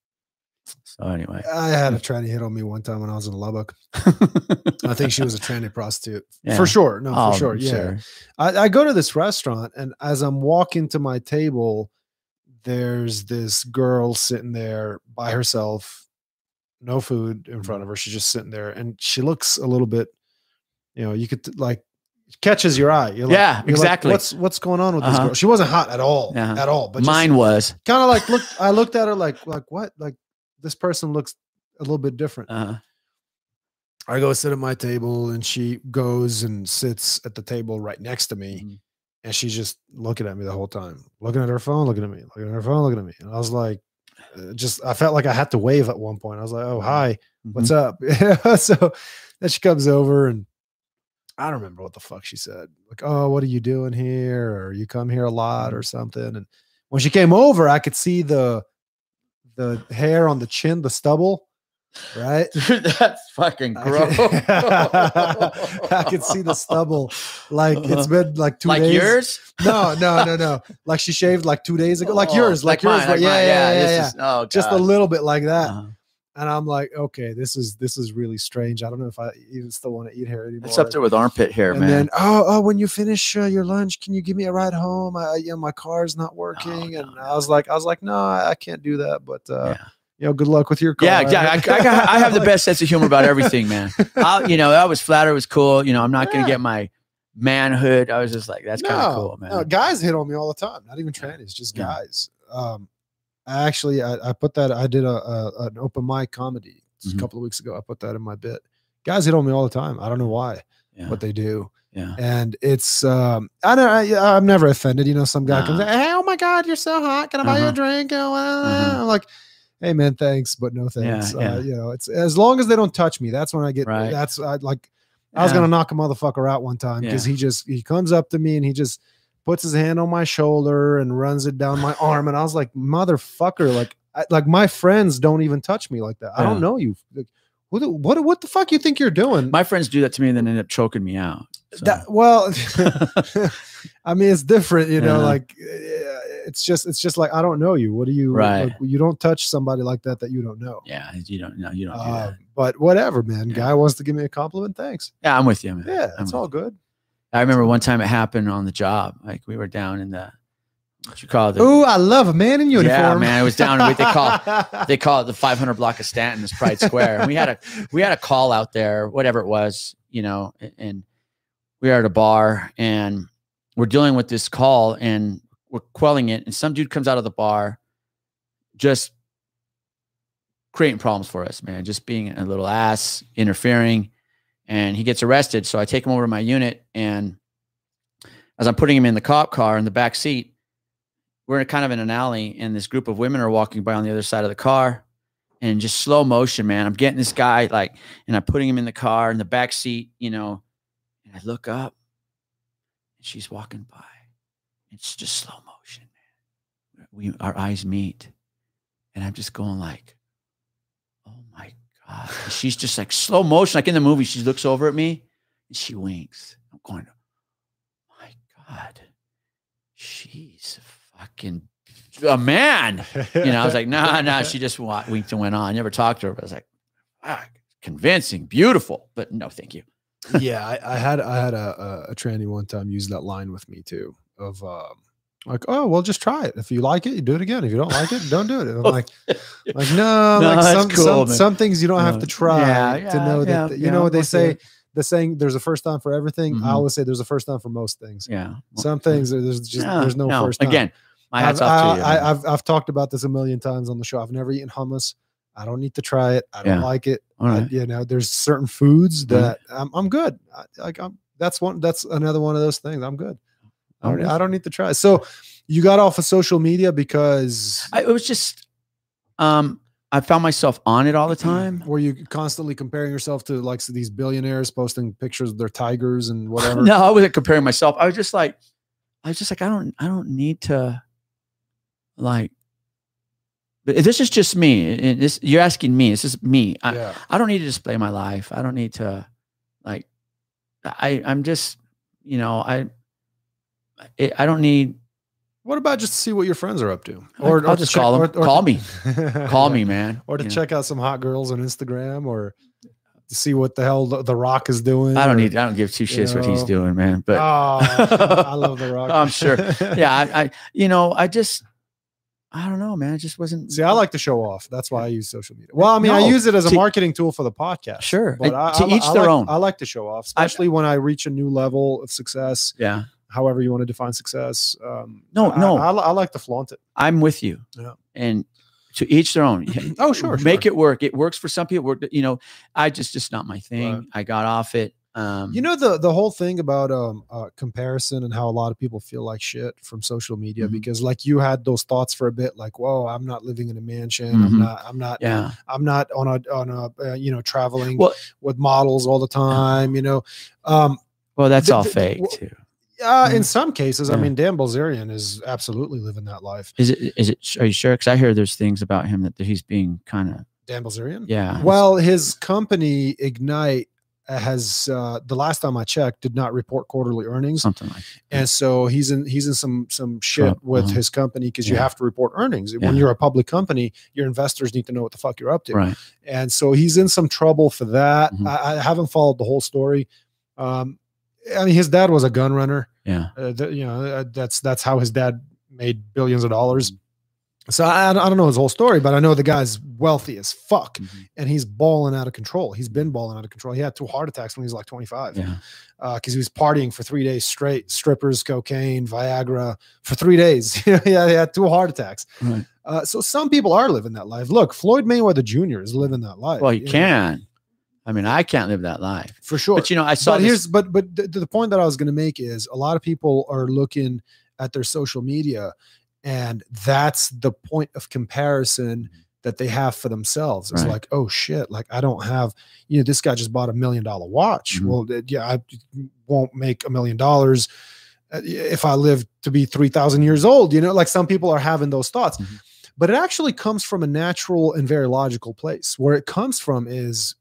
So anyway. I had a tranny hit on me one time when I was in Lubbock. I think she was a tranny prostitute Yeah. for sure. No, Oh, for sure. Yeah. I, I go to this restaurant, and as I'm walking to my table, there's this girl sitting there by herself, no food in mm. front of her. She's just sitting there, and she looks a little bit, you know, you could like catches your eye. Like, Yeah, you're like, exactly. what's what's going on with this Uh-huh. girl? She wasn't hot at all, Yeah. at all. But Mine was. kind of like look. I looked at her like like what? Like this person looks a little bit different. Uh-huh. I go sit at my table and she goes and sits at the table right next to me Mhm. and she's just looking at me the whole time, looking at her phone, looking at me, looking at her phone, looking at me. And I was like, uh, just, I felt like I had to wave at one point. I was like, oh, hi, what's up? so then she comes over and I don't remember what the fuck she said. Like, oh, what are you doing here? Or you come here a lot or something. And when she came over, I could see the, the hair on the chin, the stubble, right? Dude, that's fucking gross. I could see the stubble. Like it's been like two like days. yours? No, no, no, no. Like she shaved like two days ago. Like Oh, yours. Like, yours. mine, right? yeah, mine. yeah, yeah, this yeah. is- oh, Just a little bit like that. Uh-huh. And I'm like, okay, this is this is really strange. I don't know if I even still want to eat hair anymore. It's up there with armpit hair, and man. then, oh, oh, when you finish uh, your lunch, can you give me a ride home? I, you know, my car's not Oh, working, no, and I was like, I was like, no, I can't do that. But uh, yeah, you know, good luck with your car. yeah, yeah. I, I, I have the best sense of humor about everything, man. I, you know, I was flattered. It was cool. You know, I'm not gonna get my manhood. I was just like, that's kind of cool, man. No, guys hit on me all the time. Not even trannies, just Yeah. guys. Um, I actually, I, I put that. I did a, a an open mic comedy Mhm. a couple of weeks ago. I put that in my bit. Guys hit on me all the time. I don't know why, yeah, but they do, yeah. and it's. um I don't. I, I'm never offended. You know, some guy comes, hey, oh my god, you're so hot. Can I buy you Uh-huh. a drink? Oh, uh, Uh-huh. I'm like. Hey man, thanks, but no thanks. yeah. Uh, you know, it's as long as they don't touch me. That's when I get. Right. That's I, like I was gonna knock a motherfucker out one time because he just he comes up to me and he just puts his hand on my shoulder and runs it down my arm, and I was like, motherfucker, like I, like my friends don't even touch me like that. I Yeah. don't know you. Like, what the- what what the fuck you think you're doing? My friends do that to me and then end up choking me out. So. That- well, I mean, it's different, you know. Yeah. Like eh, it's just it's just like I don't know you. What do you? Right. like, you don't touch somebody like that that you don't know. yeah, you don't. No, you don't do Uh, that. but whatever, man. Yeah. Guy wants to give me a compliment. Thanks. Yeah, I'm with you, man. Yeah, I'm it's all good. I remember one time it happened on the job. Like we were down in the what you call it, Ooh, I love a man in uniform. Yeah, man, it was down in what they call they call it the 500 block of Stanton, this Pride Square. And we had a we had a call out there, whatever it was, you know, and we are at a bar and we're dealing with this call and we're quelling it, and some dude comes out of the bar, just creating problems for us, man, just being a little ass, interfering, and he gets arrested. So I take him over to my unit, and as I'm putting him in the cop car in the back seat, we're in kind of in an alley and this group of women are walking by on the other side of the car and just slow motion, man. I'm getting this guy like, and I'm putting him in the car in the back seat, you know, and I look up and she's walking by. It's just slow motion, man. We, our eyes meet and I'm just going like, And she's just like slow motion, like in the movie, she looks over at me and she winks. I'm going, my God, she's fucking a man. You know, I was like, nah, nah. She just winked and went on. I never talked to her, but I was like, ah, convincing, beautiful, but no, thank you. yeah, I, I had I had a, a, a tranny one time use that line with me too of um, like, oh well, just try it. If you like it, you do it again. If you don't like it, don't do it. And I'm like, like no, No, like some cool, some, some things you don't have to try yeah, to yeah, know that yeah, that- you yeah, know what they say. The saying, "There's a first time for everything." Mhm. I always say, "There's a first time for most things." Yeah. Some things there's just there's no, first time. Again, my hats I've, off I, to you. I, I've I've talked about this a million times on the show. I've never eaten hummus. I don't need to try it. I don't Yeah. like it. All I- you know, there's certain foods Mhm. that I'm, I'm good. I, like I'm, that's one. That's another one of those things. I'm good. I don't, I don't need to try. So you got off of social media because I, it was just, um, I found myself on it all the time. were you constantly comparing yourself to like these billionaires posting pictures of their tigers and whatever? no, I wasn't comparing myself. I was just like, I was just like, I don't, I don't need to, like, but this is just me. and This you're asking me. This is me. I, yeah. I don't need to display my life. I don't need to, like, I, I'm just, you know, I, I I don't need. What about just to see what your friends are up to? Or, I'll to just check- them. or- or Call me. Call me, man. or to you know. check out some hot girls on Instagram or to see what the hell the, the Rock is doing. I don't or- need. I don't give two you shits what he's doing, man. But oh, I love the Rock. I'm sure. yeah, I, I, you know, I just, I don't know, man. It just wasn't. See, I like to show off. That's why I use social media. Well, I mean, I use it as a to- marketing tool for the podcast. Sure. but I, to I- each I their like- own. I like to show off, especially when I reach a new level of success. Yeah, However, you want to define success. Um, No, I- no. I, I, like to flaunt it. I'm with you. Yeah. And to each their own. Oh, sure, Make sure. it work. It works for some people. Work. You know, I just just not my thing. Right. I got off it. Um, You know the the whole thing about um uh, comparison and how a lot of people feel like shit from social media Mhm. because like you had those thoughts for a bit like whoa I'm not living in a mansion Mhm. I'm not I'm not yeah. I'm not on a on a uh, you know traveling Well- with models all the time you know um Well, that's The- all the- fake well- too. Uh, Yeah. in some cases I mean Dan Bilzerian is absolutely living that life Is it? Is it? Are you sure? Because I hear there's things about him that he's being kind of. Dan Bilzerian Yeah. well his company Ignite has uh the last time I checked did not report quarterly earnings something like. and so he's in he's in some some shit with uh-huh. his company because you have to report earnings Yeah. when you're a public company your investors need to know what the fuck you're up to Right. and so he's in some trouble for that Mhm. I, I haven't followed the whole story um i mean his dad was a gun runner Yeah. uh, th- you know uh, that's that's how his dad made billions of dollars Mm-hmm. so I, I don't know his whole story but i know the guy's wealthy as fuck Mhm. and he's balling out of control he's been balling out of control he had two heart attacks when he was like 25 Yeah. because he was partying for three days straight, strippers, cocaine, Viagra for three days. yeah, he had two heart attacks. Right. Uh, so some people are living that life. Look, Floyd Mayweather Jr. is living that life. Well, you know, can. I mean, I can't live that life. for sure. But you know, I saw but this. here's but but the, the point that I was going to make is a lot of people are looking at their social media, and that's the point of comparison that they have for themselves. It's Right. like, oh shit, like I don't have, you know, this guy just bought a million dollar watch. Mhm. Well, yeah, I won't make a million dollars uh, if I live to be 3,000 years old. You know, like some people are having those thoughts. Mhm. But it actually comes from a natural and very logical place. Where it comes from is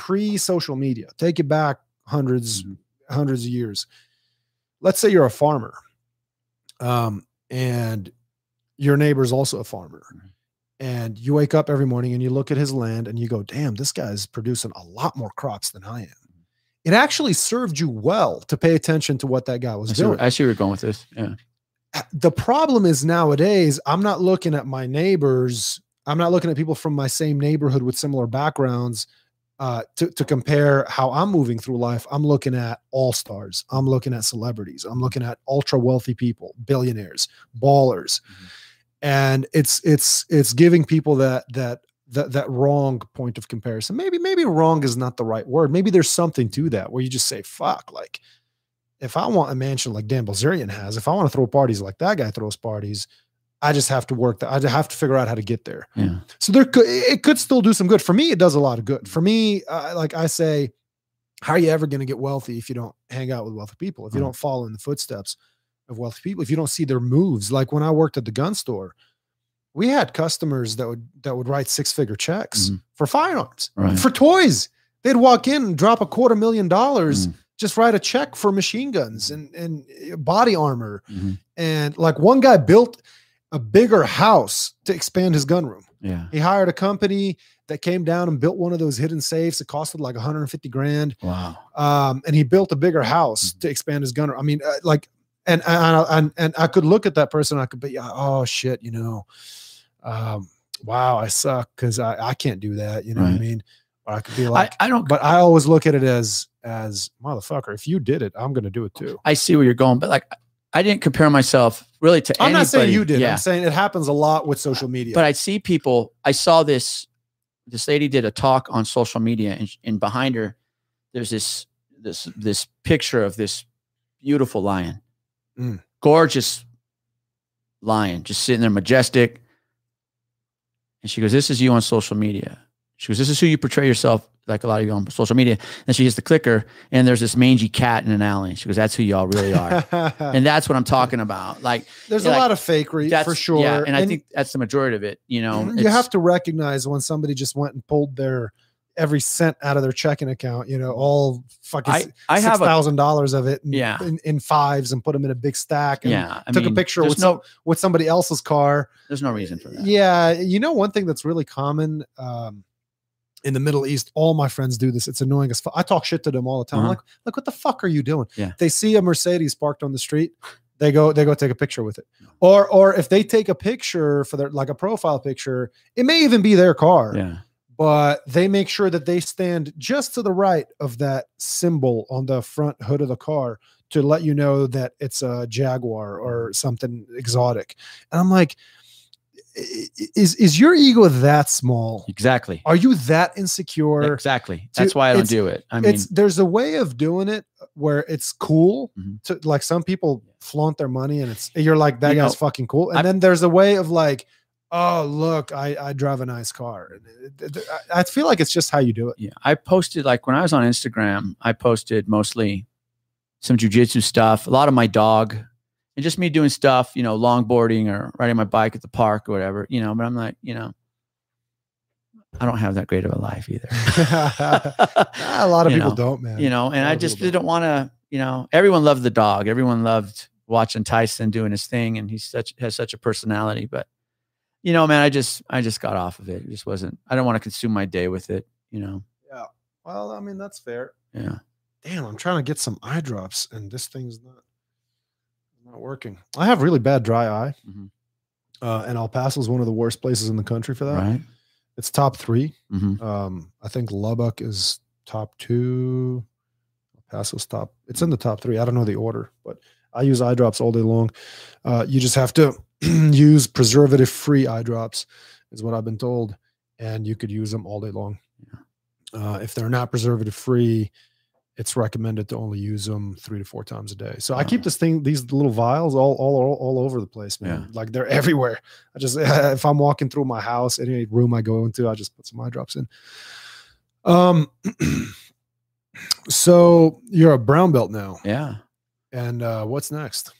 pre social media. Take it back 100s Mhm. hundreds of years. Let's say you're a farmer, um, and your neighbor's also a farmer, Mhm. and you wake up every morning and you look at his land and you go, "Damn, this guy's producing a lot more crops than I am." It actually served you well to pay attention to what that guy was I see, doing. where, I see where you're going with this. Yeah. the problem is nowadays i'm not looking at my neighbors i'm not looking at people from my same neighborhood with similar backgrounds uh, to, to compare how i'm moving through life i'm looking at all stars. I'm looking at celebrities. I'm looking at ultra wealthy people billionaires ballers. Mhm. and it's it's it's giving people that that that that wrong point of comparison. Maybe maybe wrong is not the right word. Maybe there's something to that where you just say fuck like if I want a mansion like Dan Bilzerian has, if I want to throw parties like that guy throws parties, I just have to work that. I have to figure out how to get there. Yeah. So there could it could still do some good for me. It does a lot of good for me. Uh, like I say, how are you ever going to get wealthy if you don't hang out with wealthy people? If you Right. don't follow in the footsteps of wealthy people? If you don't see their moves? Like when I worked at the gun store, we had customers that would that would write six figure checks Mhm. for firearms, Right. for toys. They'd walk in and drop a quarter million dollars Mm. just write a check for machine guns and and uh, body armor Mhm. and like one guy built a bigger house to expand his gun room. Yeah. He hired a company that came down and built one of those hidden safes. It costed like 150 grand. Wow. Um, and he built a bigger house to expand his gun. room. I mean, uh, like, and and, and and I could look at that person. I could be, oh shit, you know, um, wow, I suck because I I can't do that. You know what I mean? Or I could be like, I, I don't but I always look at it as as motherfucker. If you did it, I'm gonna do it too. I see where you're going, but like I didn't compare myself really to I'm anybody. not saying you did. Yeah. I'm saying it happens a lot with social media. but I see people. I saw this. This lady did a talk on social media, and, and behind her, there's this this this picture of this beautiful lion, Mm. gorgeous lion, just sitting there, majestic. And she goes, "This is you on social media." She goes, "This is who you portray yourself like a lot of you on social media." And she hits the clicker, and there's this mangy cat in an alley. She goes, "That's who y'all really are." and that's what I'm talking about. Like There's a like, lot of fakery for sure. Yeah, and, I think that's the majority of it. You know, you have to recognize when somebody just went and pulled their every cent out of their checking account. You know, all fucking I I six have thousand dollars of it, in, Yeah. in, in fives, and put them in a big stack. And yeah. I took a picture with no with somebody else's car. there's no reason for that. Yeah, you know, one thing that's really common um, in the Middle East, all my friends do this. It's annoying as fuck. I talk shit to them all the time. I'm Uh-huh. like, like, what the fuck are you doing? Yeah. They see a Mercedes parked on the street, they go, they go take a picture with it. Or, or if they take a picture for their like a profile picture, it may even be their car, Yeah. but they make sure that they stand just to the right of that symbol on the front hood of the car to let you know that it's a Jaguar or something exotic. And I'm like, is is your ego that small? Exactly. Are you that insecure? Exactly. That's why I don't do it. I mean, it's there's a way of doing it where it's cool Mhm. to like some people flaunt their money and it's you're like that You guy's know, fucking cool and I- then there's a way of like oh look i i drive a nice car And it- it- I- i feel like it's just how you do it yeah. I posted like when I was on Instagram, I posted mostly some jujitsu stuff, a lot of my dog, and just me doing stuff, you know, longboarding or riding my bike at the park or whatever, you know. But I'm like, you know, I don't have that great of a life either. a lot of You people know, don't man you know, and I just didn't want to, you know, everyone loved the dog. Everyone loved watching Tyson doing his thing, and he's such has such a personality. But you know, man, I just I just got off of it. It just wasn't. I don't want to consume my day with it. You know, Yeah. well i mean that's fair yeah. damn i'm trying to get some eye drops and this thing's not not working i have really bad dry eye Mhm. uh, and el paso is one of the worst places in the country for that Right. it's top three hmm Um, I think Lubbock is top two. El Paso's top. It's in the top three. I don't know the order, but I use eye drops all day long. Uh, you just have to use preservative-free eye drops, is what I've been told, and you could use them all day long. Uh, if they're not preservative-free, it's recommended to only use them three to four times a day. So I keep this thing, these little vials, all all all, all over the place, man. Like they're everywhere. I just if I'm walking through my house, any room I go into, I just put some eye drops in. Um, so you're a brown belt now, Yeah. and uh, what's next?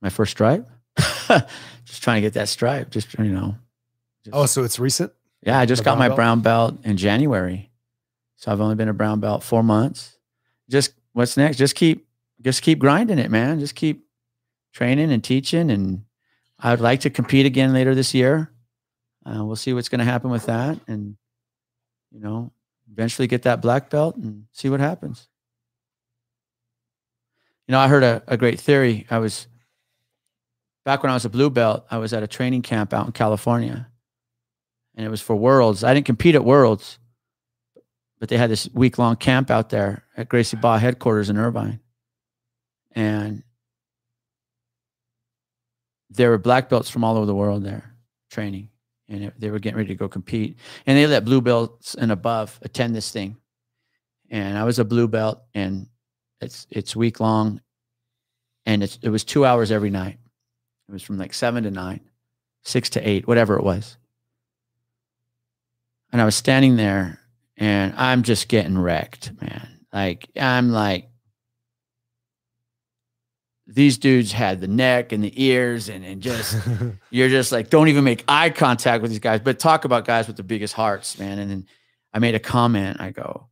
My first stripe. just trying to get that stripe. Just you know. just- Oh, so it's recent. Yeah. I just got my belt? brown belt in January, so I've only been a brown belt four months. Just what's next? Just keep just keep grinding it, man. Just keep training and teaching, and I'd like to compete again later this year. Uh, we'll see what's going to happen with that, and you know, eventually get that black belt and see what happens. You know, I heard a, a great theory. I was back when I was a blue belt. I was at a training camp out in California, and it was for Worlds. I didn't compete at Worlds, but they had this week long camp out there at Gracie Barra headquarters in Irvine, and there were black belts from all over the world there training, and they were getting ready to go compete. And they let blue belts and above attend this thing, and I was a blue belt, and it's it's week long, and it's it was two hours every night. It was from like seven to nine, six to eight, whatever it was. And I was standing there, and I'm just getting wrecked, man. Like I'm like these dudes had the neck and the ears and, and just you're just like don't even make eye contact with these guys but talk about guys with the biggest hearts man and then i made a comment i go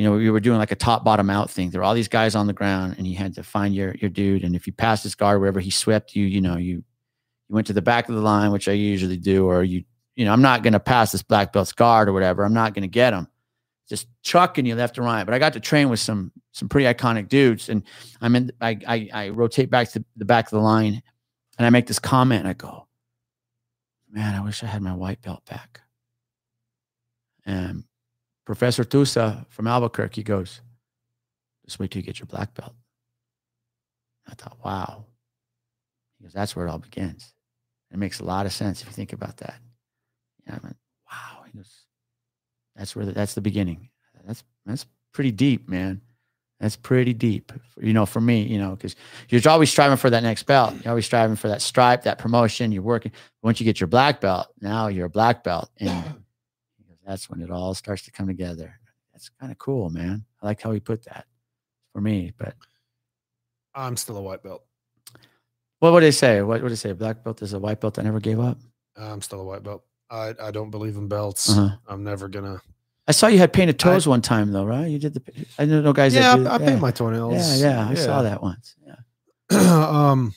you know, we were doing like a top bottom out thing. There were all these guys on the ground, and you had to find your your dude. And if you passed this guard wherever he swept you, you know, you you went to the back of the line, which I usually do, or you you know, I'm not going to pass this black belt's guard or whatever. I'm not going to get him. Just chucking you left and right. But I got to train with some some pretty iconic dudes, and I'm in. I I, I rotate back to the back of the line, and I make this comment, I go, "Man, I wish I had my white belt back." And Professor Tusa from Albuquerque goes, just wait till you get your black belt. I thought, wow. He goes, that's where it all begins. It makes a lot of sense if you think about that. I went, wow. He goes, that's where the, that's the beginning. That's that's pretty deep, man. That's pretty deep, you know, for me, you know, because you're always striving for that next belt. You're always striving for that stripe, that promotion. You're working. Once you get your black belt, now you're a black belt, and that's when it all starts to come together. That's kind of cool, man. I like how he put that for me, but I'm still a white belt. What would they say? What would they say? Black belt is a white belt that never gave up. I'm still a white belt. I, I don't believe in belts. Uh-huh. I'm never gonna. I saw you had painted toes I, one time though, right? You did the. I know no guys. Yeah, that I, I yeah. paint my toenails. Yeah, yeah, I yeah. saw that once. Yeah. um,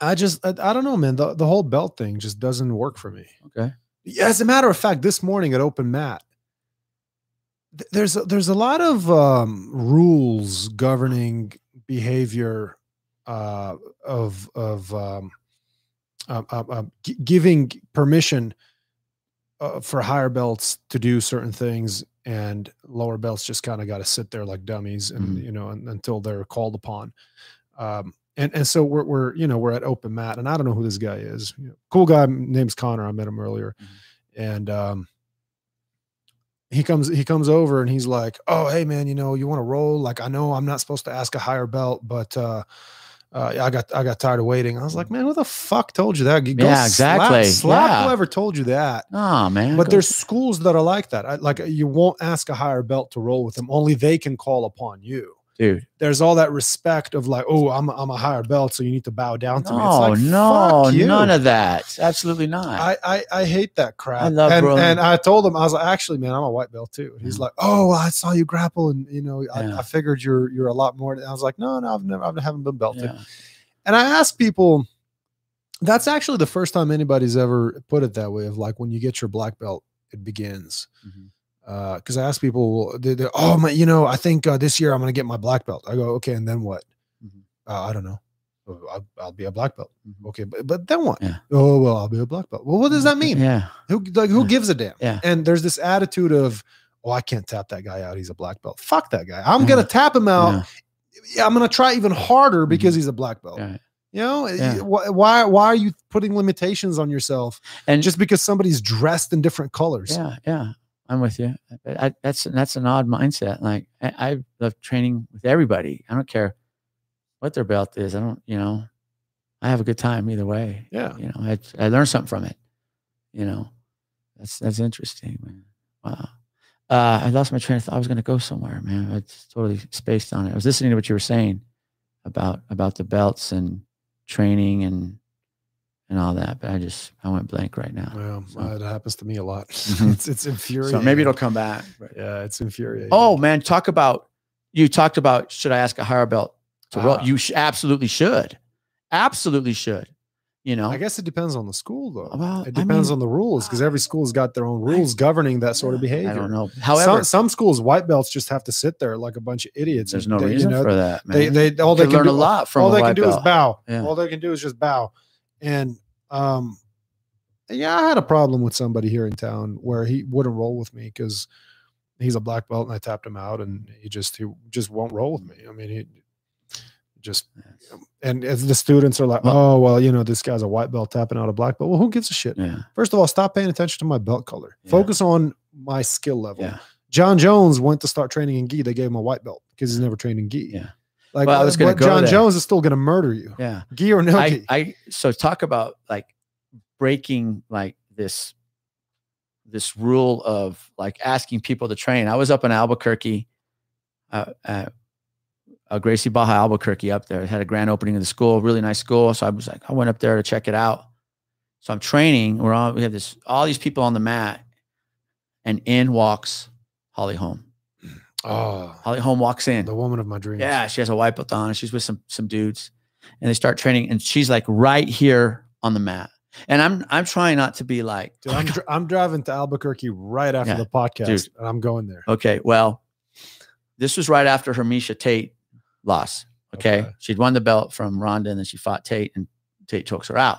I just I, I, don't know, man. The the whole belt thing just doesn't work for me. Okay. As a matter of fact, this morning at Open Mat, there's a, there's a lot of um, rules governing behavior uh, of of um, uh, uh, uh g- giving permission uh, for higher belts to do certain things, and lower belts just kind of got to sit there like dummies, and mm-hmm. you know, and, until they're called upon. Um, and and so we're we're you know we're at open mat and i don't know who this guy is you know, cool guy name's connor i met him earlier mm-hmm. and um he comes he comes over and he's like oh hey man you know you want to roll like i know i'm not supposed to ask a higher belt but uh uh, I got I got tired of waiting. I was like, man, who the fuck told you that? Go yeah, exactly. Slap, slap yeah. whoever told you that. Oh man. But there's schools that are like that. I, like you won't ask a higher belt to roll with them. Only they can call upon you dude. There's all that respect of like, oh, I'm a, I'm a higher belt, so you need to bow down to no, me. It's like, no, none of that. Absolutely not. I, I, I hate that crap. I love and, and I told him I was like, actually, man, I'm a white belt too. He's like, oh, I saw you grapple, and you know, I, yeah. I, figured you're you're a lot more. I was like, no, no, I've never, I haven't been belted. Yeah. And I asked people. That's actually the first time anybody's ever put it that way. Of like, when you get your black belt, it begins. Mm-hmm because uh, I ask people, they, they, oh my, you know, I think uh, this year I'm going to get my black belt. I go, okay, and then what? Mm-hmm. Uh, I don't know. Oh, I'll, I'll, be a black belt. Mm-hmm. Okay, but but then what? Yeah. Oh well, I'll be a black belt. Well, what does that mean? Yeah. Who like who yeah. gives a damn? Yeah. And there's this attitude of, oh, I can't tap that guy out. He's a black belt. Fuck that guy. I'm gonna tap him out. Yeah. I'm gonna try even harder mm-hmm. because he's a black belt. Yeah. You know, yeah. why why are you putting limitations on yourself? And just because somebody's dressed in different colors. Yeah, yeah. I'm with you. I, that's that's an odd mindset. Like I, I, love training with everybody. I don't care what their belt is. I don't, you know, I have a good time either way. Yeah. You know, I I learned something from it. You know, that's that's interesting, man. Wow. Uh, I lost my train of thought. I was going to go somewhere, man. I totally spaced on it. I was listening to what you were saying about about the belts and training and and all that. But I just I went blank right now. Well, so. uh, it happens to me a lot. Mm-hmm. it's it's infuriating. So maybe it'll come back. Yeah, it's infuriating. Oh man, talk about you talked about should I ask a higher belt to roll? Ah. You sh- absolutely should, absolutely should. You know, I guess it depends on the school though. Well, it depends I mean, on the rules because every school's got their own rules I, governing that sort of behavior. I don't know. However, some, some, schools white belts just have to sit there like a bunch of idiots. There's no they, reason you know, for that. Man. They they all they, they can learn do, a lot from all they can do belt. is bow. Yeah. All they can do is just bow, and um, yeah, I had a problem with somebody here in town where he wouldn't roll with me because he's a black belt and I tapped him out and he just he just won't roll with me. I mean, he just and as the students are like, oh well, you know, this guy's a white belt tapping out a black belt. Well, who gives a shit? Yeah. First of all, stop paying attention to my belt color. Yeah. Focus on my skill level. Yeah. Jon Jones went to start training in gi. They gave him a white belt because he's never trained in gi. Yeah. Like well, I was going to go Jon there. Jones is still going to murder you. Yeah. Gi or no I. I so talk about like breaking like this this rule of like asking people to train. I was up in Albuquerque, uh, uh, uh, Gracie Barra Albuquerque up there. It had a grand opening of the school, really nice school. So I was like, I went up there to check it out. So I'm training. We're all we have this all these people on the mat, and in walks Holly Holm. Oh, Holly Holm walks in. the woman of my dreams. Yeah, she has a white belt on and she's with some some dudes. And they start training and she's like right here on the mat. And I'm I'm trying not to be like, Dude, I'm, oh dri- I'm driving to Albuquerque right after Yeah, the podcast, dude. and I'm going there. okay, well, this was right after her Miesha Tate loss. Okay? Okay. She'd won the belt from Ronda and then she fought Tate and Tate chokes her out.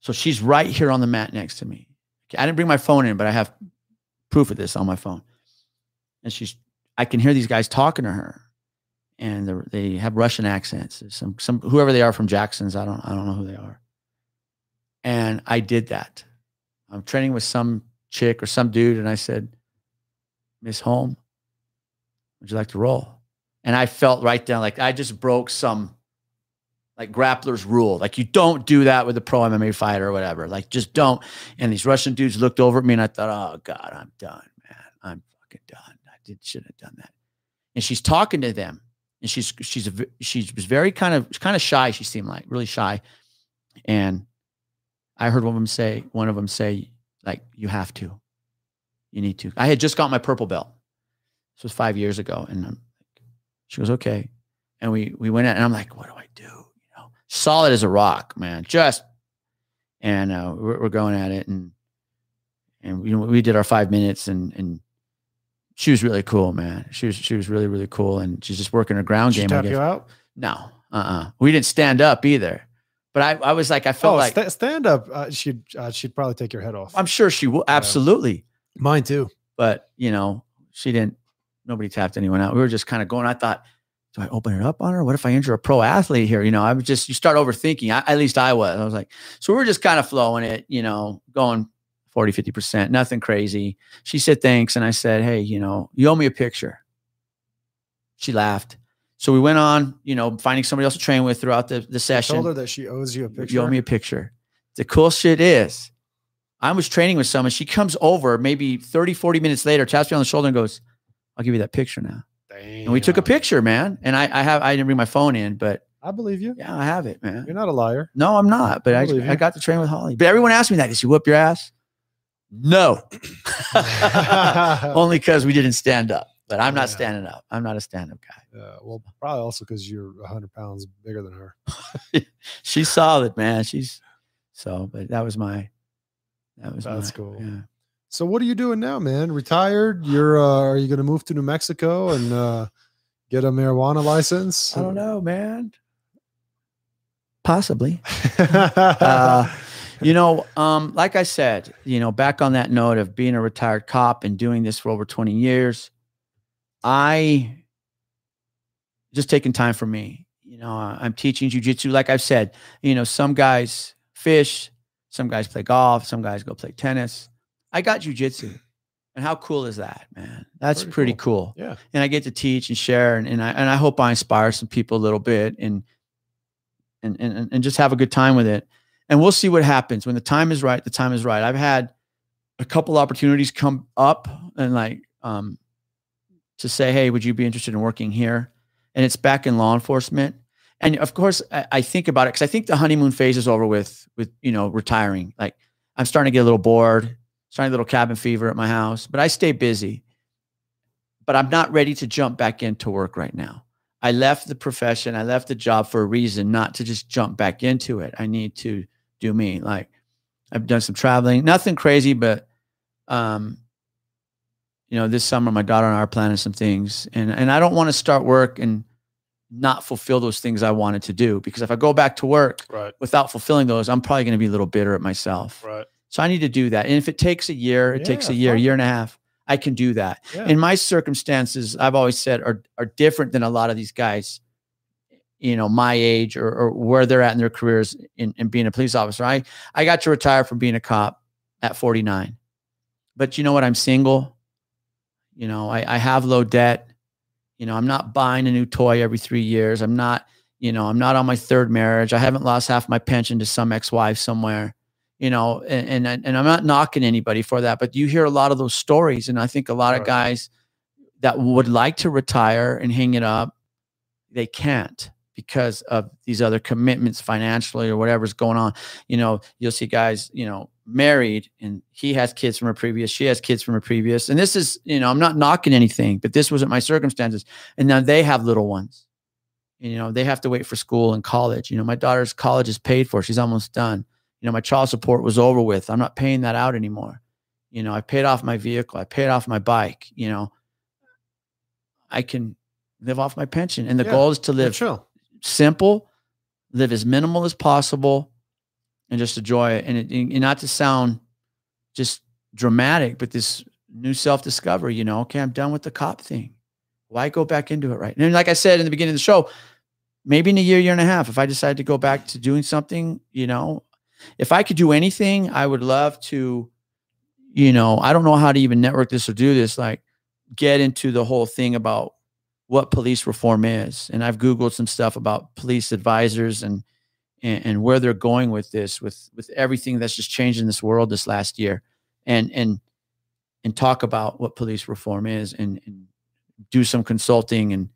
So she's right here on the mat next to me. Okay, I didn't bring my phone in, but I have proof of this on my phone. And she's I can hear these guys talking to her. And they're- have Russian accents. Some some whoever they are from Jackson's, I don't I don't know who they are. And I did that. I'm training with some chick or some dude, and I said, Miss Holm, would you like to roll? And I felt right down like I just broke some like grappler's rule. Like you don't do that with a pro MMA fighter or whatever. Like just don't. And these Russian dudes looked over at me and I thought, oh God, I'm done, man. I'm did shouldn't have done that. And she's talking to them. And she's she's a, she was very kind of kind of shy, she seemed like, really shy. And I heard one of them say, one of them say, like, you have to. You need to. I had just got my purple belt. This was five years ago. And um, she goes, okay. And we we went in and I'm like, what do I do? You know, solid as a rock, man. Just and uh, we're, we're going at it and and you know we did our five minutes and and she was really cool, man. She was she was really really cool and she's just working her ground game. Did she game. I tap guess. you out? No, uh, uh we didn't stand up either. But I I was like I felt Oh, like sta- stand up. Uh, she'd uh, she'd probably take your head off. I'm sure she will absolutely. Mine too. but you know, she didn't. Nobody tapped anyone out. We were just kind of going. I thought, do I open it up on her? What if I injure a pro athlete here? You know, I was just you start overthinking. I, at least I was. I was like, so we were just kind of flowing it. You know, going 40, 50 percent, nothing crazy. She said thanks, and I said, hey, you know, you owe me a picture. She laughed. So we went on, you know, finding somebody else to train with throughout the the session. Told her that she owes you a picture. You owe me a picture. The cool shit is, I was training with someone. She comes over maybe 30, 40 minutes later, taps me on the shoulder and goes, I'll give you that picture now. And we took a picture, man. And I, I have, I didn't bring my phone in, but I believe you. yeah, I have it, man. You're not a liar. No, I'm not. But I I, I, got to train with Holly. But everyone asked me that. Did she whoop your ass? No. Only because we didn't stand up. But I'm not Yeah. standing up. I'm not a stand up guy. Uh, well, probably also because you're 100 pounds bigger than her. She's solid, man. She's so, but that was my, that was That's my- cool. Yeah. So what are you doing now, man? Retired? You're uh, are you going to move to New Mexico and uh, get a marijuana license? I don't know, man. Possibly. Uh, you know, um, like I said, you know, back on that note of being a retired cop and doing this for over 20 years, I just taking time for me. You know, I'm teaching jujitsu. Like I've said, you know, some guys fish, some guys play golf, some guys go play tennis. I got jujitsu. And how cool is that, man? That's Pretty pretty, cool. yeah. And I get to teach and share and, and I and I hope I inspire some people a little bit and and and and just have a good time with it. And we'll see what happens when the time is right. The time is right. I've had a couple opportunities come up and like um to say, hey, would you be interested in working here? And it's back in law enforcement. And of course, I, I think about it because I think the honeymoon phase is over with with you know retiring. Like I'm starting to get a little bored, starting a little cabin fever at my house, but I stay busy. But I'm not ready to jump back into work right now. I left the profession, I left the job for a reason, not to just jump back into it. I need to do me. Like I've done some traveling, nothing crazy, but um, you know, this summer my daughter and I are planning some things, and and I don't want to start work and not fulfill those things I wanted to do because if I go back to work Right. without fulfilling those, I'm probably going to be a little bitter at myself. Right. So I need to do that, and if it takes a year, it takes a year, fine. year and a half. I can do that. Yeah. And my circumstances, I've always said, are are different than a lot of these guys, you know, my age or, or where they're at in their careers in, in being a police officer. I I got to retire from being a cop at 49. But you know what? I'm single. You know, I, I have low debt. You know, I'm not buying a new toy every three years. I'm not, you know, I'm not on my third marriage. I haven't lost half my pension to some ex-wife somewhere you know, and, and and I'm not knocking anybody for that, but you hear a lot of those stories, and I think a lot of guys that would like to retire and hang it up, they can't because of these other commitments financially or whatever's going on. You know, you'll see guys, you know, married and he has kids from a previous, she has kids from a previous. And this is, you know, I'm not knocking anything, but this wasn't my circumstances. And now they have little ones. You know, they have to wait for school and college. You know, my daughter's college is paid for. She's almost done. You know, my child support was over with. I'm not paying that out anymore. You know, I paid off my vehicle. I paid off my bike. You know, I can live off my pension. And the Yeah, goal is to live. Simple, live as minimal as possible, and just enjoy it. And, it, and not to sound just dramatic, but this new self discovery, you know, okay, I'm done with the cop thing. Why go back into it right? And like I said in the beginning of the show, maybe in a year, year and a half, if I decide to go back to doing something, you know, if I could do anything, I would love to, you know, I don't know how to even network this or do this, like get into the whole thing about what police reform is. And I've Googled some stuff about police advisors and, and, and where they're going with this, with, with everything that's just changed in this world this last year and, and, and talk about what police reform is and, and do some consulting and,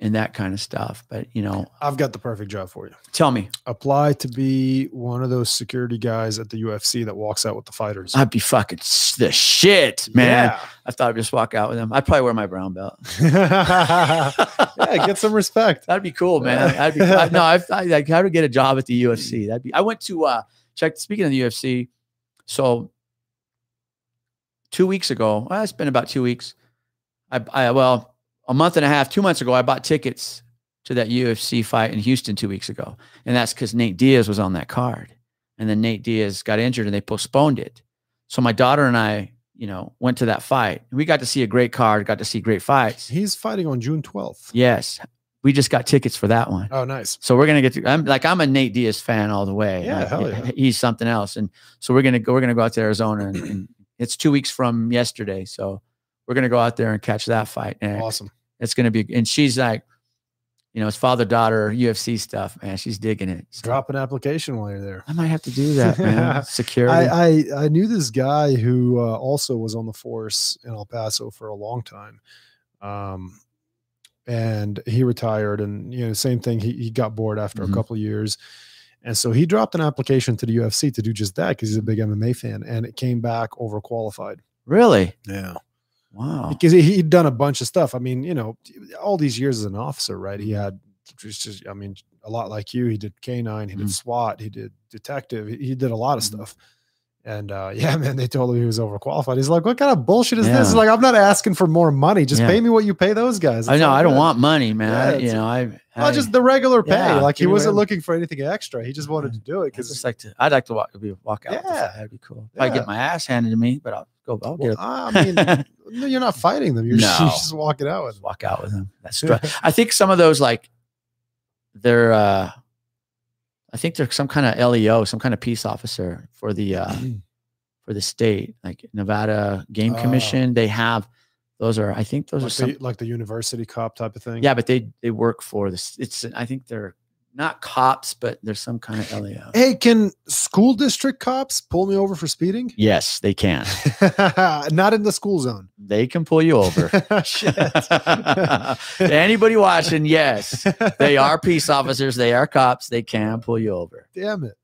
and that kind of stuff. But, you know, I've got the perfect job for you. tell me, Apply to be one of those security guys at the UFC that walks out with the fighters. I'd be fucking the shit, man. Yeah. I thought I'd just walk out with them. I'd probably wear my brown belt. yeah, get some respect. That'd be cool, man. I'd be, I, no, I've, I, like, how to get a job at the UFC. That'd be, I went to, uh, check, speaking of the UFC. So two weeks ago, well, it's been about two weeks. I, I, well, a month and a half, two months ago, I bought tickets to that UFC fight in Houston two weeks ago. And that's because Nate Diaz was on that card. And then Nate Diaz got injured and they postponed it. So my daughter and I, you know, went to that fight. We got to see a great card, got to see great fights. He's fighting on June 12th. Yes. We just got tickets for that one. Oh, nice. So we're gonna get to. I'm like I'm a Nate Diaz fan all the way. Yeah, Like, hell yeah. He's something else, and so we're gonna go. We're gonna go out to Arizona, and, and it's two weeks from yesterday. So we're gonna go out there and catch that fight, and Awesome. it's gonna be. And she's like, you know, it's father daughter UFC stuff, man. She's digging it. So Drop an application while you're there. I might have to do that, man. Security. I, I I knew this guy who uh, also was on the force in El Paso for a long time, um, and he retired. And you know, same thing. He he got bored after Mhm. a couple of years, and so he dropped an application to the UFC to do just that because he's a big MMA fan, and it came back overqualified. really? Yeah, Wow. because he, he'd done a bunch of stuff. I mean, you know, all these years as an officer, right? He had just, I mean, a lot like you. He did K9, he did Mhm. SWAT, he did detective, he, he did a lot of Mhm. stuff. And uh, yeah, man, they told him he was overqualified. He's like, "What kind of bullshit is this?" He's like, "I'm not asking for more money. Just Yeah. pay me what you pay those guys." I know. all I don't good." want money, man. Yeah, I- you know, I. Well, I just the regular pay. Yeah, like he wasn't looking for anything extra. He just wanted to do it because just like to. I'd like to walk. Be walk out. Yeah. That'd be cool. If I get my ass handed to me, but I'll go. I'll well, get. I mean, no, you're not fighting them. You're, just, No. you're just walking out with them. walk out with them. That's str- I think some of those like they're uh I think they're some kind of LEO, some kind of peace officer for the uh for the state, like Nevada Game Oh. Commission. They have those are I think those are some the, like the university cop type of thing. yeah, but they they work for this. It's I think they're not cops, but there's some kind of LEO. Hey, can school district cops pull me over for speeding? Yes, they can. Not in the school zone. They can pull you over. Shit. Anybody watching, yes, they are peace officers. They are cops. They can pull you over. Damn it.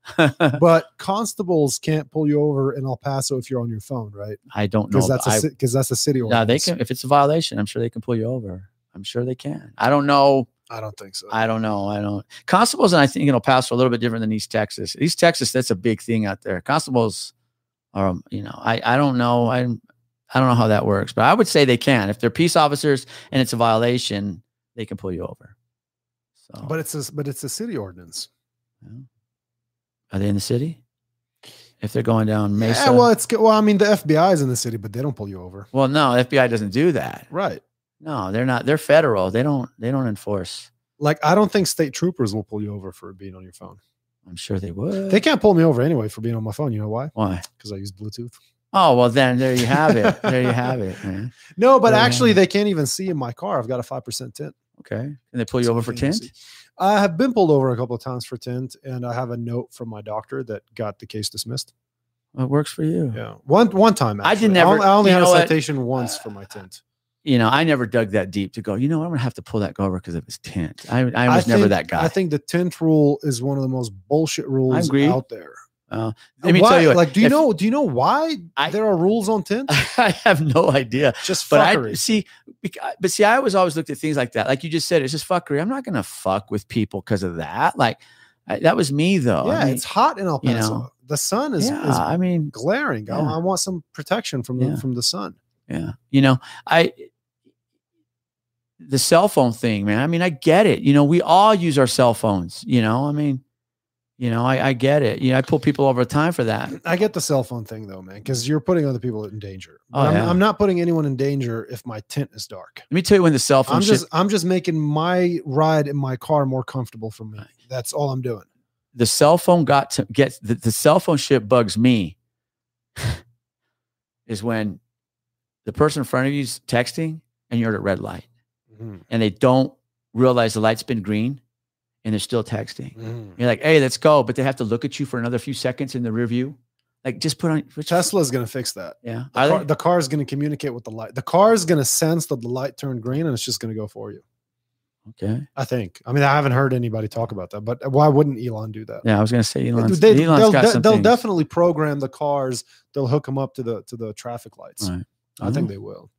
But constables can't pull you over in El Paso if you're on your phone, right? I don't know. Because that's because that's a city No, ordinance. they can. If it's a violation, I'm sure they can pull you over. I'm sure they can. I don't know. I don't think so. I don't know. I don't. Constables, and I think El Paso a little bit different than East Texas. East Texas, that's a big thing out there. Constables are, you know, I I don't know. I I don't know how that works, but I would say they can. If they're peace officers and it's a violation, they can pull you over. So, but it's a but it's a city ordinance. are they in the city? If they're going down Mesa, Yeah, well, it's. Well, I mean, the FBI is in the city, but they don't pull you over. well, no, FBI doesn't do that. Right. No, they're not. They're federal. They don't. They don't enforce. Like I don't think state troopers will pull you over for being on your phone. I'm sure they would. They can't pull me over anyway for being on my phone. You know why? Why? Because I use Bluetooth. Oh well, then there you have it. there you have it, man. No, but Yeah. actually, they can't even see in my car. I've got a five percent tint. Okay, and they pull you So over for tint. I have been pulled over a couple of times for tint, and I have a note from my doctor that got the case dismissed. It works for you. Yeah, one one time. I did actually. never- only- I only had a know what? citation once for my tint. You know, I never dug that deep to go. You know, I'm gonna have to pull that over because of his tint. I, I was never think- that guy. I think the tint rule is one of the most bullshit rules out there. Uh, let me tell you, what, like, do you if- know? Do you know why I- there are rules on tint? I have no idea. Just But I fuckery. see, but see, I always always looked at things like that. Like you just said, it's just fuckery. I'm not gonna fuck with people because of that. Like I, that was me though. I yeah, mean, it's hot in El you Paso. know, the sun is, yeah. is I mean, glaring. I, Yeah. I want some protection from the Yeah. from the sun. Yeah. You know, I the cell phone thing, man. I mean, I get it. You know, we all use our cell phones, you know. I mean, you know, I, I get it. You know, I pull people over time for that. I get the cell phone thing though, man, because you're putting other people in danger. Oh, I'm, yeah. I'm not putting anyone in danger if my tent is dark. Let me tell you when the cell phone I'm shit, just I'm just making my ride in my car more comfortable for me. That's all I'm doing. the cell phone got to get the, the cell phone shit bugs me is when the person in front of you is texting and you're at a red light mm-hmm. and they don't realize the light's been green and they're still texting. Mm-hmm. You're like, hey, let's go. But they have to look at you for another few seconds in the rear view. Like just put on which- Tesla's gonna fix that. Yeah. The car, the car is going to communicate with the light. The car is going to sense that the light turned green, and it's just going to go for you. Okay. I think. I mean, I haven't heard anybody talk about that, but why wouldn't Elon do that? Yeah, I was gonna say Elon's, they, Elon's will got some they'll definitely program the cars. They'll hook them up to the to the traffic lights. Right. I think they will.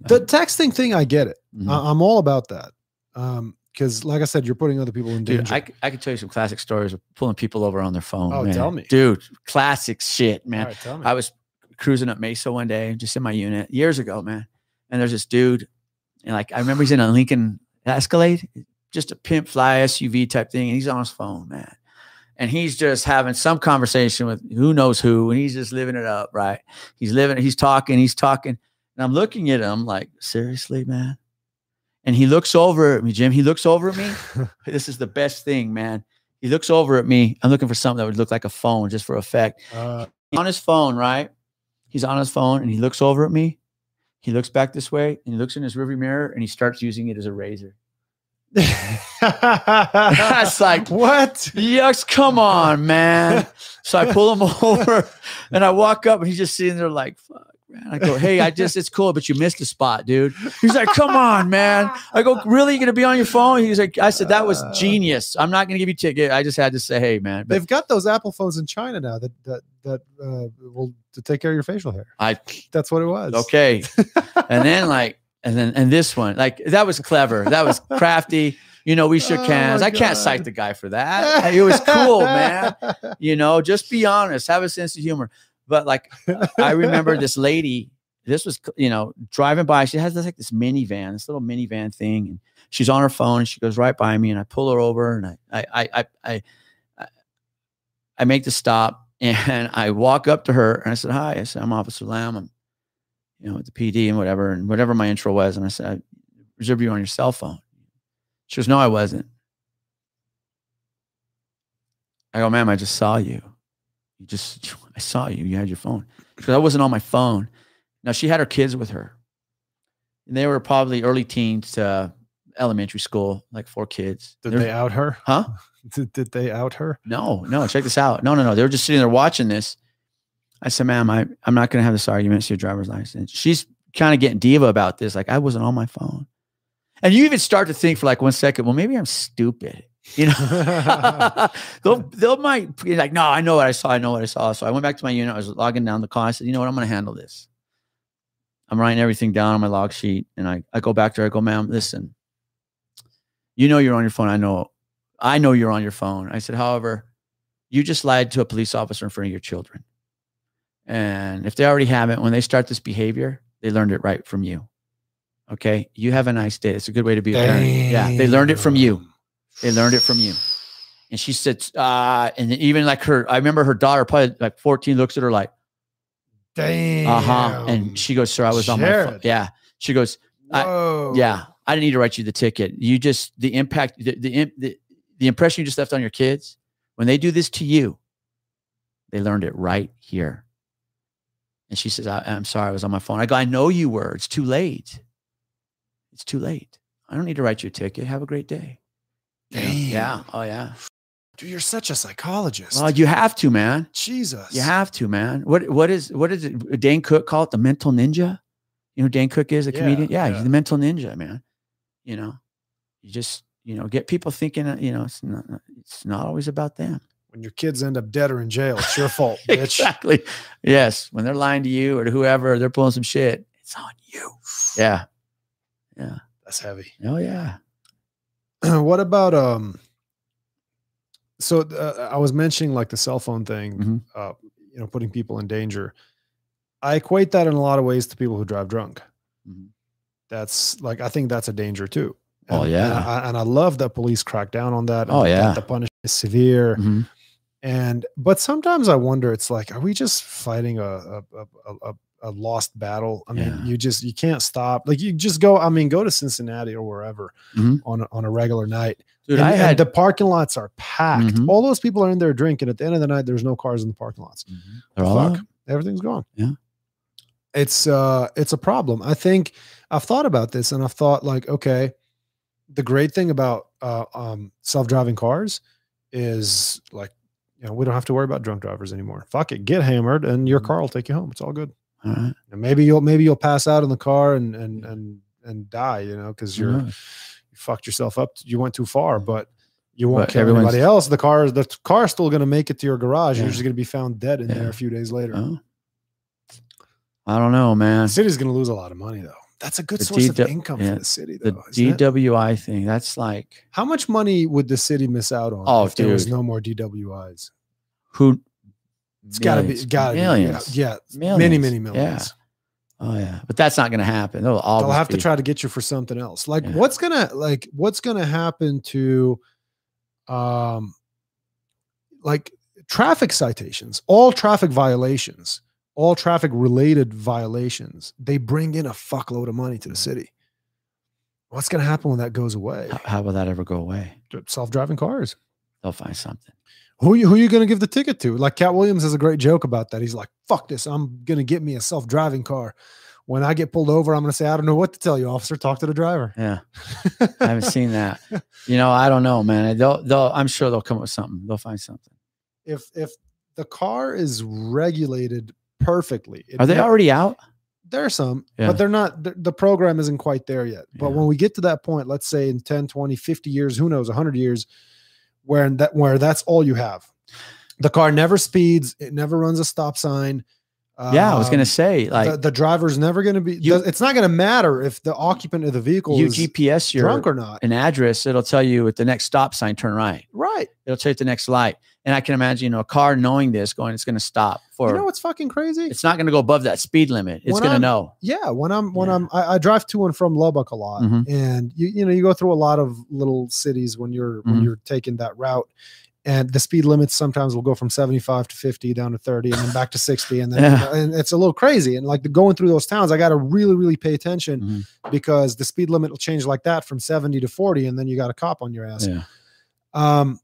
The texting thing, I get it. Mhm. I, I'm all about that. Um, because like I said, you're putting other people in Dude, danger. I could tell you some classic stories of pulling people over on their phone. Oh, man. tell me. dude. Classic shit, man. All right, tell me. I was cruising up Mesa one day, just in my unit years ago, man. And there's this dude, and like I remember he's in a Lincoln Escalade, just a pimp fly SUV type thing, and he's on his phone, man. And he's just having some conversation with who knows who, and he's just living it up, right? He's living, he's talking, he's talking. And I'm looking at him like, seriously, man. And he looks over at me, Jim. He looks over at me. this is the best thing, man. He looks over at me. I'm looking for something that would look like a phone just for effect uh, on his phone, right? He's on his phone and he looks over at me. He looks back this way and he looks in his rearview mirror and he starts using it as a razor. That's like- what? Yes, come on, man. So I pull him over and I walk up and he's just sitting there like, fuck, man. I go, hey, I just, it's cool, but you missed a spot, dude. He's like, come on, man. I go, really? You're gonna be on your phone? He's like, I said, that was Uh. genius. I'm not gonna give you a ticket. I just had to say, hey, man. But They've got those Apple phones in China now that that that uh, will to take care of your facial hair. I That's what it was. okay. and then like, and then and this one, like that was clever. That was crafty. You know, we shook Oh hands. my I can't cite the guy for that. It was cool, man. You know, just be honest, have a sense of humor. But like, I remember this lady. This was, you know, driving by. She has this like this minivan, this little minivan thing, and she's on her phone. And she goes right by me, and I pull her over, and I, I, I, I, I, I, I make the stop, and I walk up to her, and I said, "Hi," I said, "I'm Officer Lamb. I'm, you know, the PD and whatever, and whatever my intro was." And I said, "I reserved you on your cell phone." She goes, "No, I wasn't." I go, "Ma'am, I just saw you. You just, I saw you. You had your phone." Because I wasn't on my phone. Now she had her kids with her, and they were probably early teens to elementary school, like four kids. Did They're- they out her? Huh? Did, did they out her? No, no, check this out. No, no, no. They were just sitting there watching this. I said, ma'am, I, I'm not going to have this argument. It's your driver's license. She's kind of getting diva about this. Like, I wasn't on my phone. And you even start to think for like one second, well, maybe I'm stupid. You know, they'll, they'll might be like, no, I know what I saw. I know what I saw. So I went back to my unit. I was logging down the call. I said, you know what? I'm going to handle this. I'm writing everything down on my log sheet. And I, I go back to her. I go, ma'am, listen, you know, you're on your phone. I know I know you're on your phone. I said, however, you just lied to a police officer in front of your children. And if they already haven't, when they start this behavior, they learned it right from you. Okay. You have a nice day. It's a good way to be a parent. Yeah. They learned it from you. They learned it from you. And she said, uh, and even like her, I remember her daughter, probably like 14, looks at her like, Damn. uh huh. And she goes, Sir, I was on my phone. Yeah. She goes, I- yeah, I didn't need to write you the ticket. You just the impact, the the, the the impression you just left on your kids when they do this to you, they learned it right here. And she says, I, "I'm sorry, I was on my phone." I go, "I know you were. It's too late. It's too late. I don't need to write you a ticket. Have a great day." Know? Yeah. Oh yeah. Dude, you're such a psychologist. Well, you have to, man. Jesus. You have to, man. What what is what is it? Dane Cook call it the mental ninja. You know, Dane Cook is a Yeah, comedian. Yeah, yeah. he's the mental ninja, man. You know, you just you know get people thinking. uh, You know, it's not it's not always about them. When your kids end up dead or in jail, it's your fault, bitch. exactly. Yes. When they're lying to you or to whoever, they're pulling some shit. It's on you. Yeah. Yeah. That's heavy. Oh yeah. what about um? So uh, I was mentioning like the cell phone thing, Mhm. uh, you know, putting people in danger. I equate that in a lot of ways to people who drive drunk. Mhm. That's like I think that's a danger too. Oh, yeah. and I, and I love that police crack down on that. and Oh, yeah. the punishment is severe. Mhm. And but sometimes I wonder, it's like, are we just fighting a a a, a, a lost battle? I mean, Yeah. you just you can't stop. Like you just go. I mean, go to Cincinnati or wherever Mhm. on a, on a regular night. Dude, and, I and the parking lots are packed. Mhm. All those people are in there drinking. At the end of the night, there's no cars in the parking lots. Mhm. They're all Fuck. Everything's gone. Yeah. It's uh it's a problem. I think I've thought about this and I've thought like, okay, the great thing about uh um self-driving cars is like, you know, we don't have to worry about drunk drivers anymore. Fuck it, get hammered and your Mhm. car will take you home. It's all good. All right. And maybe you'll maybe you'll pass out in the car and and and and die, you know, because you're Mhm. you fucked yourself up. You went too far, but you won't But kill anybody else. The car, is the car's still going to make it to your garage. You're just going to be found dead in there a few days later. Oh. I don't know, man. The city's going to lose a lot of money, though. That's a good The source of income yeah, for the city, The though. it? DWI thing. That's like How much money would the city miss out on Oh, if there was no more DWIs? who? It's got to be, got to millions. be, yeah, yeah Millions. many, many Yeah. Oh yeah, but that's not going to happen. They'll They'll have to try to get you for something else. Like, Yeah. what's gonna like what's gonna happen to, um, like traffic citations, all traffic violations, all traffic related violations. They bring in a fuckload of money to the city. What's gonna happen when that goes away? How, how will that ever go away? Self driving cars. They'll find something. Who you, who you gonna give the ticket to? Like Katt Williams has a great joke about that. He's like, "Fuck this! I'm gonna get me a self driving car. When I get pulled over, I'm gonna say, I don't know what to tell you, officer. Talk to the driver." Yeah, I haven't seen that. You know, I don't know, man. They'll, they'll. I'm sure they'll come up with something. They'll find something. if if the car is regulated perfectly, it Are they already out? There are some, Yeah. but they're not. The, the program isn't quite there yet. But Yeah. when we get to that point, let's say in 10, 20, 50 years, who knows, 100 years, where that where that's all you have. The car never speeds. It never runs a stop sign. yeah, I was Um, gonna say like the, the driver's never going to be. You- it's not going to matter if the occupant of the vehicle you is GPS your drunk or not. an address. It'll tell you at the next stop sign, turn right. Right. It'll tell you at the next light. And I can imagine, you know, a car knowing this, going, it's going to stop for. you know what's fucking crazy? it's not going to go above that speed limit. It's going to know. Yeah, when I'm when Yeah. I'm I, I drive to and from Lubbock a lot, Mhm. and you you know you go through a lot of little cities when you're when Mhm. you're taking that route, and the speed limits sometimes will go from 75 to 50 down to 30 and then back to 60, and then Yeah. and it's a little crazy. And like the, going through those towns, I got to really really pay attention Mhm. because the speed limit will change like that from 70 to 40, and then you got a cop on your ass. Yeah. Um,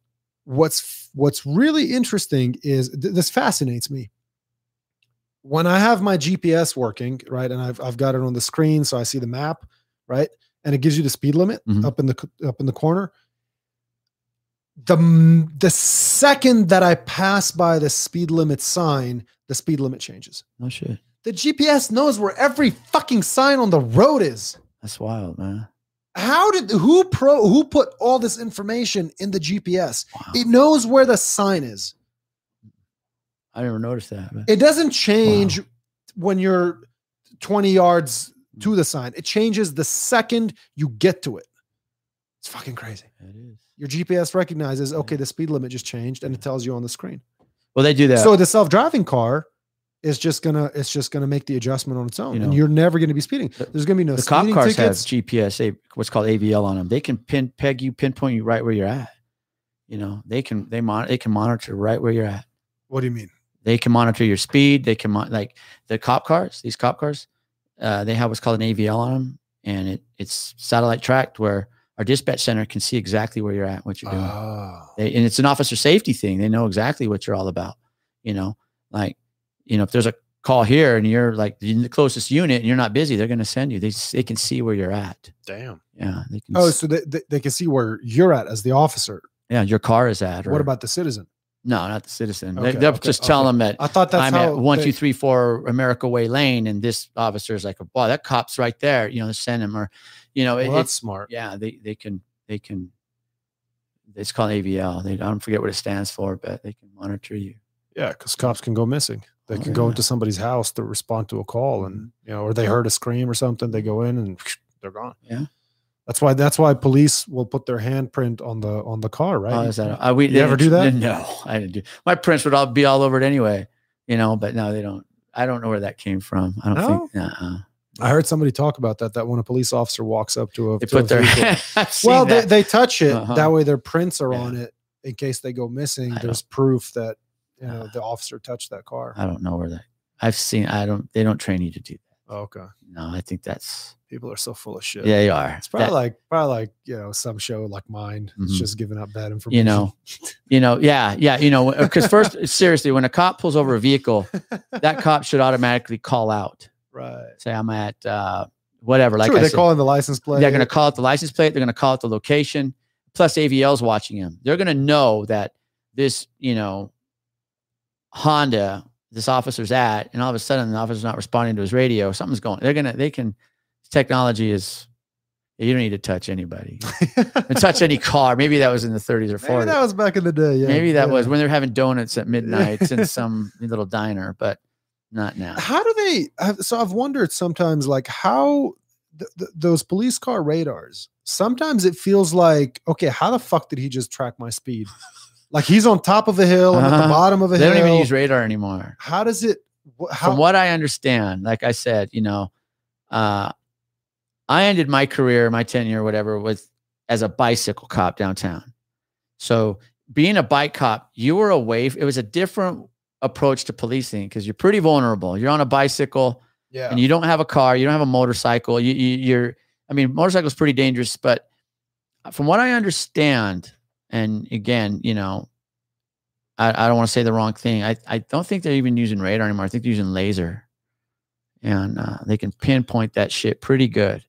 what's what's really interesting is th- this fascinates me. When I have my GPS working, right, and I've I've got it on the screen, so I see the map, right, and it gives you the speed limit Mhm. up in the up in the corner. The the second that I pass by the speed limit sign, the speed limit changes. No shit. The GPS knows where every fucking sign on the road is. That's wild, man. How did who pro who put all this information in the GPS? Wow. It knows where the sign is. I never noticed that. man. It doesn't change when you're 20 yards to mm. the sign. It changes the second you get to it. It's fucking crazy. It is. Your GPS recognizes, okay, the speed limit just changed and it tells you on the screen. Well, they do that. So the self-driving car is just gonna it's just gonna make the adjustment on its own. You and you're never gonna be speeding. There's gonna be no the cop cars tickets. have GPS, what's called AVL on them. They can pin peg you, pinpoint you right where you're at. You know, they can they mon- they can monitor right where you're at. what do you mean? They can monitor your speed. They can mon- like the cop cars. These cop cars, uh, they have what's called an AVL on them, and it it's satellite tracked where our dispatch center can see exactly where you're at, what you're doing. Ah. They, and it's an officer safety thing. They know exactly what you're all about. You know, like, you know, if there's a call here and you're like in the closest unit and you're not busy, they're going to send you. They they can see where you're at. damn. Yeah, they can. Oh, s- so they, they, they can see where you're at as the officer. yeah, your car is at. Or, What about the citizen? no, not the citizen. Okay, they, they'll okay, just tell okay. them that I thought that's I'm how at one, they- two, three, four America Way Lane, and this officer is like, "Wow, that cop's right there." You know, send him or, you know, it, that's it's smart. yeah, they they can they can it's called AVL. They I don't forget what it stands for, but they can monitor you. Yeah, because cops can go missing. They Oh, can go into somebody's house to respond to a call, and you know, or they heard a scream or something. They go in and they're gone. Yeah. That's why. That's why police will put their handprint on the on the car, right? Oh, is that? Uh, we You ever do that? No, I didn't do. My prints would all be all over it anyway, you know. But no, they don't. I don't know where that came from. I don't think. Uh-uh. I heard somebody talk about that. That when a police officer walks up to a, They to a put their. vehicle- well, they, they touch it. Uh-huh. That way, their prints are Yeah. on it in case they go missing. I There's proof that you know the officer touched that car. I don't know where that. I've seen. I don't. They don't train you to do that. Oh, okay, No, I think that's. people are so full of shit. Yeah, they are. It's probably That- like probably like you know some show like mine. It's Mhm. just giving up bad information. you know, you know, yeah, yeah, you know, because first, seriously, when a cop pulls over a vehicle, that cop should automatically call out. right? Say, I'm at uh, whatever. Like True, I they said, call in the license plate. they're going to call out the license plate. They're going to call out the location. Plus, AVL's watching him. They're going to know that this, you know, Honda, this officer's at, and all of a sudden the officer's not responding to his radio. Something's going. They're gonna. They can. Technology is. You don't need to touch anybody. And touch any car. Maybe that was in the 30s or 40s. Maybe that was back in the day. Yeah, Maybe that yeah. was when they're having donuts at midnight in some little diner, but not now. How do they? So I've wondered sometimes, like how th- th- those police car radars. Sometimes it feels like, okay, how the fuck did he just track my speed? Like he's on top of a hill, I'm at the Uh-huh. bottom of a They hill. They don't even use radar anymore. how does it? How, From what I understand, like I said, you know, uh, I ended my career, my tenure, whatever, with as a bicycle cop downtown. So being a bike cop, you were away. It was a different approach to policing because you're pretty vulnerable. You're on a bicycle. yeah, and you don't have a car, you don't have a motorcycle. You, you you're I mean, motorcycle is pretty dangerous, but from what I understand, and again, you know, I, I don't want to say the wrong thing. I, I don't think they're even using radar anymore. I think they're using laser. And uh, they can pinpoint that shit pretty good.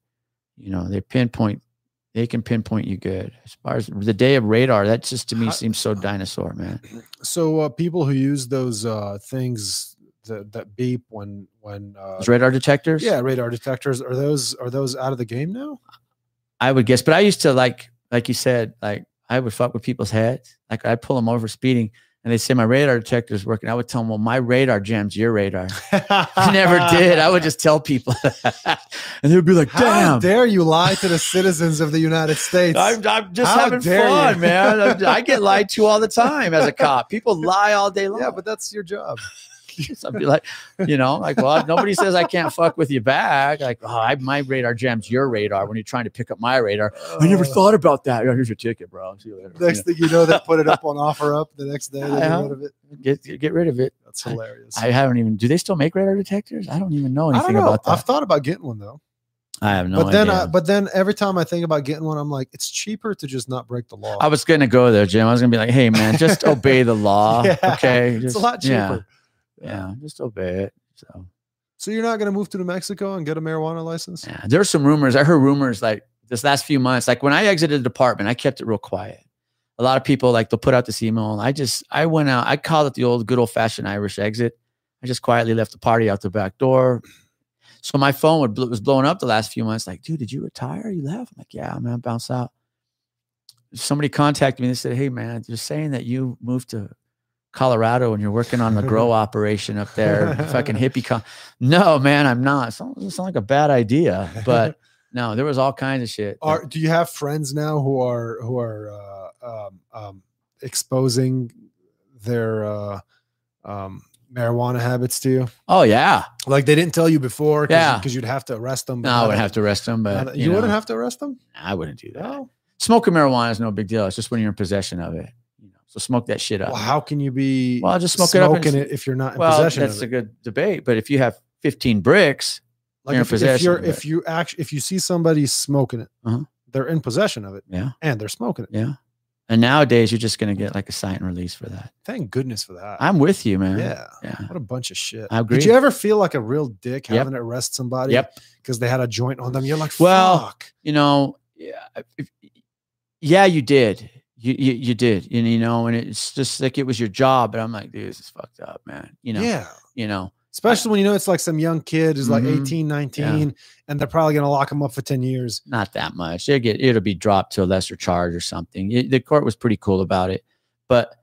You know, they pinpoint they can pinpoint you good. As far as the day of radar, that just to me How- seems so dinosaur, man. so uh, people who use those uh, things that, that beep when when uh, radar detectors. yeah radar detectors are those are those out of the game now? I would guess, but I used to like, like you said, like I would fuck with people's heads. Like I'd pull them over speeding, and they say my radar detector is working. I would tell them, well, my radar jams your radar. I never did. I would just tell people, and they'd be like, How damn. dare you lie to the citizens of the United States? I'm, I'm just How having dare fun, you. man. I, I get lied to all the time as a cop. People lie all day long. yeah, but that's your job. So I'd be like, you know, like, well, nobody says I can't fuck with you back. Like, oh, I, my radar jams your radar when you're trying to pick up my radar. I never Uh, thought about that. Oh, here's your ticket, bro. See you later. You Next thing you know, they put it up on OfferUp the next day. They get Uh-huh. rid of it. get get rid of it. That's hilarious. I haven't even. Do they still make radar detectors? I don't even know I anything know. about that. I've thought about getting one though, I have no but then, idea. I, but then every time I think about getting one, I'm like, it's cheaper to just not break the law. I was gonna go there, Jim. I was gonna be like, hey, man, just obey the law, Yeah, okay? it's a lot cheaper. Yeah, just obey it. So So you're not going to move to New Mexico and get a marijuana license? yeah, there's some rumors. I heard rumors like this last few months. Like when I exited the department, I kept it real quiet. A lot of people like they'll put out this email. And I just I went out. I called it the old good old fashioned Irish exit. I just quietly left the party out the back door. So my phone would was blowing up the last few months. Like, dude, did you retire? You left? I'm like, yeah, man, bounce out. Somebody contacted me and they said, hey, man, they're saying that you moved to Colorado and you're working on the grow operation up there. Fucking hippie. Con-. No, man, I'm not. It sounds, it sounds like a bad idea, but no, there was all kinds of shit. Are do you have friends now who are who are uh, um, um, exposing their uh, um, marijuana habits to you? oh yeah, Like they didn't tell you before, cause Yeah. because you'd have to arrest them. no, I would have to arrest them, but You, you, wouldn't have to arrest them. I wouldn't do that. No. Smoking marijuana is no big deal. It's just when you're in possession of it. So smoke that shit up. Well, how can you be Well, just smoke it up and- smoking it if you're not in well, possession that's a good debate. But if you have 15 bricks, Like you're in if, if possession you're of if you actually if you see somebody smoking it, Uh-huh. they're in possession of it yeah, and they're smoking it. yeah. And nowadays, you're just gonna get like a sign and release for that. Thank goodness for that. I'm with you, man. yeah. yeah. What a bunch of shit. I agree. Did you ever feel like a real dick Yep. having to arrest somebody Yep. because they had a joint on them? You're like, Well, fuck. You know, yeah, if, yeah, you did. You, you you did, and you know, and it's just like it was your job. But I'm like, dude, this is fucked up, man. You know, yeah. you know, Especially when you know it's like some young kid who's like Mhm. 18, 19, and they're probably going to lock him up for 10 years. not that much. They get it'll be dropped to a lesser charge or something. It- the court was pretty cool about it, but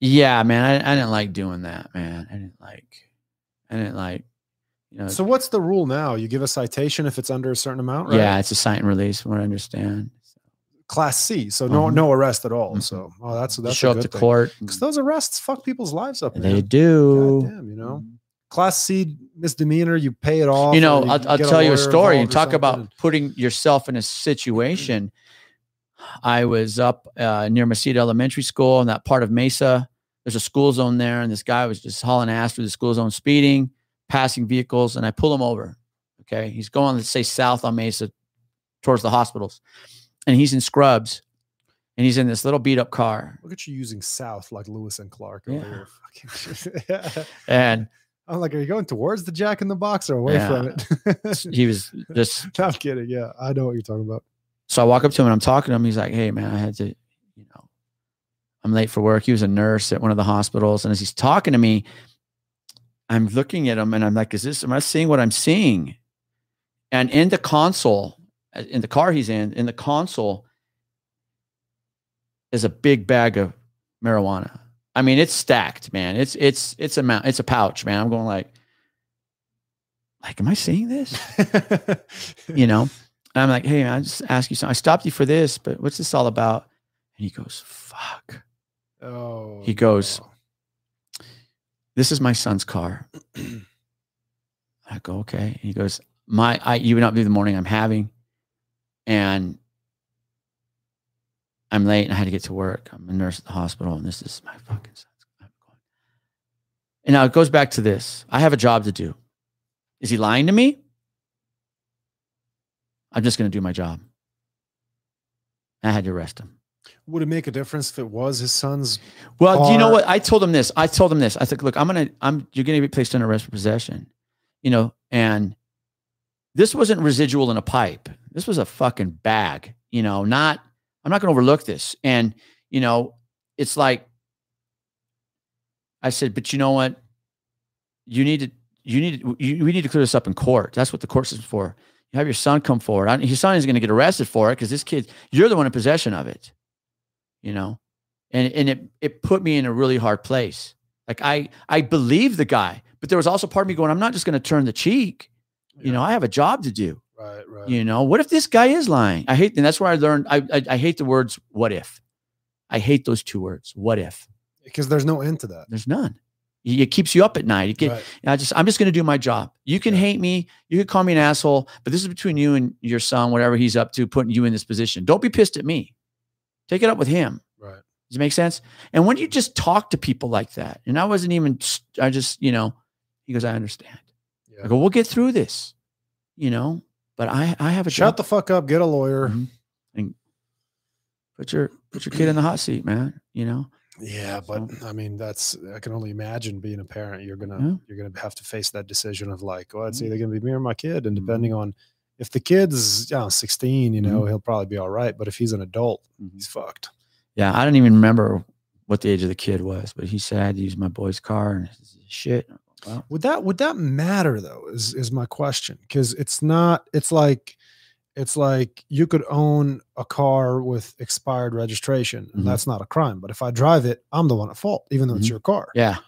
yeah, man, I, I didn't like doing that, man. I didn't like, I didn't like, you know. So what's the rule now? You give a citation if it's under a certain amount, right? Yeah, it's a cite and release, from what I understand. Class C. So no Mhm. no arrest at all. Mhm. So oh that's You that's show a up to thing. court. Because those arrests fuck people's lives up. they do. Goddamn, you know. Class C misdemeanor, you pay it off. you know, you I'll, I'll tell you a story or talk about putting yourself in a situation. I was up uh, near Mesita Elementary School in that part of Mesa. There's a school zone there, and this guy was just hauling ass through the school zone, speeding, passing vehicles, and I pull him over. Okay, he's going, let's say, south on Mesa towards the hospitals, and he's in scrubs, and he's in this little beat up car, Look at you using South like Lewis and Clark Yeah. over here. Fucking- and I'm like, are you going towards the Jack in the Box or away from it? he was just I'm kidding. Yeah, I know what you're talking about. so I walk up to him and I'm talking to him. He's like, "Hey, man, I had to, you know, I'm late for work." He was a nurse at one of the hospitals, and as he's talking to me, I'm looking at him and I'm like, "Is this? Am I seeing what I'm seeing?" And in the console, Uh, in the car he's in, in the console, is a big bag of marijuana. I mean, it's stacked, man. It's it's it's a mount, it's a pouch, man. I'm going like, like, am I seeing this? you know and i'm like hey man, i just ask you something i stopped you for this but what's this all about and he goes fuck oh, He goes, no. this is my son's car i go okay and he goes my i you would not be the morning i'm having and i'm late and i had to get to work i'm a nurse at the hospital and this is my fucking son's and now it goes back to this i have a job to do is he lying to me i'm just going to do my job i had to arrest him Would it make a difference if it was his son's? Well, do you know what? I told him this. I told him this. I said, look, I'm gonna, I'm, you're gonna be placed under arrest for possession, you know, and this wasn't residual in a pipe. This was a fucking bag, you know, not, I'm not gonna overlook this. And, you know, it's like, I said, but you know what? You need to, you need, to, you, we need to clear this up in court. That's what the court is for. You have your son come forward. I, his son is going to get arrested for it because this kid, you're the one in possession of it, you know and and it it put me in a really hard place. Like I I believe the guy, but there was also part of me going, I'm not just going to turn the cheek. You know, I have a job to do. right, right. You know, what if this guy is lying? I hate, and that's where I learned. I I, I hate the words "what if." I hate those two words. What if? because there's no end to that. There's none. It keeps you up at night. Right. I just I'm just going to do my job. You can Yeah. hate me, you can call me an asshole, but this is between you and your son, whatever he's up to, putting you in this position. Don't be pissed at me. Take it up with him. Right. Does it make sense? And when you just talk to people like that, and I wasn't even, I just, you know, he goes, I understand. Yeah. I go, we'll get through this, you know, but I, I have a Shut job. the fuck up. Get a lawyer. Mhm. And put your, put your kid in the hot seat, man. You know, Yeah, but I mean, that's I can only imagine being a parent. You're gonna Yeah. you're gonna have to face that decision of like, well, it's Mhm. either gonna be me or my kid, and Mhm. depending on if the kid's you know, 16, you Mm-hmm. know, he'll probably be all right. But if he's an adult, Mhm. he's fucked. yeah, I don't even remember what the age of the kid was, but he said I had to use my boy's car and shit. Well, Would that would that matter though? Is is my question because it's not. It's like it's like you could own a car with expired registration, and Mhm. that's not a crime. But if I drive it, I'm the one at fault, even though it's Mhm. your car. yeah,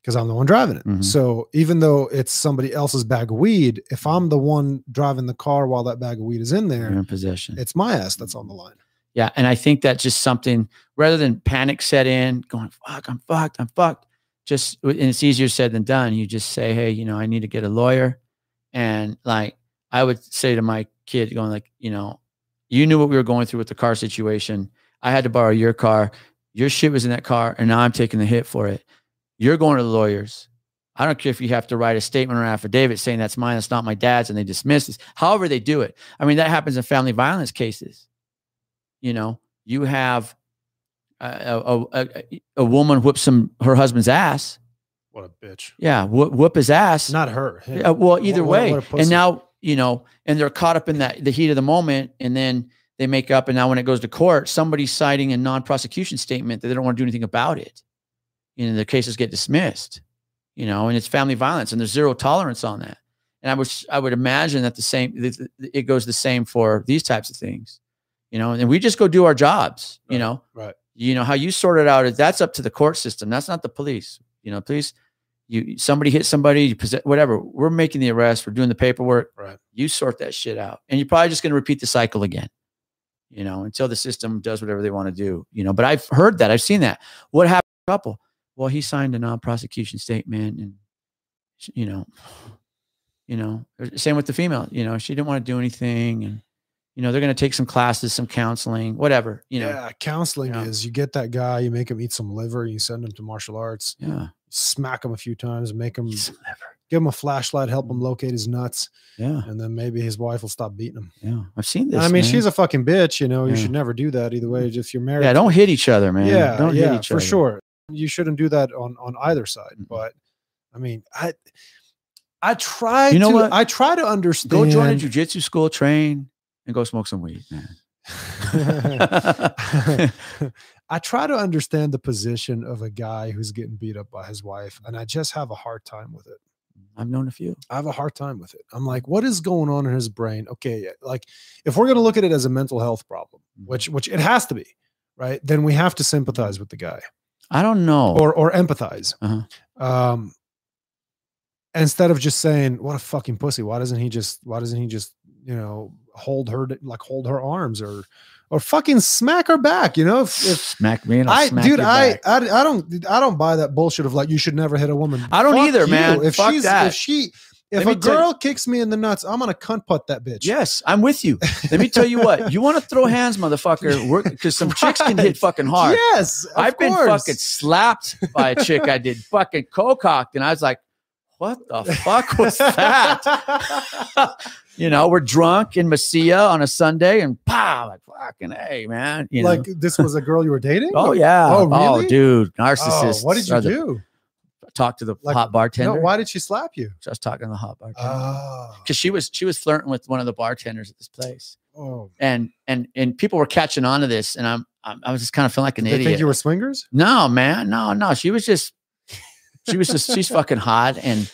because I'm the one driving it. Mhm. So even though it's somebody else's bag of weed, if I'm the one driving the car while that bag of weed is in you're there, in possession. it's my ass that's on the line. Yeah. And I think that's just something rather than panic set in, going, fuck, I'm fucked, I'm fucked. Just, and it's easier said than done. You just say, hey, you know, I need to get a lawyer. And like, I would say to my kid, going, like, you know, you knew what we were going through with the car situation. I had to borrow your car. Your shit was in that car, and now I'm taking the hit for it. You're going to the lawyers. I don't care if you have to write a statement or affidavit saying that's mine, that's not my dad's, and they dismiss this. However, they do it. I mean, that happens in family violence cases you know you have a, a, a, a woman whoops some her husband's ass What a bitch. yeah whoop, whoop his ass Not her. Yeah, well either What- what- way what a and now you know and they're caught up in that the heat of the moment and then they make up and now when it goes to court somebody's citing a non-prosecution statement that they don't want to do anything about it you know the cases get dismissed you know, and it's family violence, and there's zero tolerance on that. And I was I would imagine that the same it goes the same for these types of things, you know. And we just go do our jobs, you know. right. You know how you sort it out is that's up to the court system. That's not the police. You know, police. You somebody hit somebody, you possess whatever. We're making the arrest. We're doing the paperwork. Right. You sort that shit out, and you're probably just going to repeat the cycle again. You know, until the system does whatever they want to do. You know, but I've heard that. I've seen that. What happened? Couple. Well, he signed a non-prosecution statement, and you know, you know, same with the female. You know, she didn't want to do anything, and you know, they're going to take some classes, some counseling, whatever. You know, yeah, counseling Yeah. is you get that guy, you make him eat some liver, you send him to martial arts, yeah. smack him a few times, make him Eat some liver. give him a flashlight, help him mm. locate his nuts, Yeah, and then maybe his wife will stop beating him. yeah. I've seen this. I mean, man. she's a fucking bitch, you know. You Yeah. should never do that either way. Mm. If you're married, yeah. Don't hit each other, man. yeah, don't yeah, hit each for other. sure. You shouldn't do that on on either side. Mm-mm. But I mean, I I try You know to what? I try to understand. Go join a jujitsu school, train, and go smoke some weed, man. I try to understand the position of a guy who's getting beat up by his wife, and I just have a hard time with it. I've known a few. I have a hard time with it. I'm like, what is going on in his brain? Okay, like if we're going to look at it as a mental health problem, Mm-hmm. which which it has to be, right? Then we have to sympathize with the guy I don't know. or or empathize. Uh-huh. Um, instead of just saying, "What a fucking pussy," why doesn't he just why doesn't he just you know hold her like hold her arms or or fucking smack her back? You know, if, if smack me and I'll I, smack dude, I. I, I don't, I don't buy that bullshit of like you should never hit a woman. I don't Fuck either, you. man. If Fuck she's, that. if she, if Let a tell you- girl kicks me in the nuts, I'm gonna cunt putt that bitch. Yes, I'm with you. Let me tell you what. You want to throw hands, motherfucker? Because some chicks can hit fucking hard. Yes, I've been fucking slapped by a chick. I did fucking cococked, and I was like, "What the fuck was that?" you know, we're drunk in Mesilla on a Sunday, and pow, like fucking hey, man. You know, like this was a girl you were dating? oh yeah, Oh, oh really? oh dude, Oh, what did you the- do? Talk to the Like, hot bartender. No, why did she slap you? Just talking to the hot bartender ah. Oh, because she was she was flirting with one of the bartenders at this place, oh. and and and people were catching on to this, and I'm, I'm I was just kind of feeling like an Did idiot. think you were swingers? No, man. No, no. She was just she was just she's fucking hot and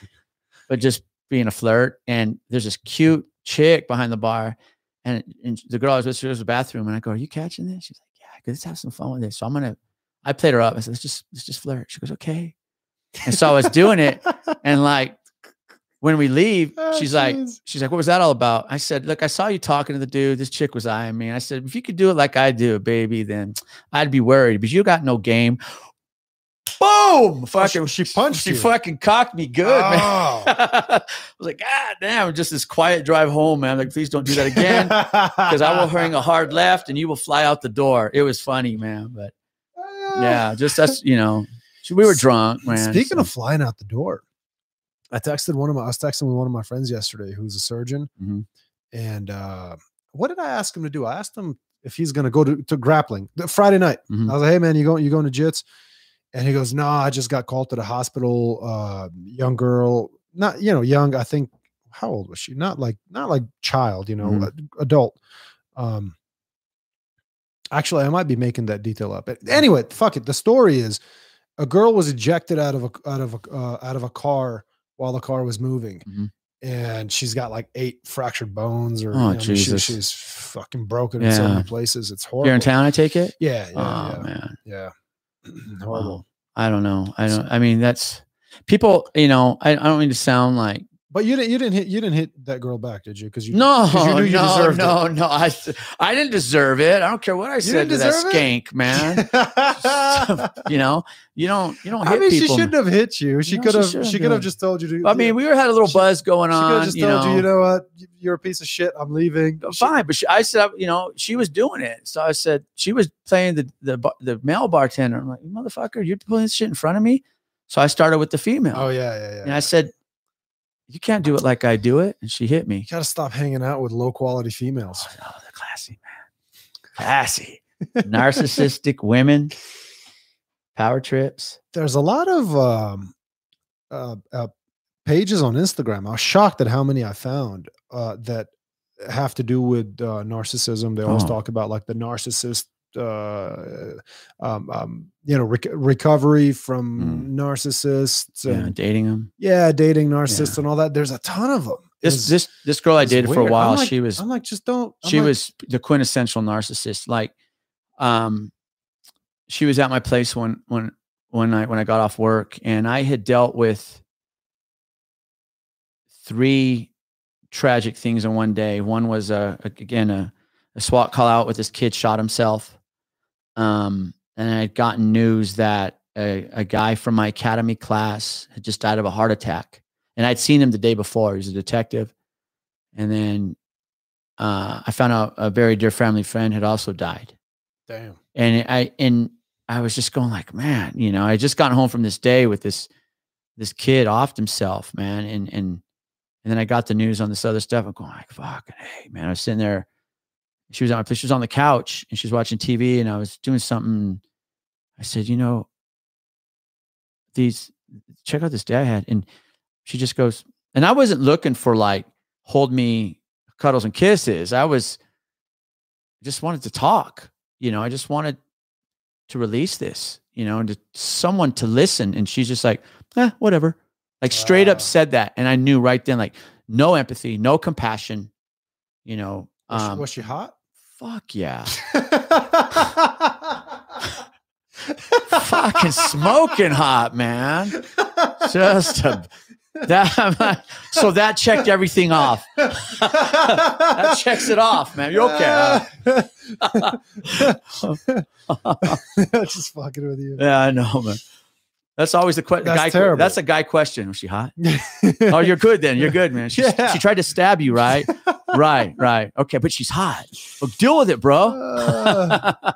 but just being a flirt. And there's this cute chick behind the bar. And, and the girl I was with, she was in the bathroom. And I go, Are you catching this? She's like, Yeah, let's have some fun with this. So I'm gonna I played her up. I said, let's just let's just flirt. She goes, Okay. And so I was doing it. And like when we leave, Oh, she's like, she's like, what was that all about? I said, look, I saw you talking to the dude. This chick was eyeing me. I said, if you could do it like I do, baby, then I'd be worried, but you got no game. Boom! Fucking, she punched she you. fucking cocked me good, man. Oh. I was like, God damn, just this quiet drive home, man. Like, please don't do that again. Because I will hang a hard left and you will fly out the door. It was funny, man. But yeah, just that's you know, we were drunk, man. Speaking so- of flying out the door, I texted one of my I was texting with one of my friends yesterday who's a surgeon. Mhm. And uh what did I ask him to do? I asked him if he's gonna go to, to grappling the Friday night. Mhm. I was like, hey man, you going you going to jits? And he goes, No, I just got called to the hospital. Uh young girl, not you know, young, I think how old was she? Not like not like child, you know, Mhm. adult. Um actually I might be making that detail up. But anyway, fuck it. The story is a girl was ejected out of a out of a uh, out of a car while the car was moving. Mhm. And she's got like eight fractured bones, or Oh, you know, she- she's fucking broken in so many places. It's horrible. Here in town, I take it. Yeah, yeah, oh yeah, man. yeah. Wow. I don't know. I don't. I mean, that's people. You know, I, I don't mean to sound like But you didn't you didn't hit you didn't hit that girl back, did you? Because you no, you knew you no, deserved it. no, no. I I didn't deserve it. I don't care what I said to that it? skank, man. you know, you don't you don't hit I mean, she shouldn't have hit you. She No, could have. shouldn't She could have just told you to. I mean, we were had a little She- buzz going she could on. have just you told know, you, you know what, you're a piece of shit. I'm leaving. She- fine. But she, I said, you know, she was doing it. So I said she was playing the the the male bartender. I'm like, motherfucker, you're pulling this shit in front of me. So I started with the female, Oh yeah, yeah, yeah. and I said, you can't do it like I do it. And she hit me. you got to stop hanging out with low quality females. Oh, they're classy, man. Classy. Narcissistic women. Power trips. There's a lot of um, uh, uh, pages on Instagram. I was shocked at how many I found uh, that have to do with uh, narcissism. They always Oh. talk about like the narcissist uh, um, um, you know, rec- recovery from narcissists Mm. yeah, dating them yeah, dating narcissists and all that. There's a ton of them. This this this girl I dated for a while, she was I'm like, just don't. I'm she like, was the quintessential narcissist. Like, um, she was at my place when when when I when I got off work, and I had dealt with three tragic things in one day. One was a, a again a, a SWAT call out with this kid shot himself, um, and I had gotten news that a, a guy from my academy class had just died of a heart attack, and I'd seen him the day before. He was a detective, and then uh, I found out a very dear family friend had also died damn. and I and I was just going like, man, you know, I just gotten home from this day with this this kid offed himself, man, and and and then I got the news on this other stuff. I'm going like, fucking hey, man. I was sitting there. She was on she was on the couch and she was watching TV, and I was doing something. I said, you know, these check out this day I had, and she just goes, and I wasn't looking for like hold me, cuddles and kisses. I was just wanted to talk you know i just wanted to release this you know and to someone to listen and she's just like eh, whatever like straight up said that and i knew right then like no empathy no compassion you know um was she hot? Fuck yeah. Fucking smoking hot man. Just a, that so that checked everything off. That checks it off man. You're okay Just fucking with you. Yeah, I know, man. That's always the question. That's Guy, terrible. that's a guy question. Was she hot? oh, you're good then. You're good, man. She, Yeah. she tried to stab you, right? right, right. Okay, but she's hot. Well, deal with it, bro. Uh,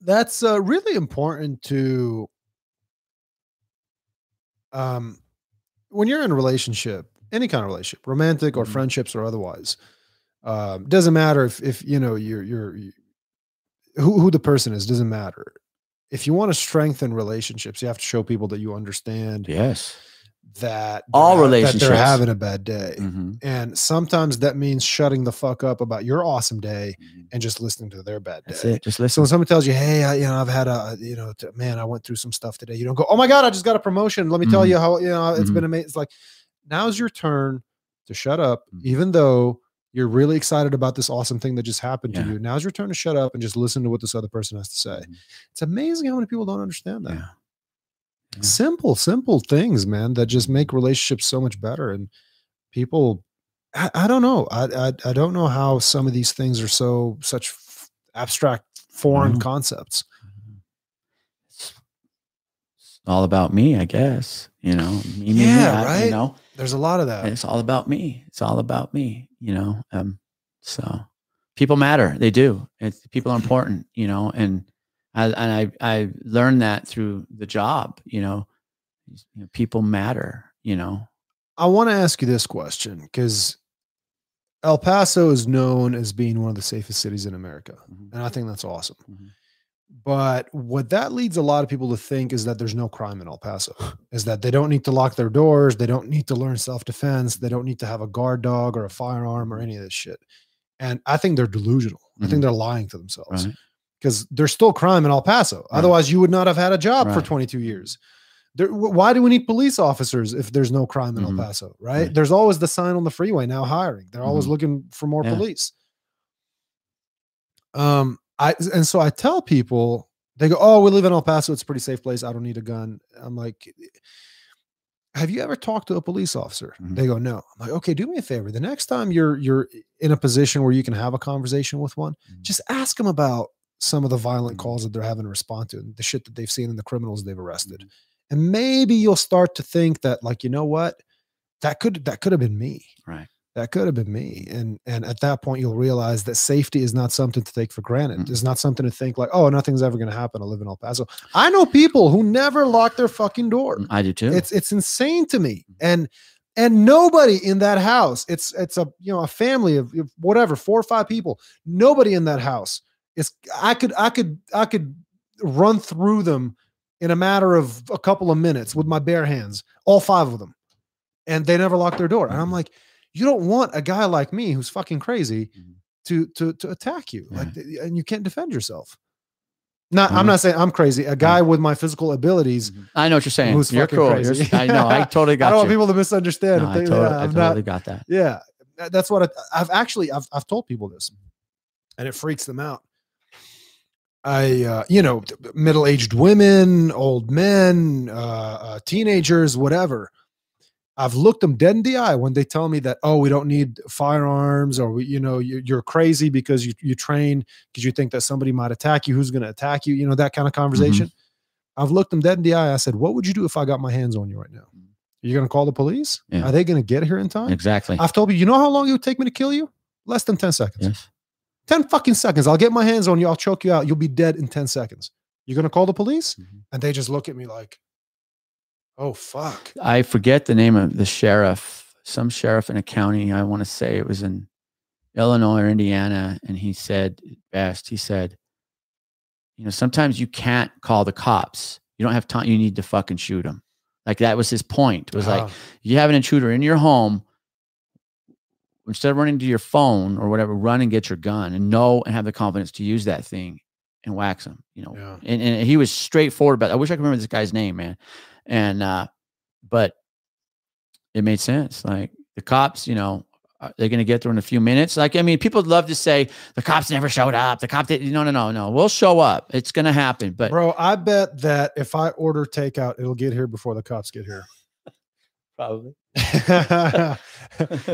that's uh, really important to um when you're in a relationship any kind of relationship romantic or Mhm. friendships or otherwise um doesn't matter if if you know you're you're you- who, who the person is doesn't matter if you want to strengthen relationships you have to show people that you understand yes. that All ha- that relationships. they're having a bad day Mhm. and sometimes that means shutting the fuck up about your awesome day and just listening to their bad day That's it. Just so listen. when someone tells you, "Hey, I, you know, I've had a, you know, t- man, I went through some stuff today," you don't go, "Oh my god, I just got a promotion. Let me tell Mhm. you how you know it's Mhm. been amazing." It's like now's your turn to shut up, Mhm. even though you're really excited about this awesome thing that just happened Yeah. to you. Now's your turn to shut up and just listen to what this other person has to say. Mhm. It's amazing how many people don't understand that. Yeah. Yeah. Simple, simple things, man, that just make relationships so much better. And people, I, I don't know, I, I I don't know how some of these things are so such f- abstract, foreign know. concepts. It's it's all about me, I guess. You know, me, me, me, Yeah, I- right? You know, There's a lot of that. it's all about me. It's all about me. You know, um, so people matter. They do. It's, people are important. You know, and I and I I learned that through the job. You know, you know people matter. You know, I want to ask you this question because El Paso is known as being one of the safest cities in America. Mhm. And I think that's awesome. Mhm. But what that leads a lot of people to think is that there's no crime in El Paso, is that they don't need to lock their doors. They don't need to learn self defense. They don't need to have a guard dog or a firearm or any of this shit. And I think they're delusional. I think Mhm. they're lying to themselves right? because there's still crime in El Paso. Right. Otherwise, you would not have had a job for 22 years. There, why do we need police officers if there's no crime in Mhm. El Paso? Right? Right. There's always the sign on the freeway now hiring. They're always Mhm. looking for more Yeah. police. Um, I and so I tell people they go, "Oh, we live in El Paso. It's a pretty safe place. I don't need a gun." I'm like, "Have you ever talked to a police officer?" Mhm. They go, "No." I'm like, "Okay, do me a favor. The next time you're you're in a position where you can have a conversation with one, Mhm. just ask them about some of the violent Mhm. calls that they're having to respond to and the shit that they've seen and the criminals they've arrested. Mhm. And maybe you'll start to think that, like, you know what? That could that could have been me. Right. That could have been me. And and at that point you'll realize that safety is not something to take for granted. Mm-mm. It's not something to think like, oh, nothing's ever gonna happen. I live in El Paso. I know people who never lock their fucking door. Mm, I do too. It's it's insane to me. Mm. And and nobody in that house, it's it's a you know a family of whatever, four or five people. Nobody in that house is I could I could I could run through them in a matter of a couple of minutes with my bare hands, all five of them. And they never lock their door. And I'm mm-hmm. like, you don't want a guy like me who's fucking crazy Mhm. to to to attack you, Yeah. like, and you can't defend yourself. Not, Mhm. I'm not saying I'm crazy. A guy with my physical abilities. I know what you're saying. Who's You're fucking cool. crazy. You're- I know. I totally got. I got don't want people to misunderstand. No, and I, totally, that I totally not, got that. yeah, that's what I, I've actually I've I've told people this, and it freaks them out. I uh, you know middle aged women, old men, uh, uh, teenagers, whatever. I've looked them dead in the eye when they tell me that oh we don't need firearms or you know you, you're crazy because you you train because you think that somebody might attack you who's going to attack you you know that kind of conversation. I've looked them dead in the eye. I said, what would you do if I got my hands on you right now? Are You're going to call the police? Yeah. Are they going to get here in time? Exactly. I've told you, you know how long it would take me to kill you? Less than 10 seconds. Yes. 10 fucking seconds. I'll get my hands on you. I'll choke you out. You'll be dead in 10 seconds. You're going to call the police? Mhm. And they just look at me like, oh, fuck. I forget the name of the sheriff, some sheriff in a county. I want to say it was in Illinois or Indiana. And he said it best, he said, you know, sometimes you can't call the cops. You don't have time. You need to fucking shoot them. Like that was his point. It was like, Ah, you have an intruder in your home. Instead of running to your phone or whatever, run and get your gun and know and have the confidence to use that thing and wax them. You know, Yeah. and, and he was straightforward about. I wish I could remember this guy's name, man. And uh, but it made sense. Like the cops, you know, they're going to get there in a few minutes? Like, I mean, people love to say the cops never showed up. The cop did. No, no, no, no. We'll show up. It's going to happen. But Bro, I bet that if I order takeout, it'll get here before the cops get here. probably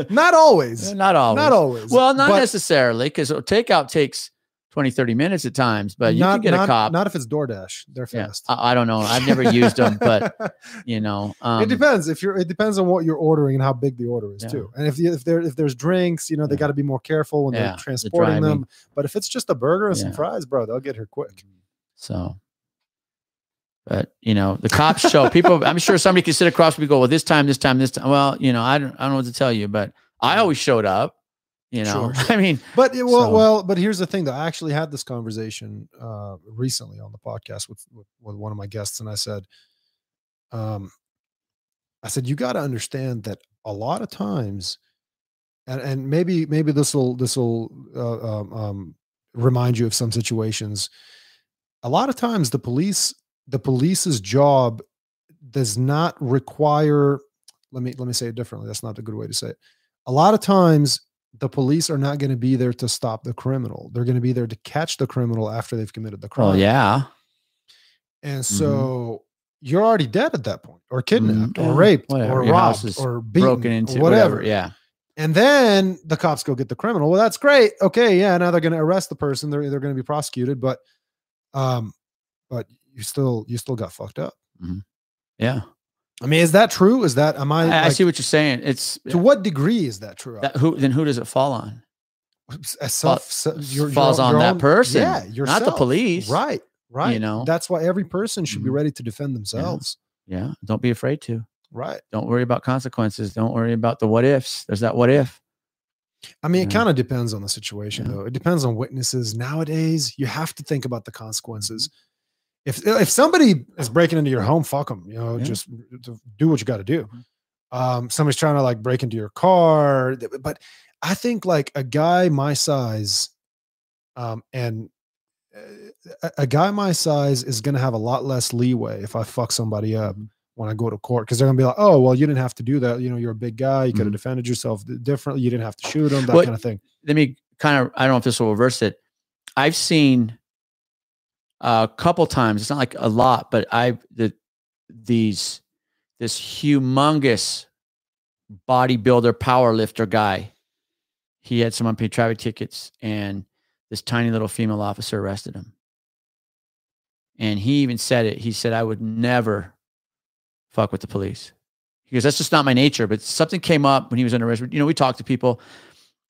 not always. not always. Not always. Well, not but necessarily because takeout takes 20, 30 minutes at times, but you not, can get not, a cop. Not if it's DoorDash. They're yeah, fast. I, I don't know. I've never used them, but you know, um, it depends if you're. It depends on what you're ordering and how big the order is Yeah. too. And if you, if there if there's drinks, you know they Yeah. got to be more careful when Yeah, they're transporting driving. them. But if it's just a burger and some fries, bro, they'll get here quick. So, but you know, the cops show people. I'm sure somebody can sit across me and go, "Well, this time, this time, this time." Well, you know, I don't, I don't know what to tell you, but I always showed up. You know, Sure, I mean, But it- well, So- well, but here's the thing though. I actually had this conversation uh, recently on the podcast with, with with one of my guests, and I said, um, I said you got to understand that a lot of times, and and maybe maybe this will this will uh, um, um, remind you of some situations. A lot of times, the police the police's job does not require. Let me let me say it differently. That's not a good way to say it. A lot of times, the police are not going to be there to stop the criminal. They're going to be there to catch the criminal after they've committed the crime. well, yeah, And so you're already dead at that point, or kidnapped, Mhm. Or raped, whatever. or Your robbed, or beaten, broken into or whatever. Yeah, And then the cops go get the criminal. Well, that's great. Okay, yeah. Now they're going to arrest the person. They're they're going to be prosecuted, but um, but you still you still got fucked up. yeah. I mean, is that true? Is that am I? I, I see what you're saying. It's to what degree is that true? that, who then who does it fall on? a self se- your- falls your- on your that own- person, yeah, yourself. not the police. Right, right. You know? that's why every person should be Mhm. ready to defend themselves. Yeah, don't be afraid to. Right. Don't worry about consequences. Don't worry about the what ifs. There's that what if. I mean, it kind of depends on the situation, Yeah. though. It depends on witnesses. Nowadays, you have to think about the consequences. If if somebody is breaking into your home, fuck them. You know, Yeah. just do what you got to do. Mhm. Um, somebody's trying to like break into your car, but I think like a guy my size, um, and uh, a, a guy my size is going to have a lot less leeway if I fuck somebody up Mhm. when I go to court because they're gonna be like, oh, well, you didn't have to do that. You know, you're a big guy. You could have Mhm. defended yourself differently. You didn't have to shoot him. That kind of thing. let me kind of I don't know if this will reverse it. I've seen a couple times. It's not like a lot, but I the these this humongous bodybuilder power lifter guy. He had some unpaid traffic tickets, and this tiny little female officer arrested him. And he even said it. He said, "I would never fuck with the police." Because that's just not my nature. But something came up when he was under arrest. You know, we talked to people.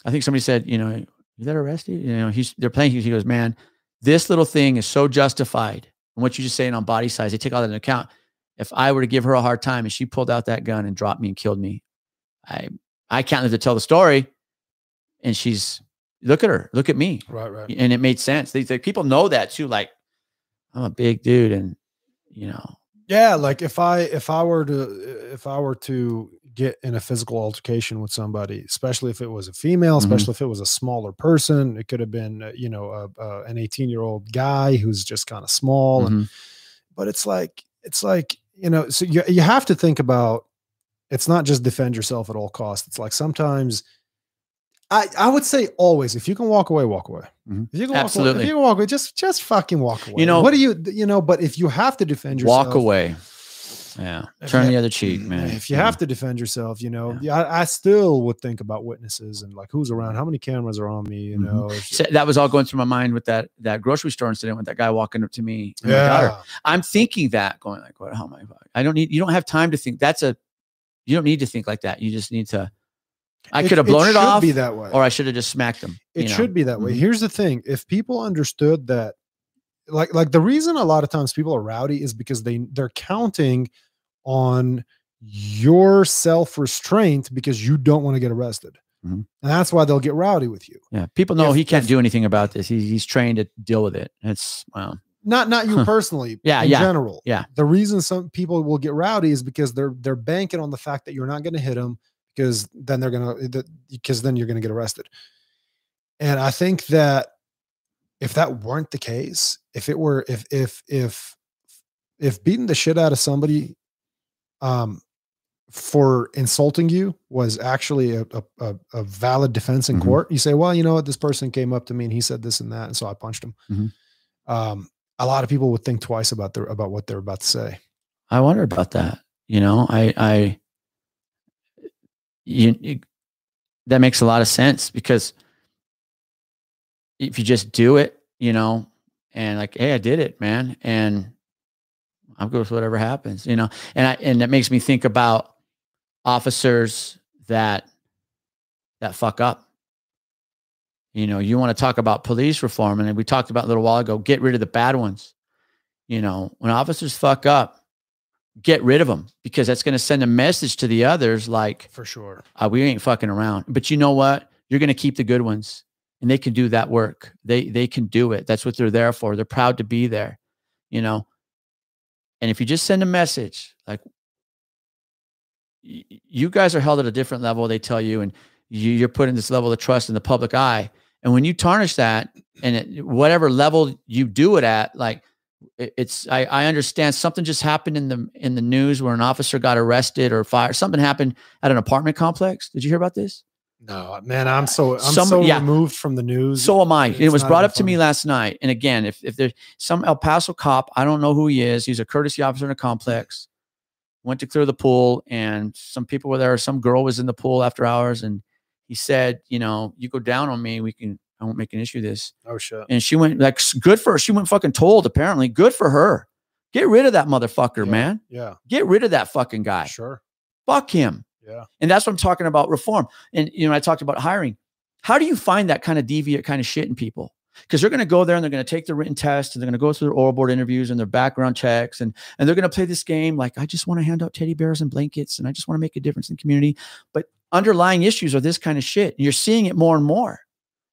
I think somebody said, you know, you that arrested? You know, he's they're playing. He goes, man, this little thing is so justified. And what you just saying on body size, they take all that into account. If I were to give her a hard time and she pulled out that gun and dropped me and killed me, I I can't live to tell the story. And she's look at her, look at me, Right, right. and it made sense. They, they people know that too. Like I'm a big dude, and you know, Yeah, like if I if I were to if I were to get in a physical altercation with somebody, especially if it was a female, Mhm. especially if it was a smaller person. It could have been, uh, you know, a, a, an 18 year old guy who's just kind of small. And, Mhm. but it's like, it's like, you know, so you, you have to think about it's not just defend yourself at all costs. It's like sometimes I, I would say always, if you can walk away, walk away. Mhm. If you can walk away, Absolutely. if you can walk away, just just fucking walk away. You know- what do you you know? But if you have to defend yourself, Walk away. Yeah. Turn you- the other cheek, man. If you Yeah. have to defend yourself, you know, Yeah. I, I still would think about witnesses and like who's around, how many cameras are on me, you Mhm. know. So that was all going through my mind with that that grocery store incident with that guy walking up to me. and my daughter. yeah, I'm thinking that, going like, "What? How am I? I don't need. You don't have time to think. That's a. You don't need to think like that. You just need to. I could have blown it, should off, Be that way, or I should have just smacked him. it know? should be that way. Mhm. Here's the thing: if people understood that, like, like the reason a lot of times people are rowdy is because they they're counting on your self restraint because you don't want to get arrested, Mhm. and that's why they'll get rowdy with you. Yeah, people know If- he can't if- do anything about this. He, he's trained to deal with it. It's well, not not you personally Yeah, in yeah, general yeah. the reason some people will get rowdy is because they're they're banking on the fact that you're not going to hit them because then they're going to because then you're going to get arrested and i think that if that weren't the case if it were if if if if beating the shit out of somebody um for insulting you was actually a, a, a, valid defense in Mhm. court you say well you know what this person came up to me and he said this and that and so i punched him Mhm. um a lot of people would think twice about their about what they're about to say. I wonder about that. You know, I, I, you, you- that makes a lot of sense because if you just do it, you know, and like, hey, I did it, man, and I'm good with whatever happens, you know, and I, and that makes me think about officers that that fuck up. You know, you want to talk about police reform, and we talked about a little while ago. Get rid of the bad ones. You know, when officers fuck up, get rid of them because that's going to send a message to the others like For sure. uh, we ain't fucking around. But you know what? You're going to keep the good ones, and they can do that work. They they can do it. That's what they're there for. They're proud to be there. You know. And if you just send a message like you guys are held at a different level, they tell you, and you, you're putting this level of trust in the public eye. And when you tarnish that, and at whatever level you do it at, like it- it's I, I understand something just happened in the in the news where an officer got arrested or fired. Something happened at an apartment complex. Did you hear about this? No, man, I'm so I'm Some- so yeah. removed from the news. So am I. It was brought up to me last night. And again, if if there's some El Paso cop, I don't know who he is. He's a courtesy officer in a complex. Went to clear the pool, and some people were there. Some girl was in the pool after hours, and he said, "You know, you go down on me, we can. I won't make an issue of this." oh shit. And she went like, "Good for her." She went fucking told. Apparently, good for her. Get rid of that motherfucker, Yeah. man. Yeah, Get rid of that fucking guy. sure. Fuck him. Yeah. And that's what I'm talking about reform. And you know, I talked about hiring. How do you find that kind of deviant kind of shit in people? Because they're going to go there and they're going to take the written test and they're going to go through their oral board interviews and their background checks and and they're going to play this game like I just want to hand out teddy bears and blankets and I just want to make a difference in the community. But underlying issues are this kind of shit. And you're seeing it more and more.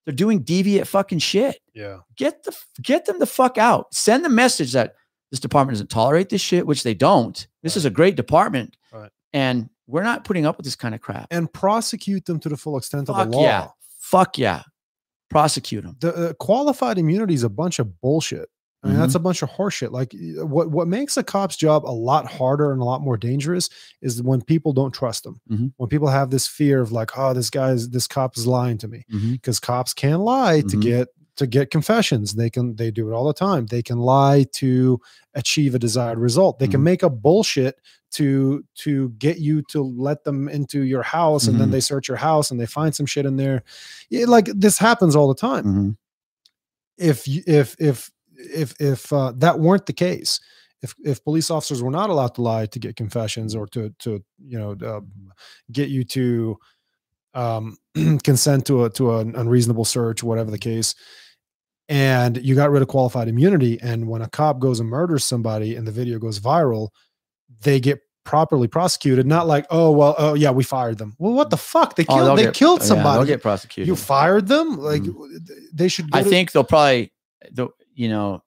They're doing deviant fucking shit Yeah. get the get them the fuck out. Send the message that this department doesn't tolerate this shit, which they don't. This is a great department, Right. and we're not putting up with this kind of crap. And prosecute them to the full extent of the law. yeah, fuck yeah, prosecute them. The uh, qualified immunity is a bunch of bullshit. I mean, Mm-hmm. that's a bunch of horseshit. Like what what makes a cop's job a lot harder and a lot more dangerous is when people don't trust them. Mhm. When people have this fear of like, oh, this guy's this cop is lying to me. Because cops can lie to Mhm. get to get confessions they can they do it all the time they can lie to achieve a desired result they can Mhm. make up bullshit to to get you to let them into your house and then Mhm. they search your house and they find some shit in there Yeah, like this happens all the time Mhm. if you if if if if uh, that weren't the case if if police officers were not allowed to lie to get confessions or to to you know uh, get you to um, consent to a to an unreasonable search whatever the case and you got rid of qualified immunity and when a cop goes and murders somebody and the video goes viral they get properly prosecuted not like oh well oh yeah we fired them well what the fuck they Oh, killed they'll they get- killed yeah, somebody they'll get prosecuted. you fired them like Mhm. they should go I to- think they'll probably, the you know,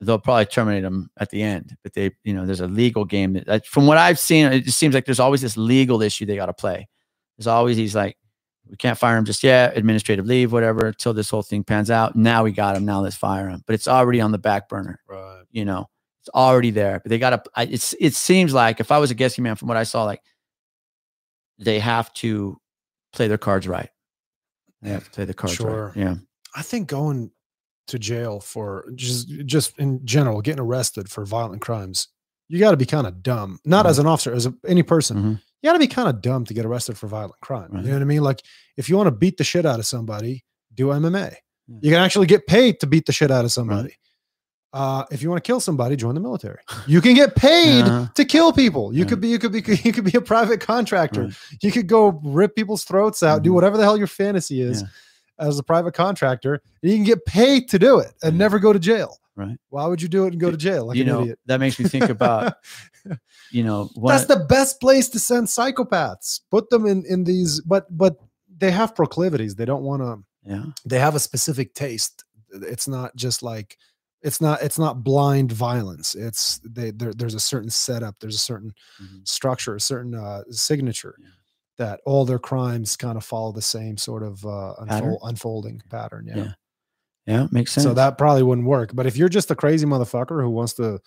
they'll probably terminate them at the end. But they, you know, there's a legal game that, that from what I've seen, it just seems like there's always this legal issue they got to play. There's always these like, we can't fire him just yet, administrative leave, whatever, until this whole thing pans out. Now we got him. Now let's fire him. But it's already on the back burner. Right. You know, it's already there. But they got to. It's it seems like if I was a guessing man, from what I saw, like they have to play their cards right. They have to play the cards Sure. right. Yeah. I think going to jail for just just in general getting arrested for violent crimes, you got to be kind of dumb. Not as an officer, as a, any person. Mhm. You got to be kind of dumb to get arrested for violent crime. Right. You know what I mean? Like if you want to beat the shit out of somebody, do MMA. Yeah. You can actually get paid to beat the shit out of somebody. Uh, if you want to kill somebody, join the military. You can get paid Uh-huh. to kill people. You Yeah. could be, you could be, you could be a private contractor. Right. You could go rip people's throats out, do Mhm. whatever the hell your fantasy is Yeah. as a private contractor. And you can get paid to do it and Yeah. never go to jail. Right. Why would you do it and go to jail like you an know, idiot? that makes me think about, you know, That's the best place to send psychopaths. Put them in in these, but but they have proclivities. They don't want to. yeah. They have a specific taste. It's not just like it's not it's not blind violence. It's they there, there's a certain setup. There's a certain Mhm. structure, a certain uh, signature Yeah. that all their crimes kind of follow the same sort of uh, Pattern? unfold, unfolding pattern. Yeah. Yeah. Yeah. Makes sense. So that probably wouldn't work. But if you're just a crazy motherfucker who wants to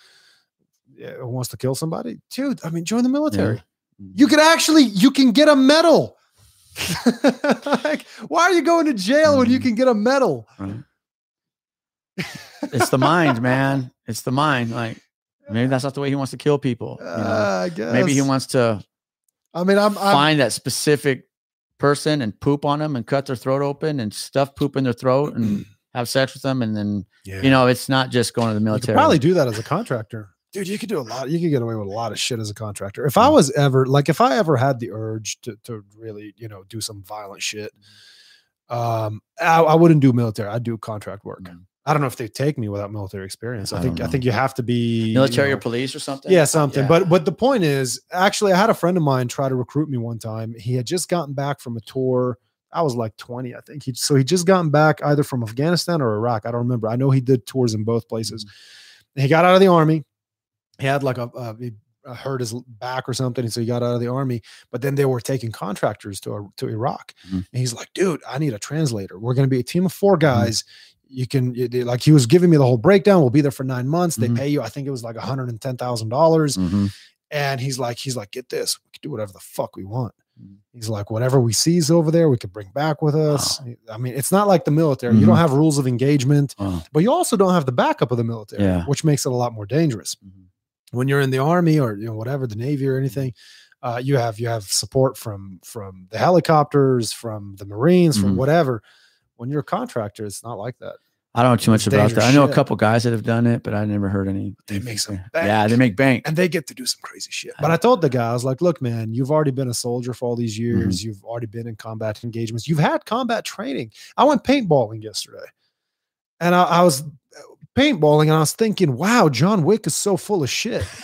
who wants to kill somebody, dude, I mean, join the military. Mhm. You could actually you can get a medal. like, why are you going to jail when you Mhm. can get a medal? It's the mind, man. It's the mind. Like maybe that's not the way he wants to kill people. You know? Uh, I guess. maybe he wants to I mean, I'm, I'm find that specific person and poop on them and cut their throat open and stuff poop in their throat and have sex with them. And then, yeah. you know, it's not just going to the You could military. probably do that as a contractor. Dude, you could do a lot. You could get away with a lot of shit as a contractor. If I was ever like, if I ever had the urge to to really, you know, do some violent shit, um, I, I wouldn't do military. I'd do contract work. Mhm. I don't know if they take me without military experience. I, I think I think you have to be you military know, or police or something. yeah, something. Yeah. But but the point is, actually, I had a friend of mine try to recruit me one time. He had just gotten back from a tour. I was like 20, I think. He so he just gotten back either from Afghanistan or Iraq. I don't remember. I know he did tours in both places. He got out of the army. He had like a, a he uh, hurt his back or something, and so he got out of the army. But then they were taking contractors to to Iraq, Mhm. and he's like, "Dude, I need a translator. We're going to be a team of four guys." You can like he was giving me the whole breakdown. We'll be there for nine months. They Mhm. pay you, I think it was like one hundred and ten thousand dollars. Mhm. And he's like, he's like, get this, we can do whatever the fuck we want. Mhm. He's like, whatever we seize over there, we could bring back with us. I mean, it's not like the military. You don't have rules of engagement, Wow. but you also don't have the backup of the military, Yeah. which makes it a lot more dangerous. Mhm. When you're in the army or you know whatever the navy or anything, uh, you have you have support from from the helicopters, from the marines, from Mhm. whatever. When you're a contractor, it's not like that. I don't know too much about that. dangerous I know a couple guys that have done it, but I never heard any. They make some bank. Yeah, they make bank. and they get to do some crazy shit. But I told the guy, I was like, look, man, you've already been a soldier for all these years. You've already been in combat engagements. You've had combat training. I went paintballing yesterday. And I, I was uh, paintballing and I was thinking, wow, John Wick is so full of shit.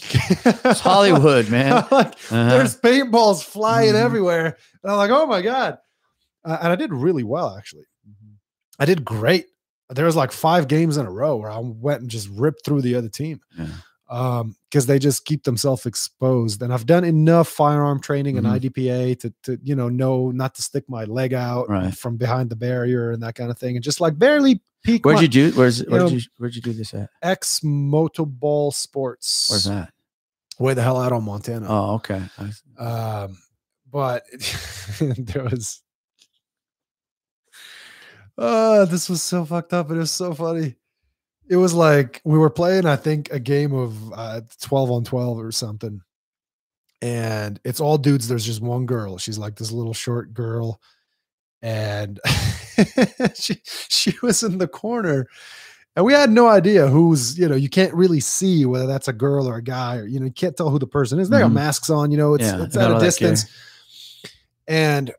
It's Hollywood, man. Like, Uh-huh. there's paintballs flying Mhm. everywhere. And I'm like, oh my God. Uh, and I did really well, actually. Mm-hmm. I did great. There was like five games in a row where I went and just ripped through the other team Yeah. um because they just keep themselves exposed and i've done enough firearm training Mhm. and idpa to to you know know not to stick my leg out Right. from behind the barrier and that kind of thing and just like barely peek Where'd my you do? Where's where'd know, you where'd you do this at? X motoball sports Where's that? way the hell out on montana Oh, okay. Um but there was uh this was so fucked up it was so funny. It was like we were playing i think a game of uh 12 on 12 or something. And it's all dudes there's just one girl. She's like this little short girl. And she she was in the corner and we had no idea who's you know you can't really see whether that's a girl or a guy or you know you can't tell who the person is. They got Mhm. masks on you know it's Yeah, it's at a distance. and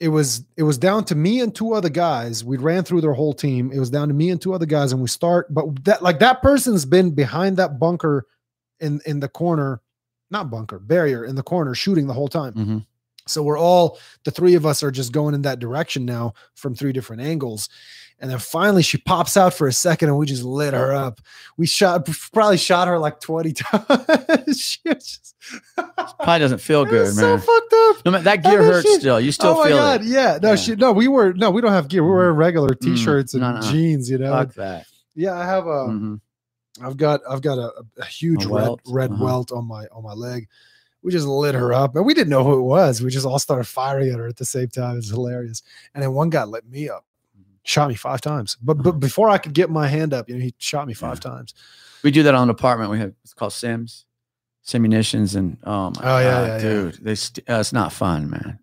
it was it was down to me and two other guys we ran through their whole team it was down to me and two other guys and we start but that like that person's been behind that bunker in in the corner not bunker barrier in the corner shooting the whole time Mhm. So we're all the three of us are just going in that direction now from three different angles. And then finally she pops out for a second and we just lit her up. We shot probably shot her like 20 times. she was just, Probably doesn't feel good, man. so fucked up. no, man, that gear hurts she- still. You still oh my feel god, it. yeah. No, Yeah. she no, we were no, we don't have gear. We're wearing regular Mm, t-shirts and no, no. jeans, you know. Fuck that. Yeah, I have a Mhm. I've got I've got a, a huge A red red Uh-huh. welt on my on my leg. We just lit her up, and we didn't know who it was. We just all started firing at her at the same time. It's hilarious. And then one guy lit me up, Mm-hmm. shot me five times. But but before I could get my hand up, you know, he shot me five times. We do that on an apartment. We have it's called Sims, Simunitions, and oh my Oh, yeah, god, yeah, yeah. dude, they st- uh, it's not fun, man.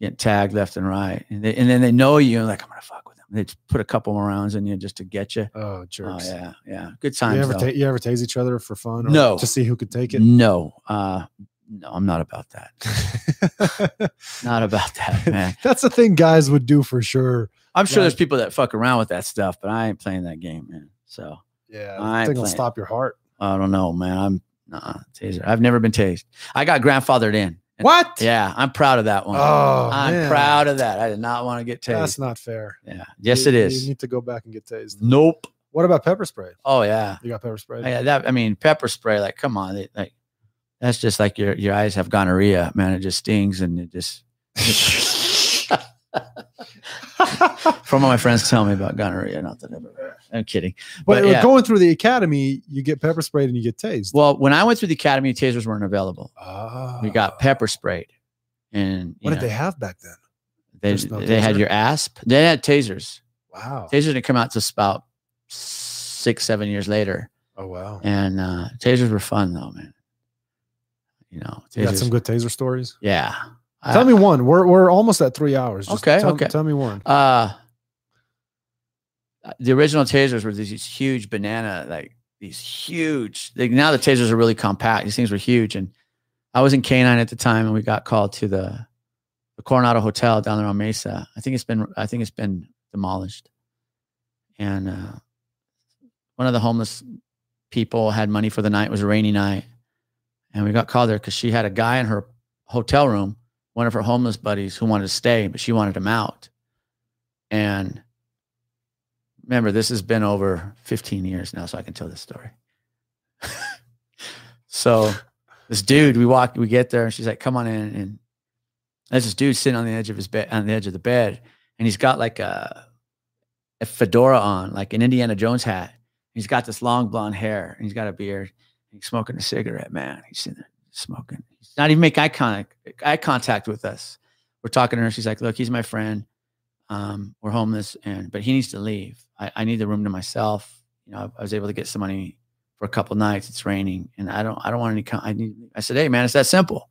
Getting tagged left and right, and, they, and then they know you. and Like I'm gonna fuck with them. They just put a couple more rounds in you just to get you. Oh, Oh jerks! yeah, yeah, good you times. ever ta- you ever tase each other for fun? Or No. to see who could take it. no, uh, no, I'm not about that. Not about that, man. That's the thing guys would do for sure. I'm sure there's people that fuck around with that stuff, but I ain't playing that game, man. So Yeah, I ain't think will stop your heart. I don't know, man. I'm nah, taser. I've never been tased. I got grandfathered in. What? Yeah, I'm proud of that one. Oh, I'm man. proud of that. I did not want to get tased. That's not fair. yeah. Yes, You- it is. You need to go back and get tased. nope. What about pepper spray? Oh yeah. You got pepper spray? Yeah. That I mean, pepper spray. Like, come on. It, like, that's just like your your eyes have gonorrhea, man. It just stings and it just. From my friends tell me about gonorrhea, not that ever. I'm kidding. but But, yeah. going through the academy, you get pepper sprayed and you get tased. Well, when I went through the academy, tasers weren't available. Ah. We got pepper sprayed, and What did they have back then? They, no they had your asp. They had tasers. Wow. Tasers didn't come out to about six, seven years later. Oh wow. And uh, tasers were fun though, man. You know, You got tasers- some good taser stories. yeah. Tell me one. We're we're almost at three hours. Just Okay, Tell, okay. Tell me one. Uh, the original tasers were these huge banana, like these huge. Now the tasers are really compact. These things were huge, and I was in Canine at the time, and we got called to the the Coronado Hotel down there on Mesa. I think it's been I think it's been demolished, and uh, one of the homeless people had money for the night. It was a rainy night, and we got called there because she had a guy in her hotel room, one of her homeless buddies who wanted to stay, but she wanted him out. And remember, this has been over 15 years now, so I can tell this story. so this dude, we walk, we get there, and she's like, "Come on in." And there's this dude sitting on the edge of his bed, on the edge of the bed, and he's got like a a fedora on, like an Indiana Jones hat. He's got this long blonde hair, and he's got a beard. He's smoking a cigarette, man. He's sitting there smoking. He's not even make eye contact, eye contact with us. We're talking to her. She's like, "Look, he's my friend. Um, we're homeless, and but he needs to leave. I, I need the room to myself. You know, I was able to get some money for a couple nights. It's raining, and I don't, I don't want any. I need. I said, "Hey, man, it's that simple.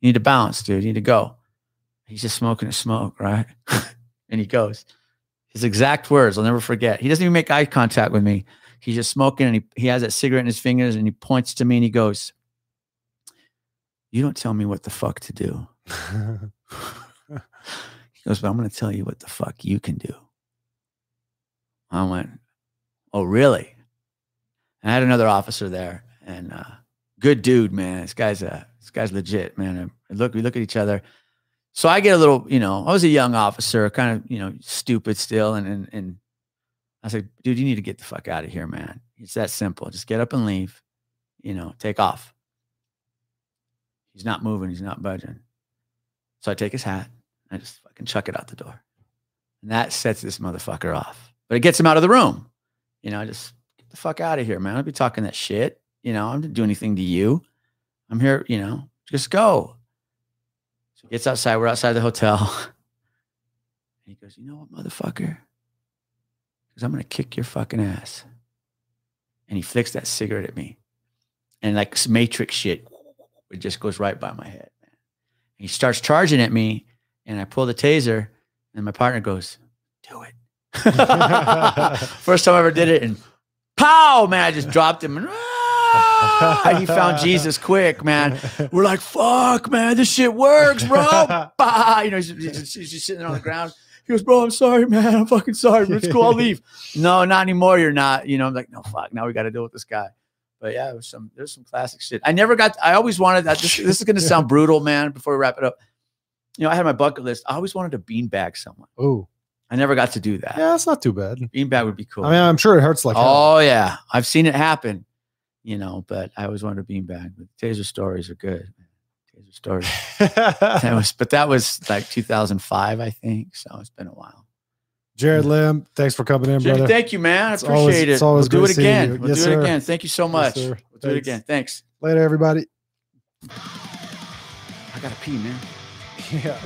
You need to bounce, dude. You need to go." He's just smoking a smoke, right? and he goes. His exact words, I'll never forget. He doesn't even make eye contact with me. He's just smoking, and he he has that cigarette in his fingers, and he points to me, and he goes, "You don't tell me what the fuck to do." He goes, but I'm going to tell you what the fuck you can do. I went, oh, really? And I had another officer there, and uh, good dude, man. This guy's a this guy's legit, man. And look, we look at each other. So I get a little, you know, I was a young officer, kind of, you know, stupid still, and and and I said, dude, you need to get the fuck out of here, man. It's that simple. Just get up and leave. You know, take off. He's not moving. He's not budging. So I take his hat. I just fucking chuck it out the door. And that sets this motherfucker off. But it gets him out of the room. You know, I just get the fuck out of here, man. I'll be talking that shit. You know, I didn't do anything to you. I'm here, you know, just go. So he gets outside. We're outside the hotel. And he goes, You know what, motherfucker? Because I'm going to kick your fucking ass. And he flicks that cigarette at me. And like Matrix shit, it just goes right by my head, man. He starts charging at me and I pull the taser, and my partner goes, "Do it." First time I ever did it, and pow, man! I just dropped him, and ah, he found Jesus quick, man. We're like, "Fuck, man, this shit works, bro." bah! You know, he's, he's just, he's just sitting there on the ground. He goes, "Bro, I'm sorry, man. I'm fucking sorry. But it's cool. I'll leave." no, not anymore. You're not. You know, I'm like, "No, fuck. Now we got to deal with this guy." But yeah, it was some. There's some classic shit. I never got. I always wanted that. This, this is going to sound brutal, man. Before we wrap it up, you know, I had my bucket list. I always wanted to beanbag someone. Oh, I never got to do that. yeah, that's not too bad. Beanbag would be cool. I mean, I'm sure it hurts like hell. oh yeah, I've seen it happen. You know, but I always wanted to beanbag. But taser stories are good. Taser stories. that was, but that was like 2005, I think. So it's been a while. Jared Lamb, thanks for coming in, Jimmy, brother. thank you, man. I It's appreciate always- it. it's always we'll do it again. you. We'll Yes, do sir. it again. Thank you so much. sir. we'll do it again. Thanks. Later, everybody. I gotta pee, man. Yeah.